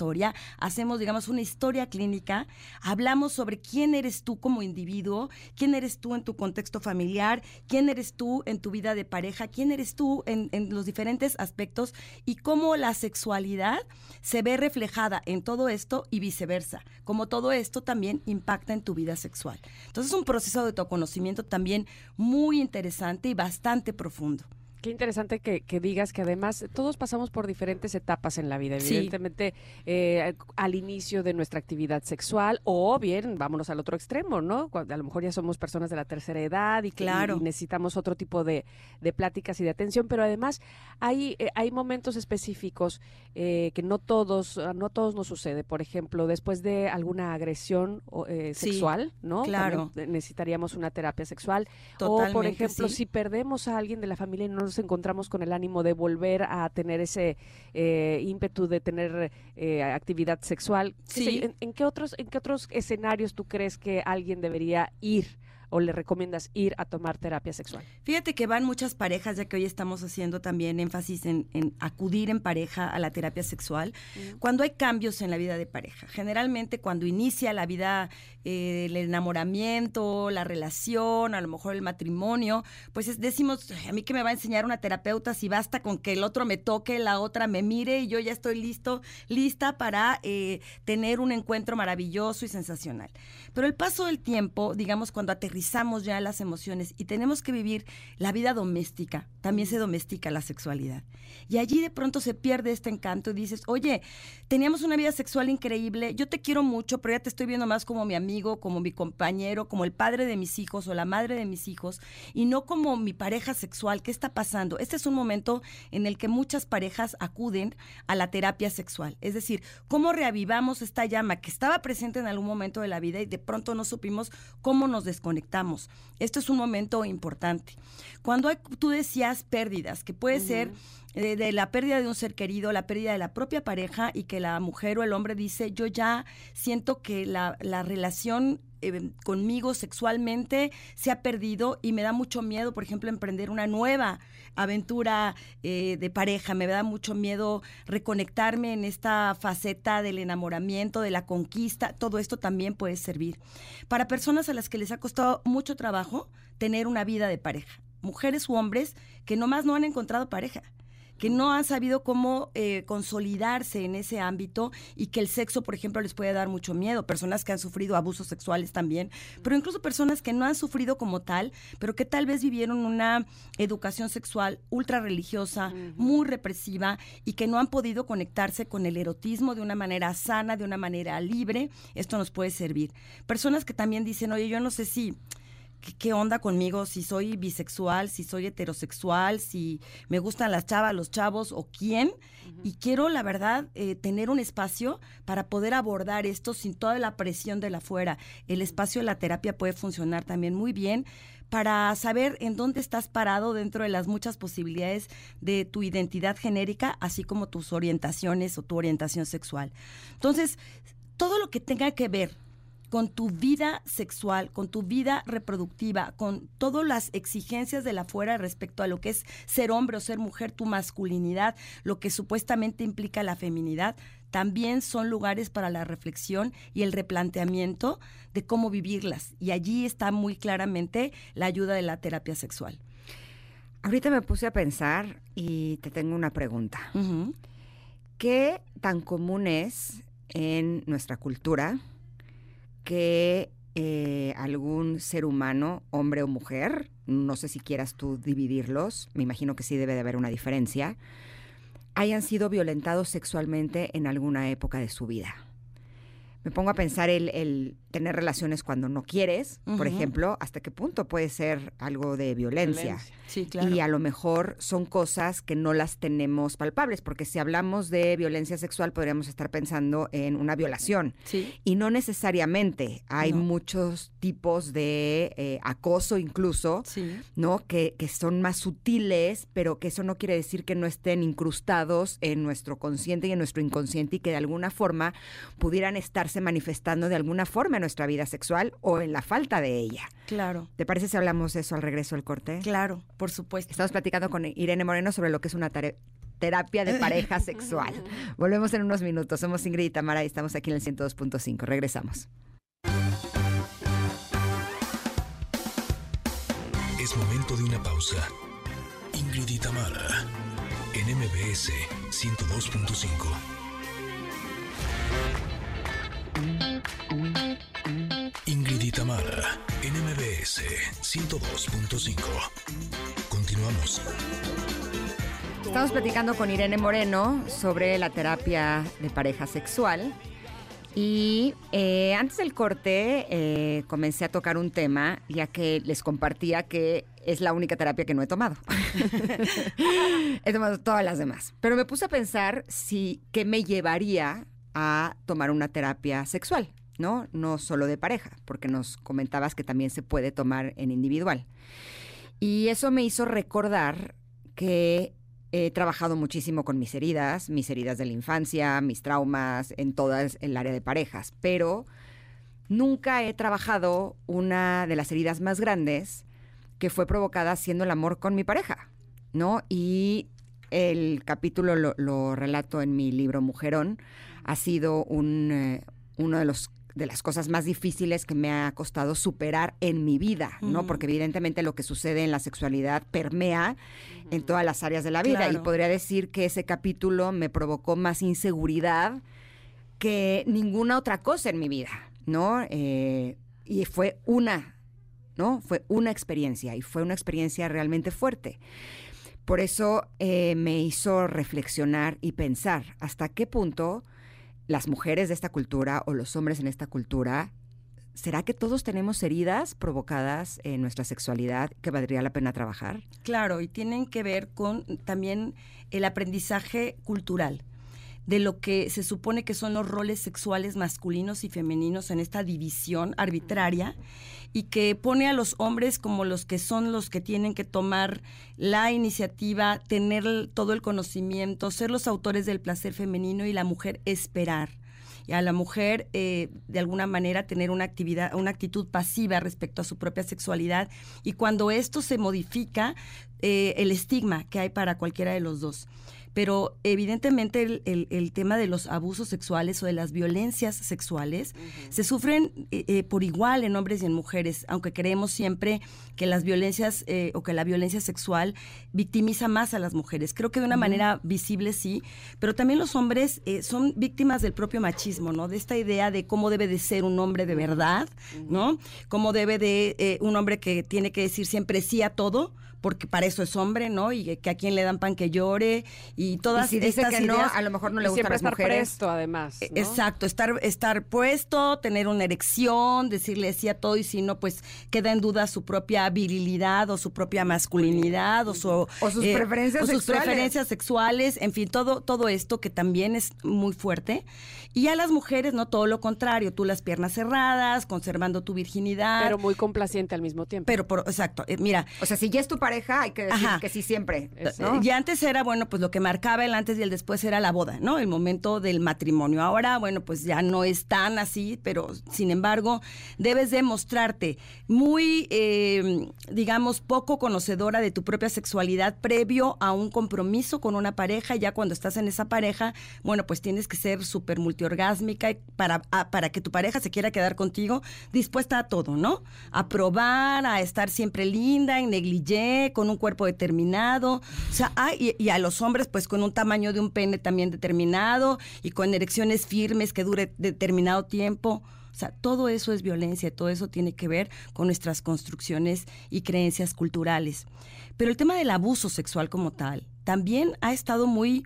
hacemos, digamos, una historia clínica, hablamos sobre quién eres tú como individuo, quién eres tú en tu contexto familiar, quién eres tú en tu vida de pareja, quién eres tú en, los diferentes aspectos y cómo la sexualidad se ve reflejada en todo esto y viceversa, como todo esto también impacta en tu vida sexual. Entonces es un proceso de autoconocimiento también muy interesante y bastante profundo. Qué interesante que, que digas que además todos pasamos por diferentes etapas en la vida. Sí. Evidentemente, eh, al inicio de nuestra actividad sexual, o bien, vámonos al otro extremo, ¿no? Cuando a lo mejor ya somos personas de la tercera edad y, que, Claro. y necesitamos otro tipo de, de pláticas y de atención, pero además hay, eh, hay momentos específicos eh, que no todos, ah, no todos nos sucede. Por ejemplo, después de alguna agresión Sí, sexual, ¿no? claro. También necesitaríamos una terapia sexual. o, por Totalmente, ejemplo, sí. si perdemos a alguien de la familia y no nos encontramos con el ánimo de volver a tener ese eh, ímpetu de tener eh, actividad sexual, Sí. ¿en, en qué otros, ¿en qué otros escenarios tú crees que alguien debería ir o le recomiendas ir a tomar terapia sexual? Fíjate que van muchas parejas, ya que hoy estamos haciendo también énfasis en, en acudir en pareja a la terapia sexual, cuando hay cambios en la vida de pareja. Generalmente cuando inicia la vida, eh, el enamoramiento, la relación, a lo mejor el matrimonio, pues es- decimos, "Ay, a mí que me va a enseñar una terapeuta si basta con que el otro me toque, la otra me mire y yo ya estoy listo, lista para eh, tener un encuentro maravilloso y sensacional. Pero el paso del tiempo, digamos, cuando aterrizamos ya las emociones y tenemos que vivir la vida doméstica, también se domestica la sexualidad. Y allí de pronto se pierde este encanto y dices, oye, teníamos una vida sexual increíble, yo te quiero mucho, pero ya te estoy viendo más como mi amigo, como mi compañero, como el padre de mis hijos o la madre de mis hijos, y no como mi pareja sexual. ¿Qué está pasando? Este es un momento en el que muchas parejas acuden a la terapia sexual. Es decir, cómo reavivamos esta llama que estaba presente en algún momento de la vida y de pronto no supimos cómo nos desconectamos. Esto es un momento importante. Cuando hay, tú decías pérdidas, que puede ser de la pérdida de un ser querido, la pérdida de la propia pareja y que la mujer o el hombre dice, yo ya siento que la, la relación eh, conmigo sexualmente se ha perdido y me da mucho miedo, por ejemplo, emprender una nueva aventura eh, de pareja, me da mucho miedo reconectarme en esta faceta del enamoramiento, de la conquista, todo esto también puede servir. Para personas a las que les ha costado mucho trabajo tener una vida de pareja, mujeres u hombres que nomás no han encontrado pareja que no han sabido cómo eh, consolidarse en ese ámbito y que el sexo, por ejemplo, les puede dar mucho miedo. Personas que han sufrido abusos sexuales también, pero incluso personas que no han sufrido como tal, pero que tal vez vivieron una educación sexual ultra religiosa, muy represiva y que no han podido conectarse con el erotismo de una manera sana, de una manera libre. Esto nos puede servir. Personas que también dicen, oye, yo no sé si ¿qué, qué onda conmigo? Si soy bisexual, si soy heterosexual, si me gustan las chavas, los chavos o quién. Y quiero, la verdad, eh, tener un espacio para poder abordar esto sin toda la presión de la fuera. El espacio de la terapia puede funcionar también muy bien para saber en dónde estás parado dentro de las muchas posibilidades de tu identidad genérica, así como tus orientaciones o tu orientación sexual. Entonces, todo lo que tenga que ver con tu vida sexual, con tu vida reproductiva, con todas las exigencias de la fuera respecto a lo que es ser hombre o ser mujer, tu masculinidad, lo que supuestamente implica la feminidad, también son lugares para la reflexión y el replanteamiento de cómo vivirlas. Y allí está muy claramente la ayuda de la terapia sexual. Ahorita me puse a pensar y te tengo una pregunta. ¿Qué tan común es en nuestra cultura que eh, algún ser humano, hombre o mujer, no sé si quieras tú dividirlos, me imagino que sí debe de haber una diferencia, hayan sido violentados sexualmente en alguna época de su vida? me pongo a pensar el, tener relaciones cuando no quieres, por ejemplo, hasta qué punto puede ser algo de violencia. Sí, claro. Y a lo mejor son cosas que no las tenemos palpables, porque si hablamos de violencia sexual podríamos estar pensando en una violación. Sí. Y no necesariamente. Hay muchos tipos de eh, acoso incluso, ¿no? Que, que son más sutiles, pero que eso no quiere decir que no estén incrustados en nuestro consciente y en nuestro inconsciente y que de alguna forma pudieran estar manifestando de alguna forma en nuestra vida sexual o en la falta de ella. Claro. ¿Te parece si hablamos de eso al regreso del corte? Claro, por supuesto. Estamos platicando con Irene Moreno sobre lo que es una terapia de pareja sexual. Volvemos en unos minutos. Somos Ingrid y Tamara y estamos aquí en el 102.5. Regresamos. Es momento de una pausa. Ingrid y Tamara en MBS 102.5. Ingrid y Tamara, NMBS 102.5. Continuamos. Estamos platicando con Irene Moreno sobre la terapia de pareja sexual. Y eh, antes del corte eh, comencé a tocar un tema, ya que les compartía que es la única terapia que no he tomado. he tomado todas las demás. Pero me puse a pensar si qué me llevaría a tomar una terapia sexual. ¿No? No solo de pareja, porque nos comentabas que también se puede tomar en individual. Y eso me hizo recordar que he trabajado muchísimo con mis heridas, mis heridas de la infancia, mis traumas, en todas el área de parejas, pero nunca he trabajado una de las heridas más grandes que fue provocada haciendo el amor con mi pareja, ¿no? Y el capítulo lo, relato en mi libro Mujerón, ha sido un, eh, uno de los de las cosas más difíciles que me ha costado superar en mi vida, ¿no? Porque evidentemente lo que sucede en la sexualidad permea en todas las áreas de la vida y podría decir que ese capítulo me provocó más inseguridad que ninguna otra cosa en mi vida, ¿no? Eh, y fue una, ¿no? Fue una experiencia y fue una experiencia realmente fuerte. Por eso eh, me hizo reflexionar y pensar hasta qué punto las mujeres de esta cultura o los hombres en esta cultura, ¿será que todos tenemos heridas provocadas en nuestra sexualidad que valdría la pena trabajar? Claro, y tienen que ver con también el aprendizaje cultural de lo que se supone que son los roles sexuales masculinos y femeninos en esta división arbitraria y que pone a los hombres como los que son los que tienen que tomar la iniciativa, tener todo el conocimiento, ser los autores del placer femenino y la mujer esperar. Y a la mujer eh, de alguna manera tener una actividad, una actitud pasiva respecto a su propia sexualidad. Y cuando esto se modifica eh, el estigma que hay para cualquiera de los dos pero evidentemente el, tema de los abusos sexuales o de las violencias sexuales se sufren eh, eh, por igual en hombres y en mujeres, aunque creemos siempre que las violencias eh, o que la violencia sexual victimiza más a las mujeres. Creo que de una manera visible sí, pero también los hombres son víctimas del propio machismo, ¿no? De esta idea de cómo debe de ser un hombre de verdad, ¿no? Cómo debe de un hombre que tiene que decir siempre sí a todo, porque para eso es hombre, ¿no? Y que a quien le dan pan que llore y todas y si dice que no, a lo mejor no le gusta a las estar mujeres. Presto, además. E, exacto, estar estar puesto, tener una erección, decirle sí a todo y si no, pues queda en duda su propia virilidad o su propia masculinidad o, su, sus eh, preferencias sus preferencias sexuales, en fin, todo todo esto que también es muy fuerte. Y a las mujeres, no todo lo contrario, tú las piernas cerradas, conservando tu virginidad. Pero muy complaciente al mismo tiempo. Pero, por, exacto, eh, mira. O sea, si ya es tu pareja, hay que decir que sí siempre. Y antes era, bueno, pues lo que marcaba el antes y el después era la boda, ¿no? El momento del matrimonio. Ahora, bueno, pues ya no es tan así, pero sin embargo, debes de mostrarte muy, eh, digamos, poco conocedora de tu propia sexualidad previo a un compromiso con una pareja. Ya cuando estás en esa pareja, bueno, pues tienes que ser súper multiorgásmica para, para que tu pareja se quiera quedar contigo, dispuesta a todo, ¿no? A probar, a estar siempre linda, en negligé, con un cuerpo determinado. O sea, y, y, a los hombres, pues con un tamaño de un pene también determinado y con erecciones firmes que dure determinado tiempo. O sea, todo eso es violencia, todo eso tiene que ver con nuestras construcciones y creencias culturales. Pero el tema del abuso sexual como tal, también ha estado muy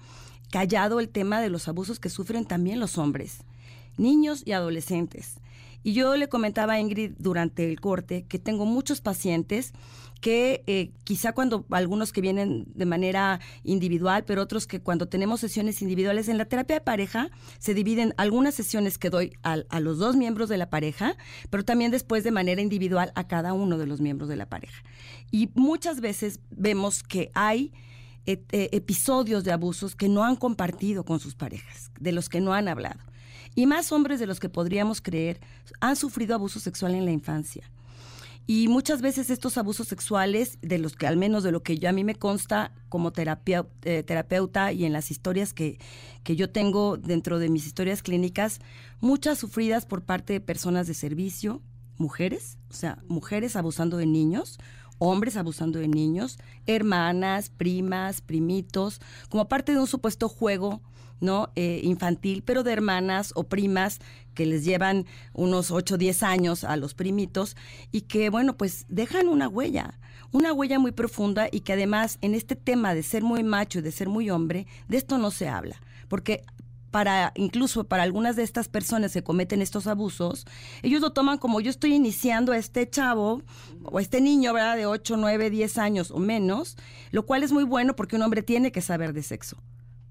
callado el tema de los abusos que sufren también los hombres, niños y adolescentes. Y yo le comentaba a Ingrid durante el corte que tengo muchos pacientes que eh, quizá cuando algunos que vienen de manera individual, pero otros que cuando tenemos sesiones individuales en la terapia de pareja, se dividen algunas sesiones que doy a, a los dos miembros de la pareja, pero también después de manera individual a cada uno de los miembros de la pareja. Y muchas veces vemos que hay eh, episodios de abusos que no han compartido con sus parejas, de los que no han hablado. Y más hombres de los que podríamos creer han sufrido abuso sexual en la infancia. Y muchas veces estos abusos sexuales, de los que al menos de lo que yo a mí me consta como terapia, eh, terapeuta y en las historias que, que yo tengo dentro de mis historias clínicas, muchas sufridas por parte de personas de servicio, mujeres, o sea, mujeres abusando de niños, hombres abusando de niños, hermanas, primas, primitos, como parte de un supuesto juego ¿no? Eh, infantil, pero de hermanas o primas que les llevan unos 8 o 10 años a los primitos y que, bueno, pues dejan una huella, una huella muy profunda y que además en este tema de ser muy macho y de ser muy hombre, de esto no se habla, porque para incluso para algunas de estas personas que cometen estos abusos, ellos lo toman como yo estoy iniciando a este chavo o a este niño, ¿verdad? De 8, 9, 10 años o menos, lo cual es muy bueno porque un hombre tiene que saber de sexo.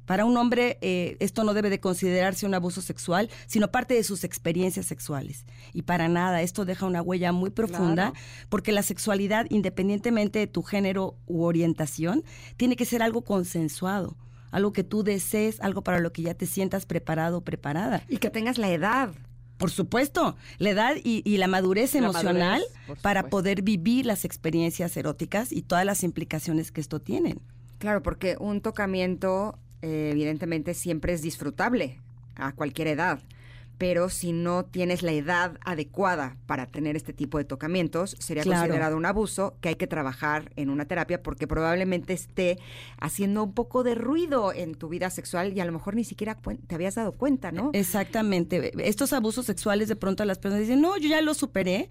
Para un hombre eh, esto no debe de considerarse un abuso sexual, sino parte de sus experiencias sexuales. Y para nada, esto deja una huella muy profunda, porque la sexualidad, independientemente de tu género u orientación, tiene que ser algo consensuado, algo que tú desees, algo para lo que ya te sientas preparado o preparada. Y que tengas la edad. Por supuesto, la edad y, la madurez emocional para poder vivir las experiencias eróticas y todas las implicaciones que esto tienen. Claro, porque un tocamiento eh, evidentemente siempre es disfrutable a cualquier edad. Pero si no tienes la edad adecuada para tener este tipo de tocamientos, sería considerado un abuso que hay que trabajar en una terapia porque probablemente esté haciendo un poco de ruido en tu vida sexual y a lo mejor ni siquiera te habías dado cuenta, ¿no? Exactamente. Estos abusos sexuales de pronto las personas dicen, no, yo ya lo superé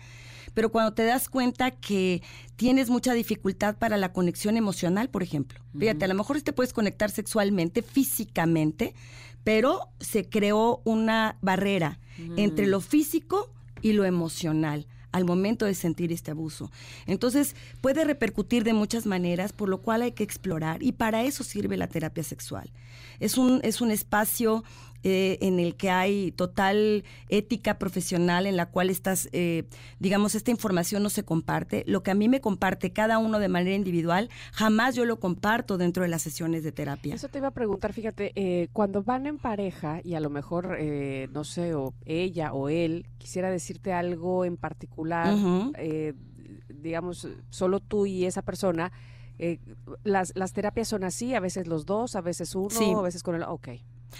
pero cuando te das cuenta que tienes mucha dificultad para la conexión emocional, por ejemplo. Fíjate, a lo mejor te puedes conectar sexualmente, físicamente, pero se creó una barrera entre lo físico y lo emocional al momento de sentir este abuso. Entonces, puede repercutir de muchas maneras, por lo cual hay que explorar y para eso sirve la terapia sexual. Es un, es un espacio eh, en el que hay total ética profesional, en la cual estás, eh, digamos, esta información no se comparte. Lo que a mí me comparte cada uno de manera individual, jamás yo lo comparto dentro de las sesiones de terapia. Eso te iba a preguntar, fíjate, eh, cuando van en pareja y a lo mejor, no sé, o ella o él quisiera decirte algo en particular, digamos, solo tú y esa persona, las, las terapias son así, a veces los dos, a veces uno, a veces con el... Ok.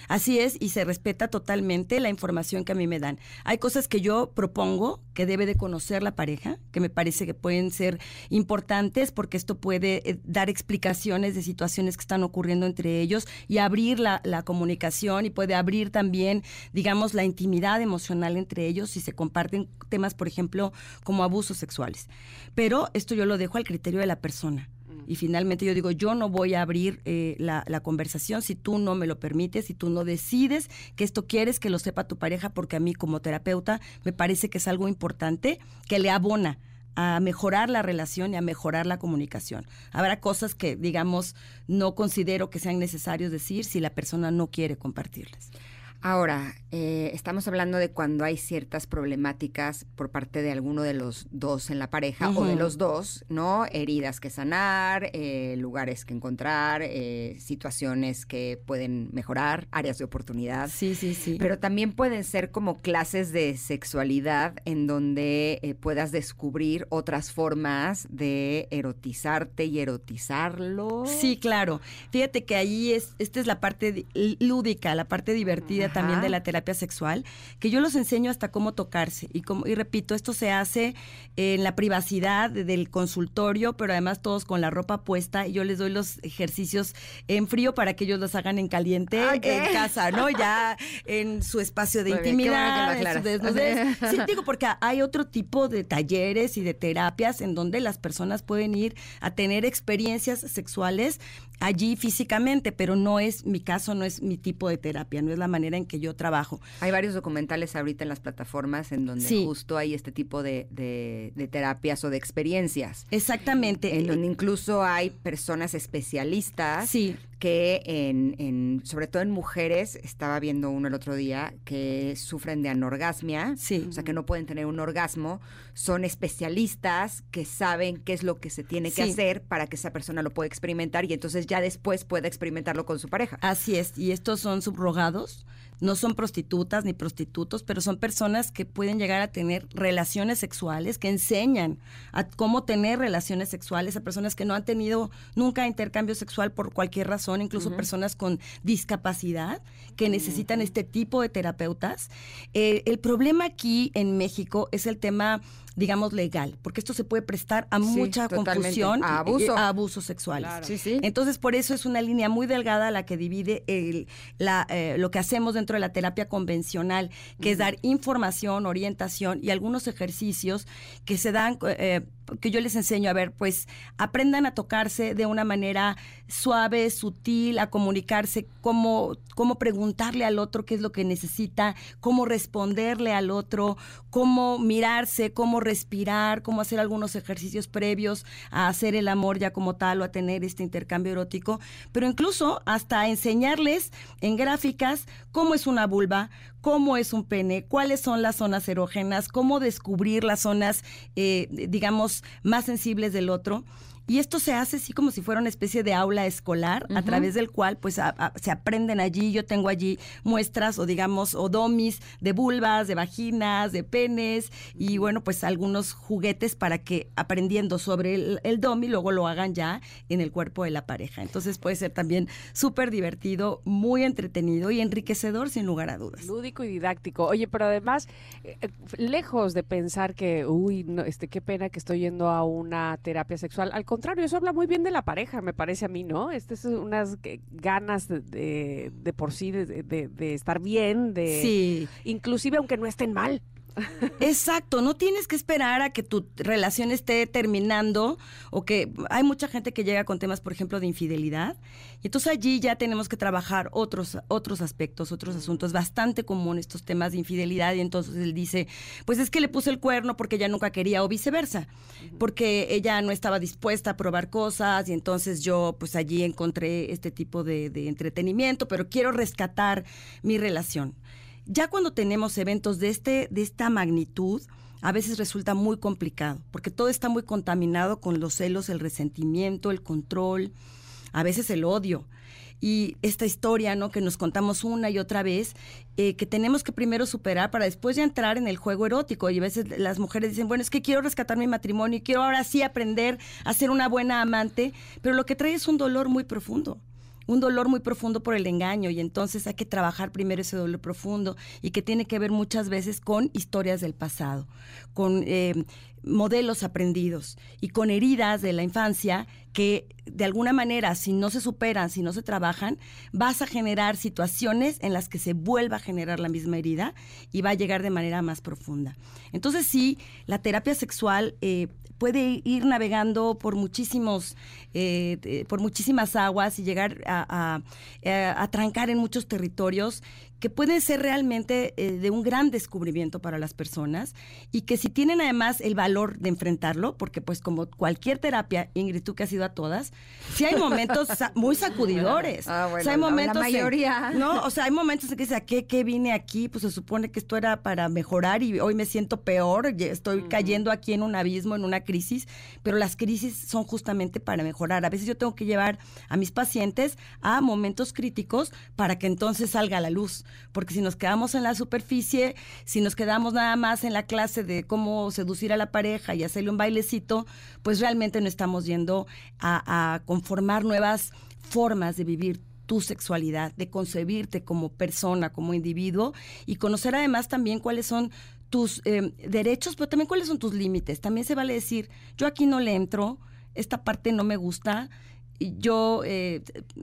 Así es, y se respeta totalmente la información que a mí me dan. Hay cosas que yo propongo que debe de conocer la pareja, que me parece que pueden ser importantes porque esto puede eh, dar explicaciones de situaciones que están ocurriendo entre ellos y abrir la, la comunicación y puede abrir también, digamos, la intimidad emocional entre ellos si se comparten temas, por ejemplo, como abusos sexuales. Pero esto yo lo dejo al criterio de la persona. Y finalmente yo digo, yo no voy a abrir eh, la, conversación si tú no me lo permites, si tú no decides que esto quieres que lo sepa tu pareja, porque a mí como terapeuta me parece que es algo importante que le abona a mejorar la relación y a mejorar la comunicación. Habrá cosas que, digamos, no considero que sean necesarios decir si la persona no quiere compartirles. Ahora, eh, estamos hablando de cuando hay ciertas problemáticas por parte de alguno de los dos en la pareja o de los dos, ¿no? Heridas que sanar, eh, lugares que encontrar, eh, situaciones que pueden mejorar, áreas de oportunidad. Sí, sí, sí. Pero también pueden ser como clases de sexualidad en donde eh, puedas descubrir otras formas de erotizarte y erotizarlo. Sí, claro. Fíjate que ahí es, esta es la parte di- lúdica, la parte divertida Ajá. también de la terapia sexual, que yo los enseño hasta cómo tocarse. Y, como, y repito, esto se hace en la privacidad del consultorio, pero además todos con la ropa puesta. Y yo les doy los ejercicios en frío para que ellos los hagan en caliente Ok. en casa, ¿no? Ya en su espacio de Muy bien, bueno intimidad, en su desnudez. Sí, digo, porque hay otro tipo de talleres y de terapias en donde las personas pueden ir a tener experiencias sexuales allí físicamente, pero no es mi caso, no es mi tipo de terapia, no es la manera en que yo trabajo. Hay varios documentales ahorita en las plataformas en donde Sí. justo hay este tipo de, de- de terapias o de experiencias. Exactamente. En donde incluso hay personas especialistas que en, en- sobre todo en mujeres, estaba viendo uno el otro día, que sufren de anorgasmia, o sea que no pueden tener un orgasmo, son especialistas que saben qué es lo que se tiene que Sí. hacer para que esa persona lo pueda experimentar y entonces ya después pueda experimentarlo con su pareja. Así es, y estos son subrogados, no son prostitutas ni prostitutos, pero son personas que pueden llegar a tener relaciones sexuales, que enseñan a cómo tener relaciones sexuales a personas que no han tenido nunca intercambio sexual por cualquier razón, incluso personas con discapacidad que necesitan este tipo de terapeutas. Eh, el problema aquí en México es el tema digamos legal, porque esto se puede prestar a Sí, mucha confusión A abuso. a abusos sexuales. Claro. Sí, sí. Entonces, por eso es una línea muy delgada la que divide el- la, eh, lo que hacemos dentro de la terapia convencional, que es dar información, orientación y algunos ejercicios que se dan, eh, que yo les enseño a ver, pues aprendan a tocarse de una manera suave, sutil, a comunicarse, cómo, cómo preguntarle al otro qué es lo que necesita, cómo responderle al otro, cómo mirarse, cómo respirar, cómo hacer algunos ejercicios previos a hacer el amor ya como tal o a tener este intercambio erótico, pero incluso hasta enseñarles en gráficas cómo es una vulva, cómo es un pene, cuáles son las zonas erógenas, cómo descubrir las zonas, eh, digamos, más sensibles del otro. Y esto se hace así como si fuera una especie de aula escolar, a través del cual pues a- a- se aprenden allí. Yo tengo allí muestras o digamos o domis de vulvas, de vaginas, de penes y bueno pues algunos juguetes para que aprendiendo sobre el, el domi luego lo hagan ya en el cuerpo de la pareja. Entonces puede ser también súper divertido, muy entretenido y enriquecedor sin lugar a dudas. Lúdico y didáctico. Oye, pero además, eh, eh, lejos de pensar que, uy, no, este, qué pena que estoy yendo a una terapia sexual. Al contrario, eso habla muy bien de la pareja, me parece a mí, ¿no? Estas son unas ganas de, de, de por sí de, de- de estar bien, de Sí. inclusive aunque no estén mal. Exacto, no tienes que esperar a que tu relación esté terminando o que hay mucha gente que llega con temas, por ejemplo, de infidelidad. Y entonces allí ya tenemos que trabajar otros, otros aspectos, otros asuntos. Bastante común estos temas de infidelidad y entonces él dice, pues es que le puse el cuerno porque ella nunca quería o viceversa, porque ella no estaba dispuesta a probar cosas y entonces yo pues allí encontré este tipo de, de entretenimiento, pero quiero rescatar mi relación. Ya cuando tenemos eventos de, este, de esta magnitud, a veces resulta muy complicado, porque todo está muy contaminado con los celos, el resentimiento, el control, a veces el odio. Y esta historia, ¿no? Que nos contamos una y otra vez, eh, que tenemos que primero superar para después ya entrar en el juego erótico. Y a veces las mujeres dicen, bueno, es que quiero rescatar mi matrimonio y quiero ahora sí aprender a ser una buena amante, pero lo que trae es un dolor muy profundo un dolor muy profundo por el engaño y entonces hay que trabajar primero ese dolor profundo y que tiene que ver muchas veces con historias del pasado, con eh, modelos aprendidos y con heridas de la infancia que de alguna manera si no se superan, si no se trabajan, vas a generar situaciones en las que se vuelva a generar la misma herida y va a llegar de manera más profunda. Entonces sí, la terapia sexual eh, puede ir navegando por muchísimos, eh, eh, por muchísimas aguas y llegar a, a, a trancar en muchos territorios que pueden ser realmente eh, de un gran descubrimiento para las personas y que si tienen además el valor de enfrentarlo, porque pues como cualquier terapia, Ingrid, tú que has ido a todas, sí hay momentos muy sacudidores. Ah, O bueno, sea, hay la- la momentos en- mayoría. no, o sea, hay momentos en que dices, ¿a qué, qué vine aquí? Pues se supone que esto era para mejorar y hoy me siento peor, estoy cayendo aquí en un abismo, en una crisis, pero las crisis son justamente para mejorar. A veces yo tengo que llevar a mis pacientes a momentos críticos para que entonces salga a la luz, porque si nos quedamos en la superficie, si nos quedamos nada más en la clase de cómo seducir a la pareja y hacerle un bailecito, pues realmente no estamos yendo a, conformar nuevas formas de vivir tu sexualidad, de concebirte como persona, como individuo y conocer además también cuáles son tus eh, derechos, pero también cuáles son tus límites. También se vale decir, yo aquí no le entro, esta parte no me gusta, yo eh,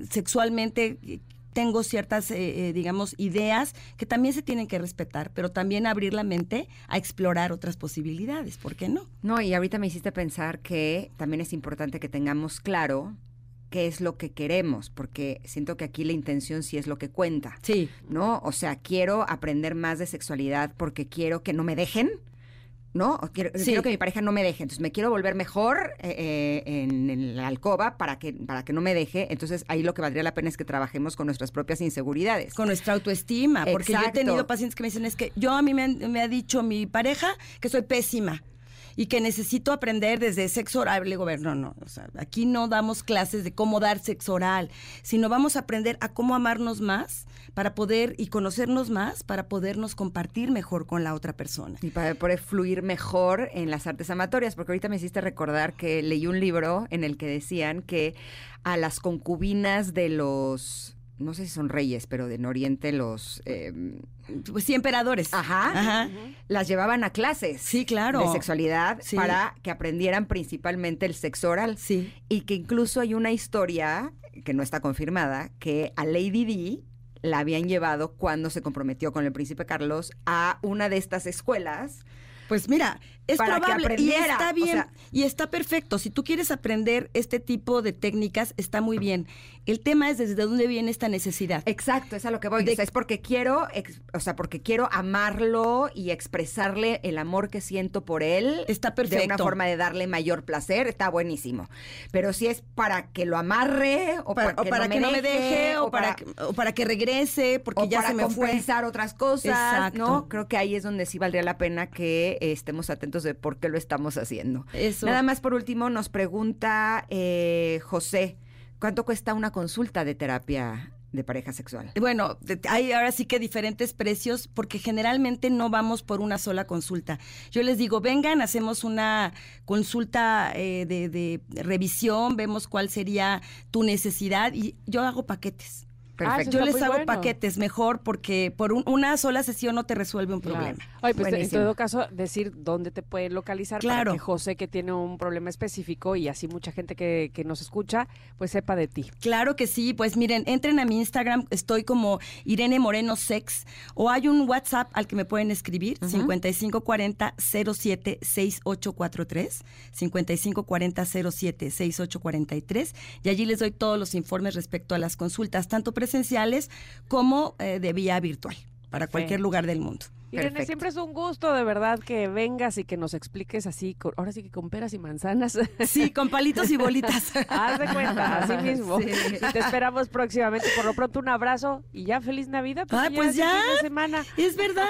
sexualmente tengo ciertas, eh, eh, digamos, ideas que también se tienen que respetar, pero también abrir la mente a explorar otras posibilidades, ¿por qué no? No, y ahorita me hiciste pensar que también es importante que tengamos claro qué es lo que queremos, porque siento que aquí la intención sí es lo que cuenta. Sí. ¿No? O sea, quiero aprender más de sexualidad porque quiero que no me dejen. ¿No? Quiero, Sí. quiero que mi pareja no me deje. Entonces me quiero volver mejor eh, eh, en, en la alcoba para que, para que no me deje. Entonces ahí lo que valdría la pena es que trabajemos con nuestras propias inseguridades. Con nuestra autoestima, porque yo he tenido pacientes que me dicen, es que yo a mí me, me ha dicho mi pareja que soy pésima y que necesito aprender desde sexo oral. Le digo, ver, no, no, o sea, aquí no damos clases de cómo dar sexo oral, sino vamos a aprender a cómo amarnos más para poder y conocernos más para podernos compartir mejor con la otra persona. Y para poder fluir mejor en las artes amatorias, porque ahorita me hiciste recordar que leí un libro en el que decían que a las concubinas de los, no sé si son reyes, pero de en Oriente los... eh, pues sí, emperadores. Ajá, Ajá. Las llevaban a clases. Sí, claro. De sexualidad Sí. para que aprendieran principalmente el sexo oral. Sí. Y que incluso hay una historia que no está confirmada, que a Lady Di la habían llevado cuando se comprometió con el príncipe Carlos a una de estas escuelas. Pues mira, es Para que probable y aprendiera, está o bien sea- y está perfecto. Si tú quieres aprender este tipo de técnicas, está muy bien. El tema es desde dónde viene esta necesidad. Exacto, es a lo que voy. De- O sea, es porque quiero, ex- o sea, porque quiero amarlo y expresarle el amor que siento por él. Está De una perfecto. forma de darle mayor placer, está buenísimo. Pero si es para que lo amarre o para, para, o para que no me deje, o para, que, o para que regrese, porque o ya para se me fue. compensar otras cosas, Exacto. ¿no? Creo que ahí es donde sí valdría la pena que eh, estemos atentos de por qué lo estamos haciendo. Eso. Nada más por último nos pregunta eh, José, ¿cuánto cuesta una consulta de terapia de pareja sexual? Bueno, hay ahora sí que diferentes precios porque generalmente no vamos por una sola consulta. Yo les digo, vengan, hacemos una consulta eh, de, de revisión, vemos cuál sería tu necesidad y yo hago paquetes. Perfecto. Yo les hago bueno. paquetes mejor porque por un- una sola sesión no te resuelve un Claro. problema. Oye, pues en todo caso, decir dónde te pueden localizar Claro. para que José, que tiene un problema específico y así mucha gente que, que nos escucha, pues sepa de ti. Claro que sí, pues miren, entren a mi Instagram, estoy como Irene Moreno Sex, o hay un WhatsApp al que me pueden escribir, 5540 07 6843, 5540 07 6843, y allí les doy todos los informes respecto a las consultas, tanto presenciales como eh, de vía virtual, para cualquier lugar del mundo. Irene, Perfecto. siempre es un gusto de verdad que vengas y que nos expliques así, con- ahora sí que con peras y manzanas. Sí, con palitos y bolitas. Haz de cuenta, así mismo. Sí. Y te esperamos próximamente. Por lo pronto, un abrazo y ya feliz Navidad. Ay, pues es ya. de semana. Es verdad.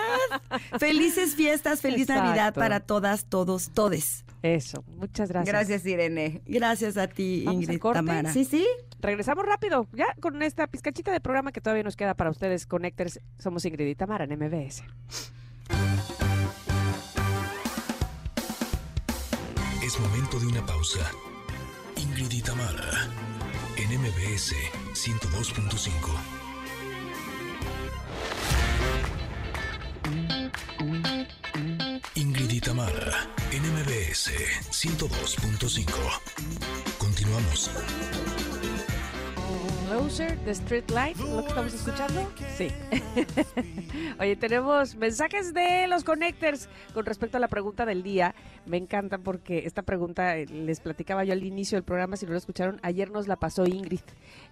Felices fiestas, feliz Navidad para todas, todos, todes. Eso, muchas gracias. Gracias, Irene. Gracias a ti, Ingrid. Tamara. Sí, sí. Regresamos rápido, ya con esta pizcachita de programa que todavía nos queda para ustedes, Connectors. Somos Ingrid y en MBS. Es momento de una pausa. Ingrid y en MBS 102.5. Ingrid y Tamara, en MBS 102.5. Continuamos. Closer, The Street Light, lo que estamos escuchando. Sí. Oye, tenemos mensajes de los Connectors con respecto a la pregunta del día. Me encanta porque esta pregunta eh, les platicaba yo al inicio del programa, si no lo escucharon, ayer nos la pasó Ingrid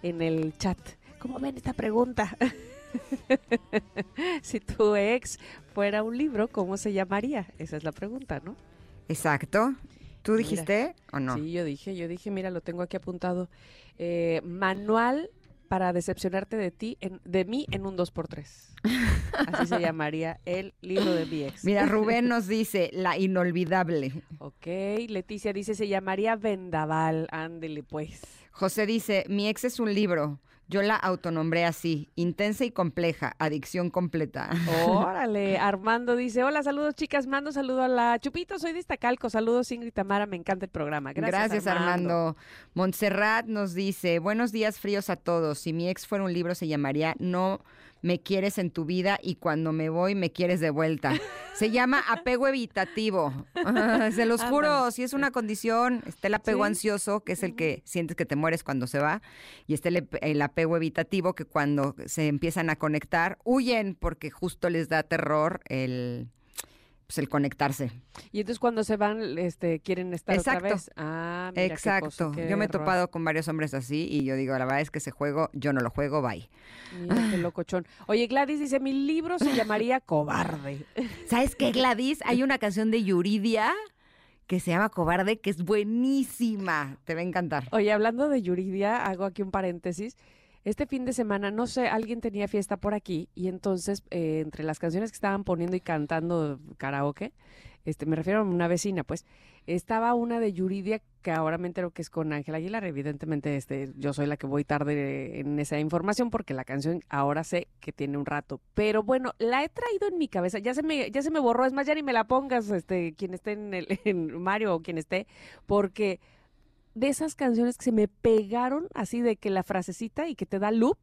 en el chat. ¿Cómo ven esta pregunta? si tu ex fuera un libro, ¿cómo se llamaría? Esa es la pregunta, ¿no? Exacto. ¿Tú Mira. dijiste o no? Sí, yo dije, yo dije, mira, lo tengo aquí apuntado. Eh, manual para decepcionarte de ti, en- de mí en un 2x3. Así se llamaría el libro de mi ex. Mira, Rubén nos dice, la inolvidable. Ok, Leticia dice, se llamaría Vendaval. Ándele, pues. José dice, mi ex es un libro. Yo la autonombré así, intensa y compleja, adicción completa. Órale, Armando dice, hola, saludos chicas, mando saludo a la Chupito, soy de Iztacalco, saludos Ingrid Tamara, me encanta el programa. Gracias, Gracias, Armando. Montserrat nos dice, buenos días fríos a todos. Si mi ex fuera un libro se llamaría No me quieres en tu vida y cuando me voy me quieres de vuelta. Se llama apego evitativo. Se los juro, si es una condición, está el apego Sí. ansioso, que es el que sientes que te mueres cuando se va, y está el, el apego evitativo, que cuando se empiezan a conectar, huyen porque justo les da terror el, pues, el conectarse. Y entonces cuando se van, este, quieren estar otra Exacto. vez. Ah, mira qué Exacto. cosa, qué yo me he topado con varios hombres así y yo digo, la verdad es que ese juego yo no lo juego, bye. Mira qué locochón. Oye, Gladys dice, mi libro se llamaría Cobarde. ¿Sabes qué, Gladys? Hay una canción de Yuridia que se llama Cobarde, que es buenísima. Te va a encantar. Oye, hablando de Yuridia, hago aquí un paréntesis. Este fin de semana, no sé, alguien tenía fiesta por aquí y entonces eh, entre las canciones que estaban poniendo y cantando karaoke, este, me refiero a una vecina, pues, estaba una de Yuridia que ahora me entero que es con Ángel Aguilar. Evidentemente, este, yo soy la que voy tarde en esa información porque la canción ahora sé que tiene un rato. Pero bueno, la he traído en mi cabeza. Ya se me, ya se me borró. Es más, ya ni me la pongas, este, quien esté en, el, en Mario o quien esté, porque de esas canciones que se me pegaron así de que la frasecita y que te da loop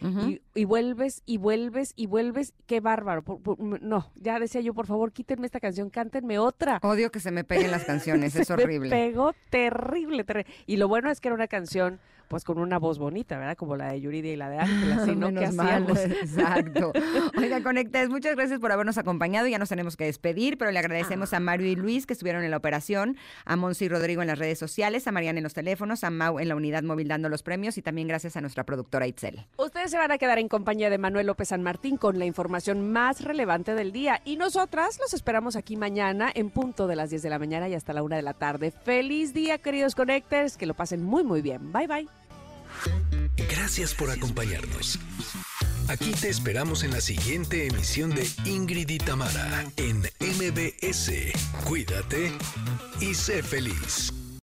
y, y vuelves y vuelves y vuelves. Qué bárbaro. Por- no, ya decía yo, por favor, quítenme esta canción, cántenme otra. Odio que se me peguen las canciones, es Se me horrible. pegó terrible, terrible. Y lo bueno es que era una canción, pues con una voz bonita, ¿verdad? Como la de Yuridia y la de Ángel, así, ¿no? ¿Qué Menos mal, hacíamos? exacto. Oiga, Conectes, muchas gracias por habernos acompañado. Ya nos tenemos que despedir, pero le agradecemos a Mario y Luis que estuvieron en la operación, a Monse y Rodrigo en las redes sociales, a Mariana en los teléfonos, a Mau en la unidad móvil dando los premios y también gracias a nuestra productora Itzel. Ustedes se van a quedar en compañía de Manuel López San Martín con la información más relevante del día. Y nosotras los esperamos aquí mañana en punto de las 10 de la mañana y hasta la 1 de la tarde. Feliz día, queridos Connectors. Que lo pasen muy, muy bien. Bye, bye. Gracias por acompañarnos. Aquí te esperamos en la siguiente emisión de Ingrid y Tamara en MBS. Cuídate y sé feliz.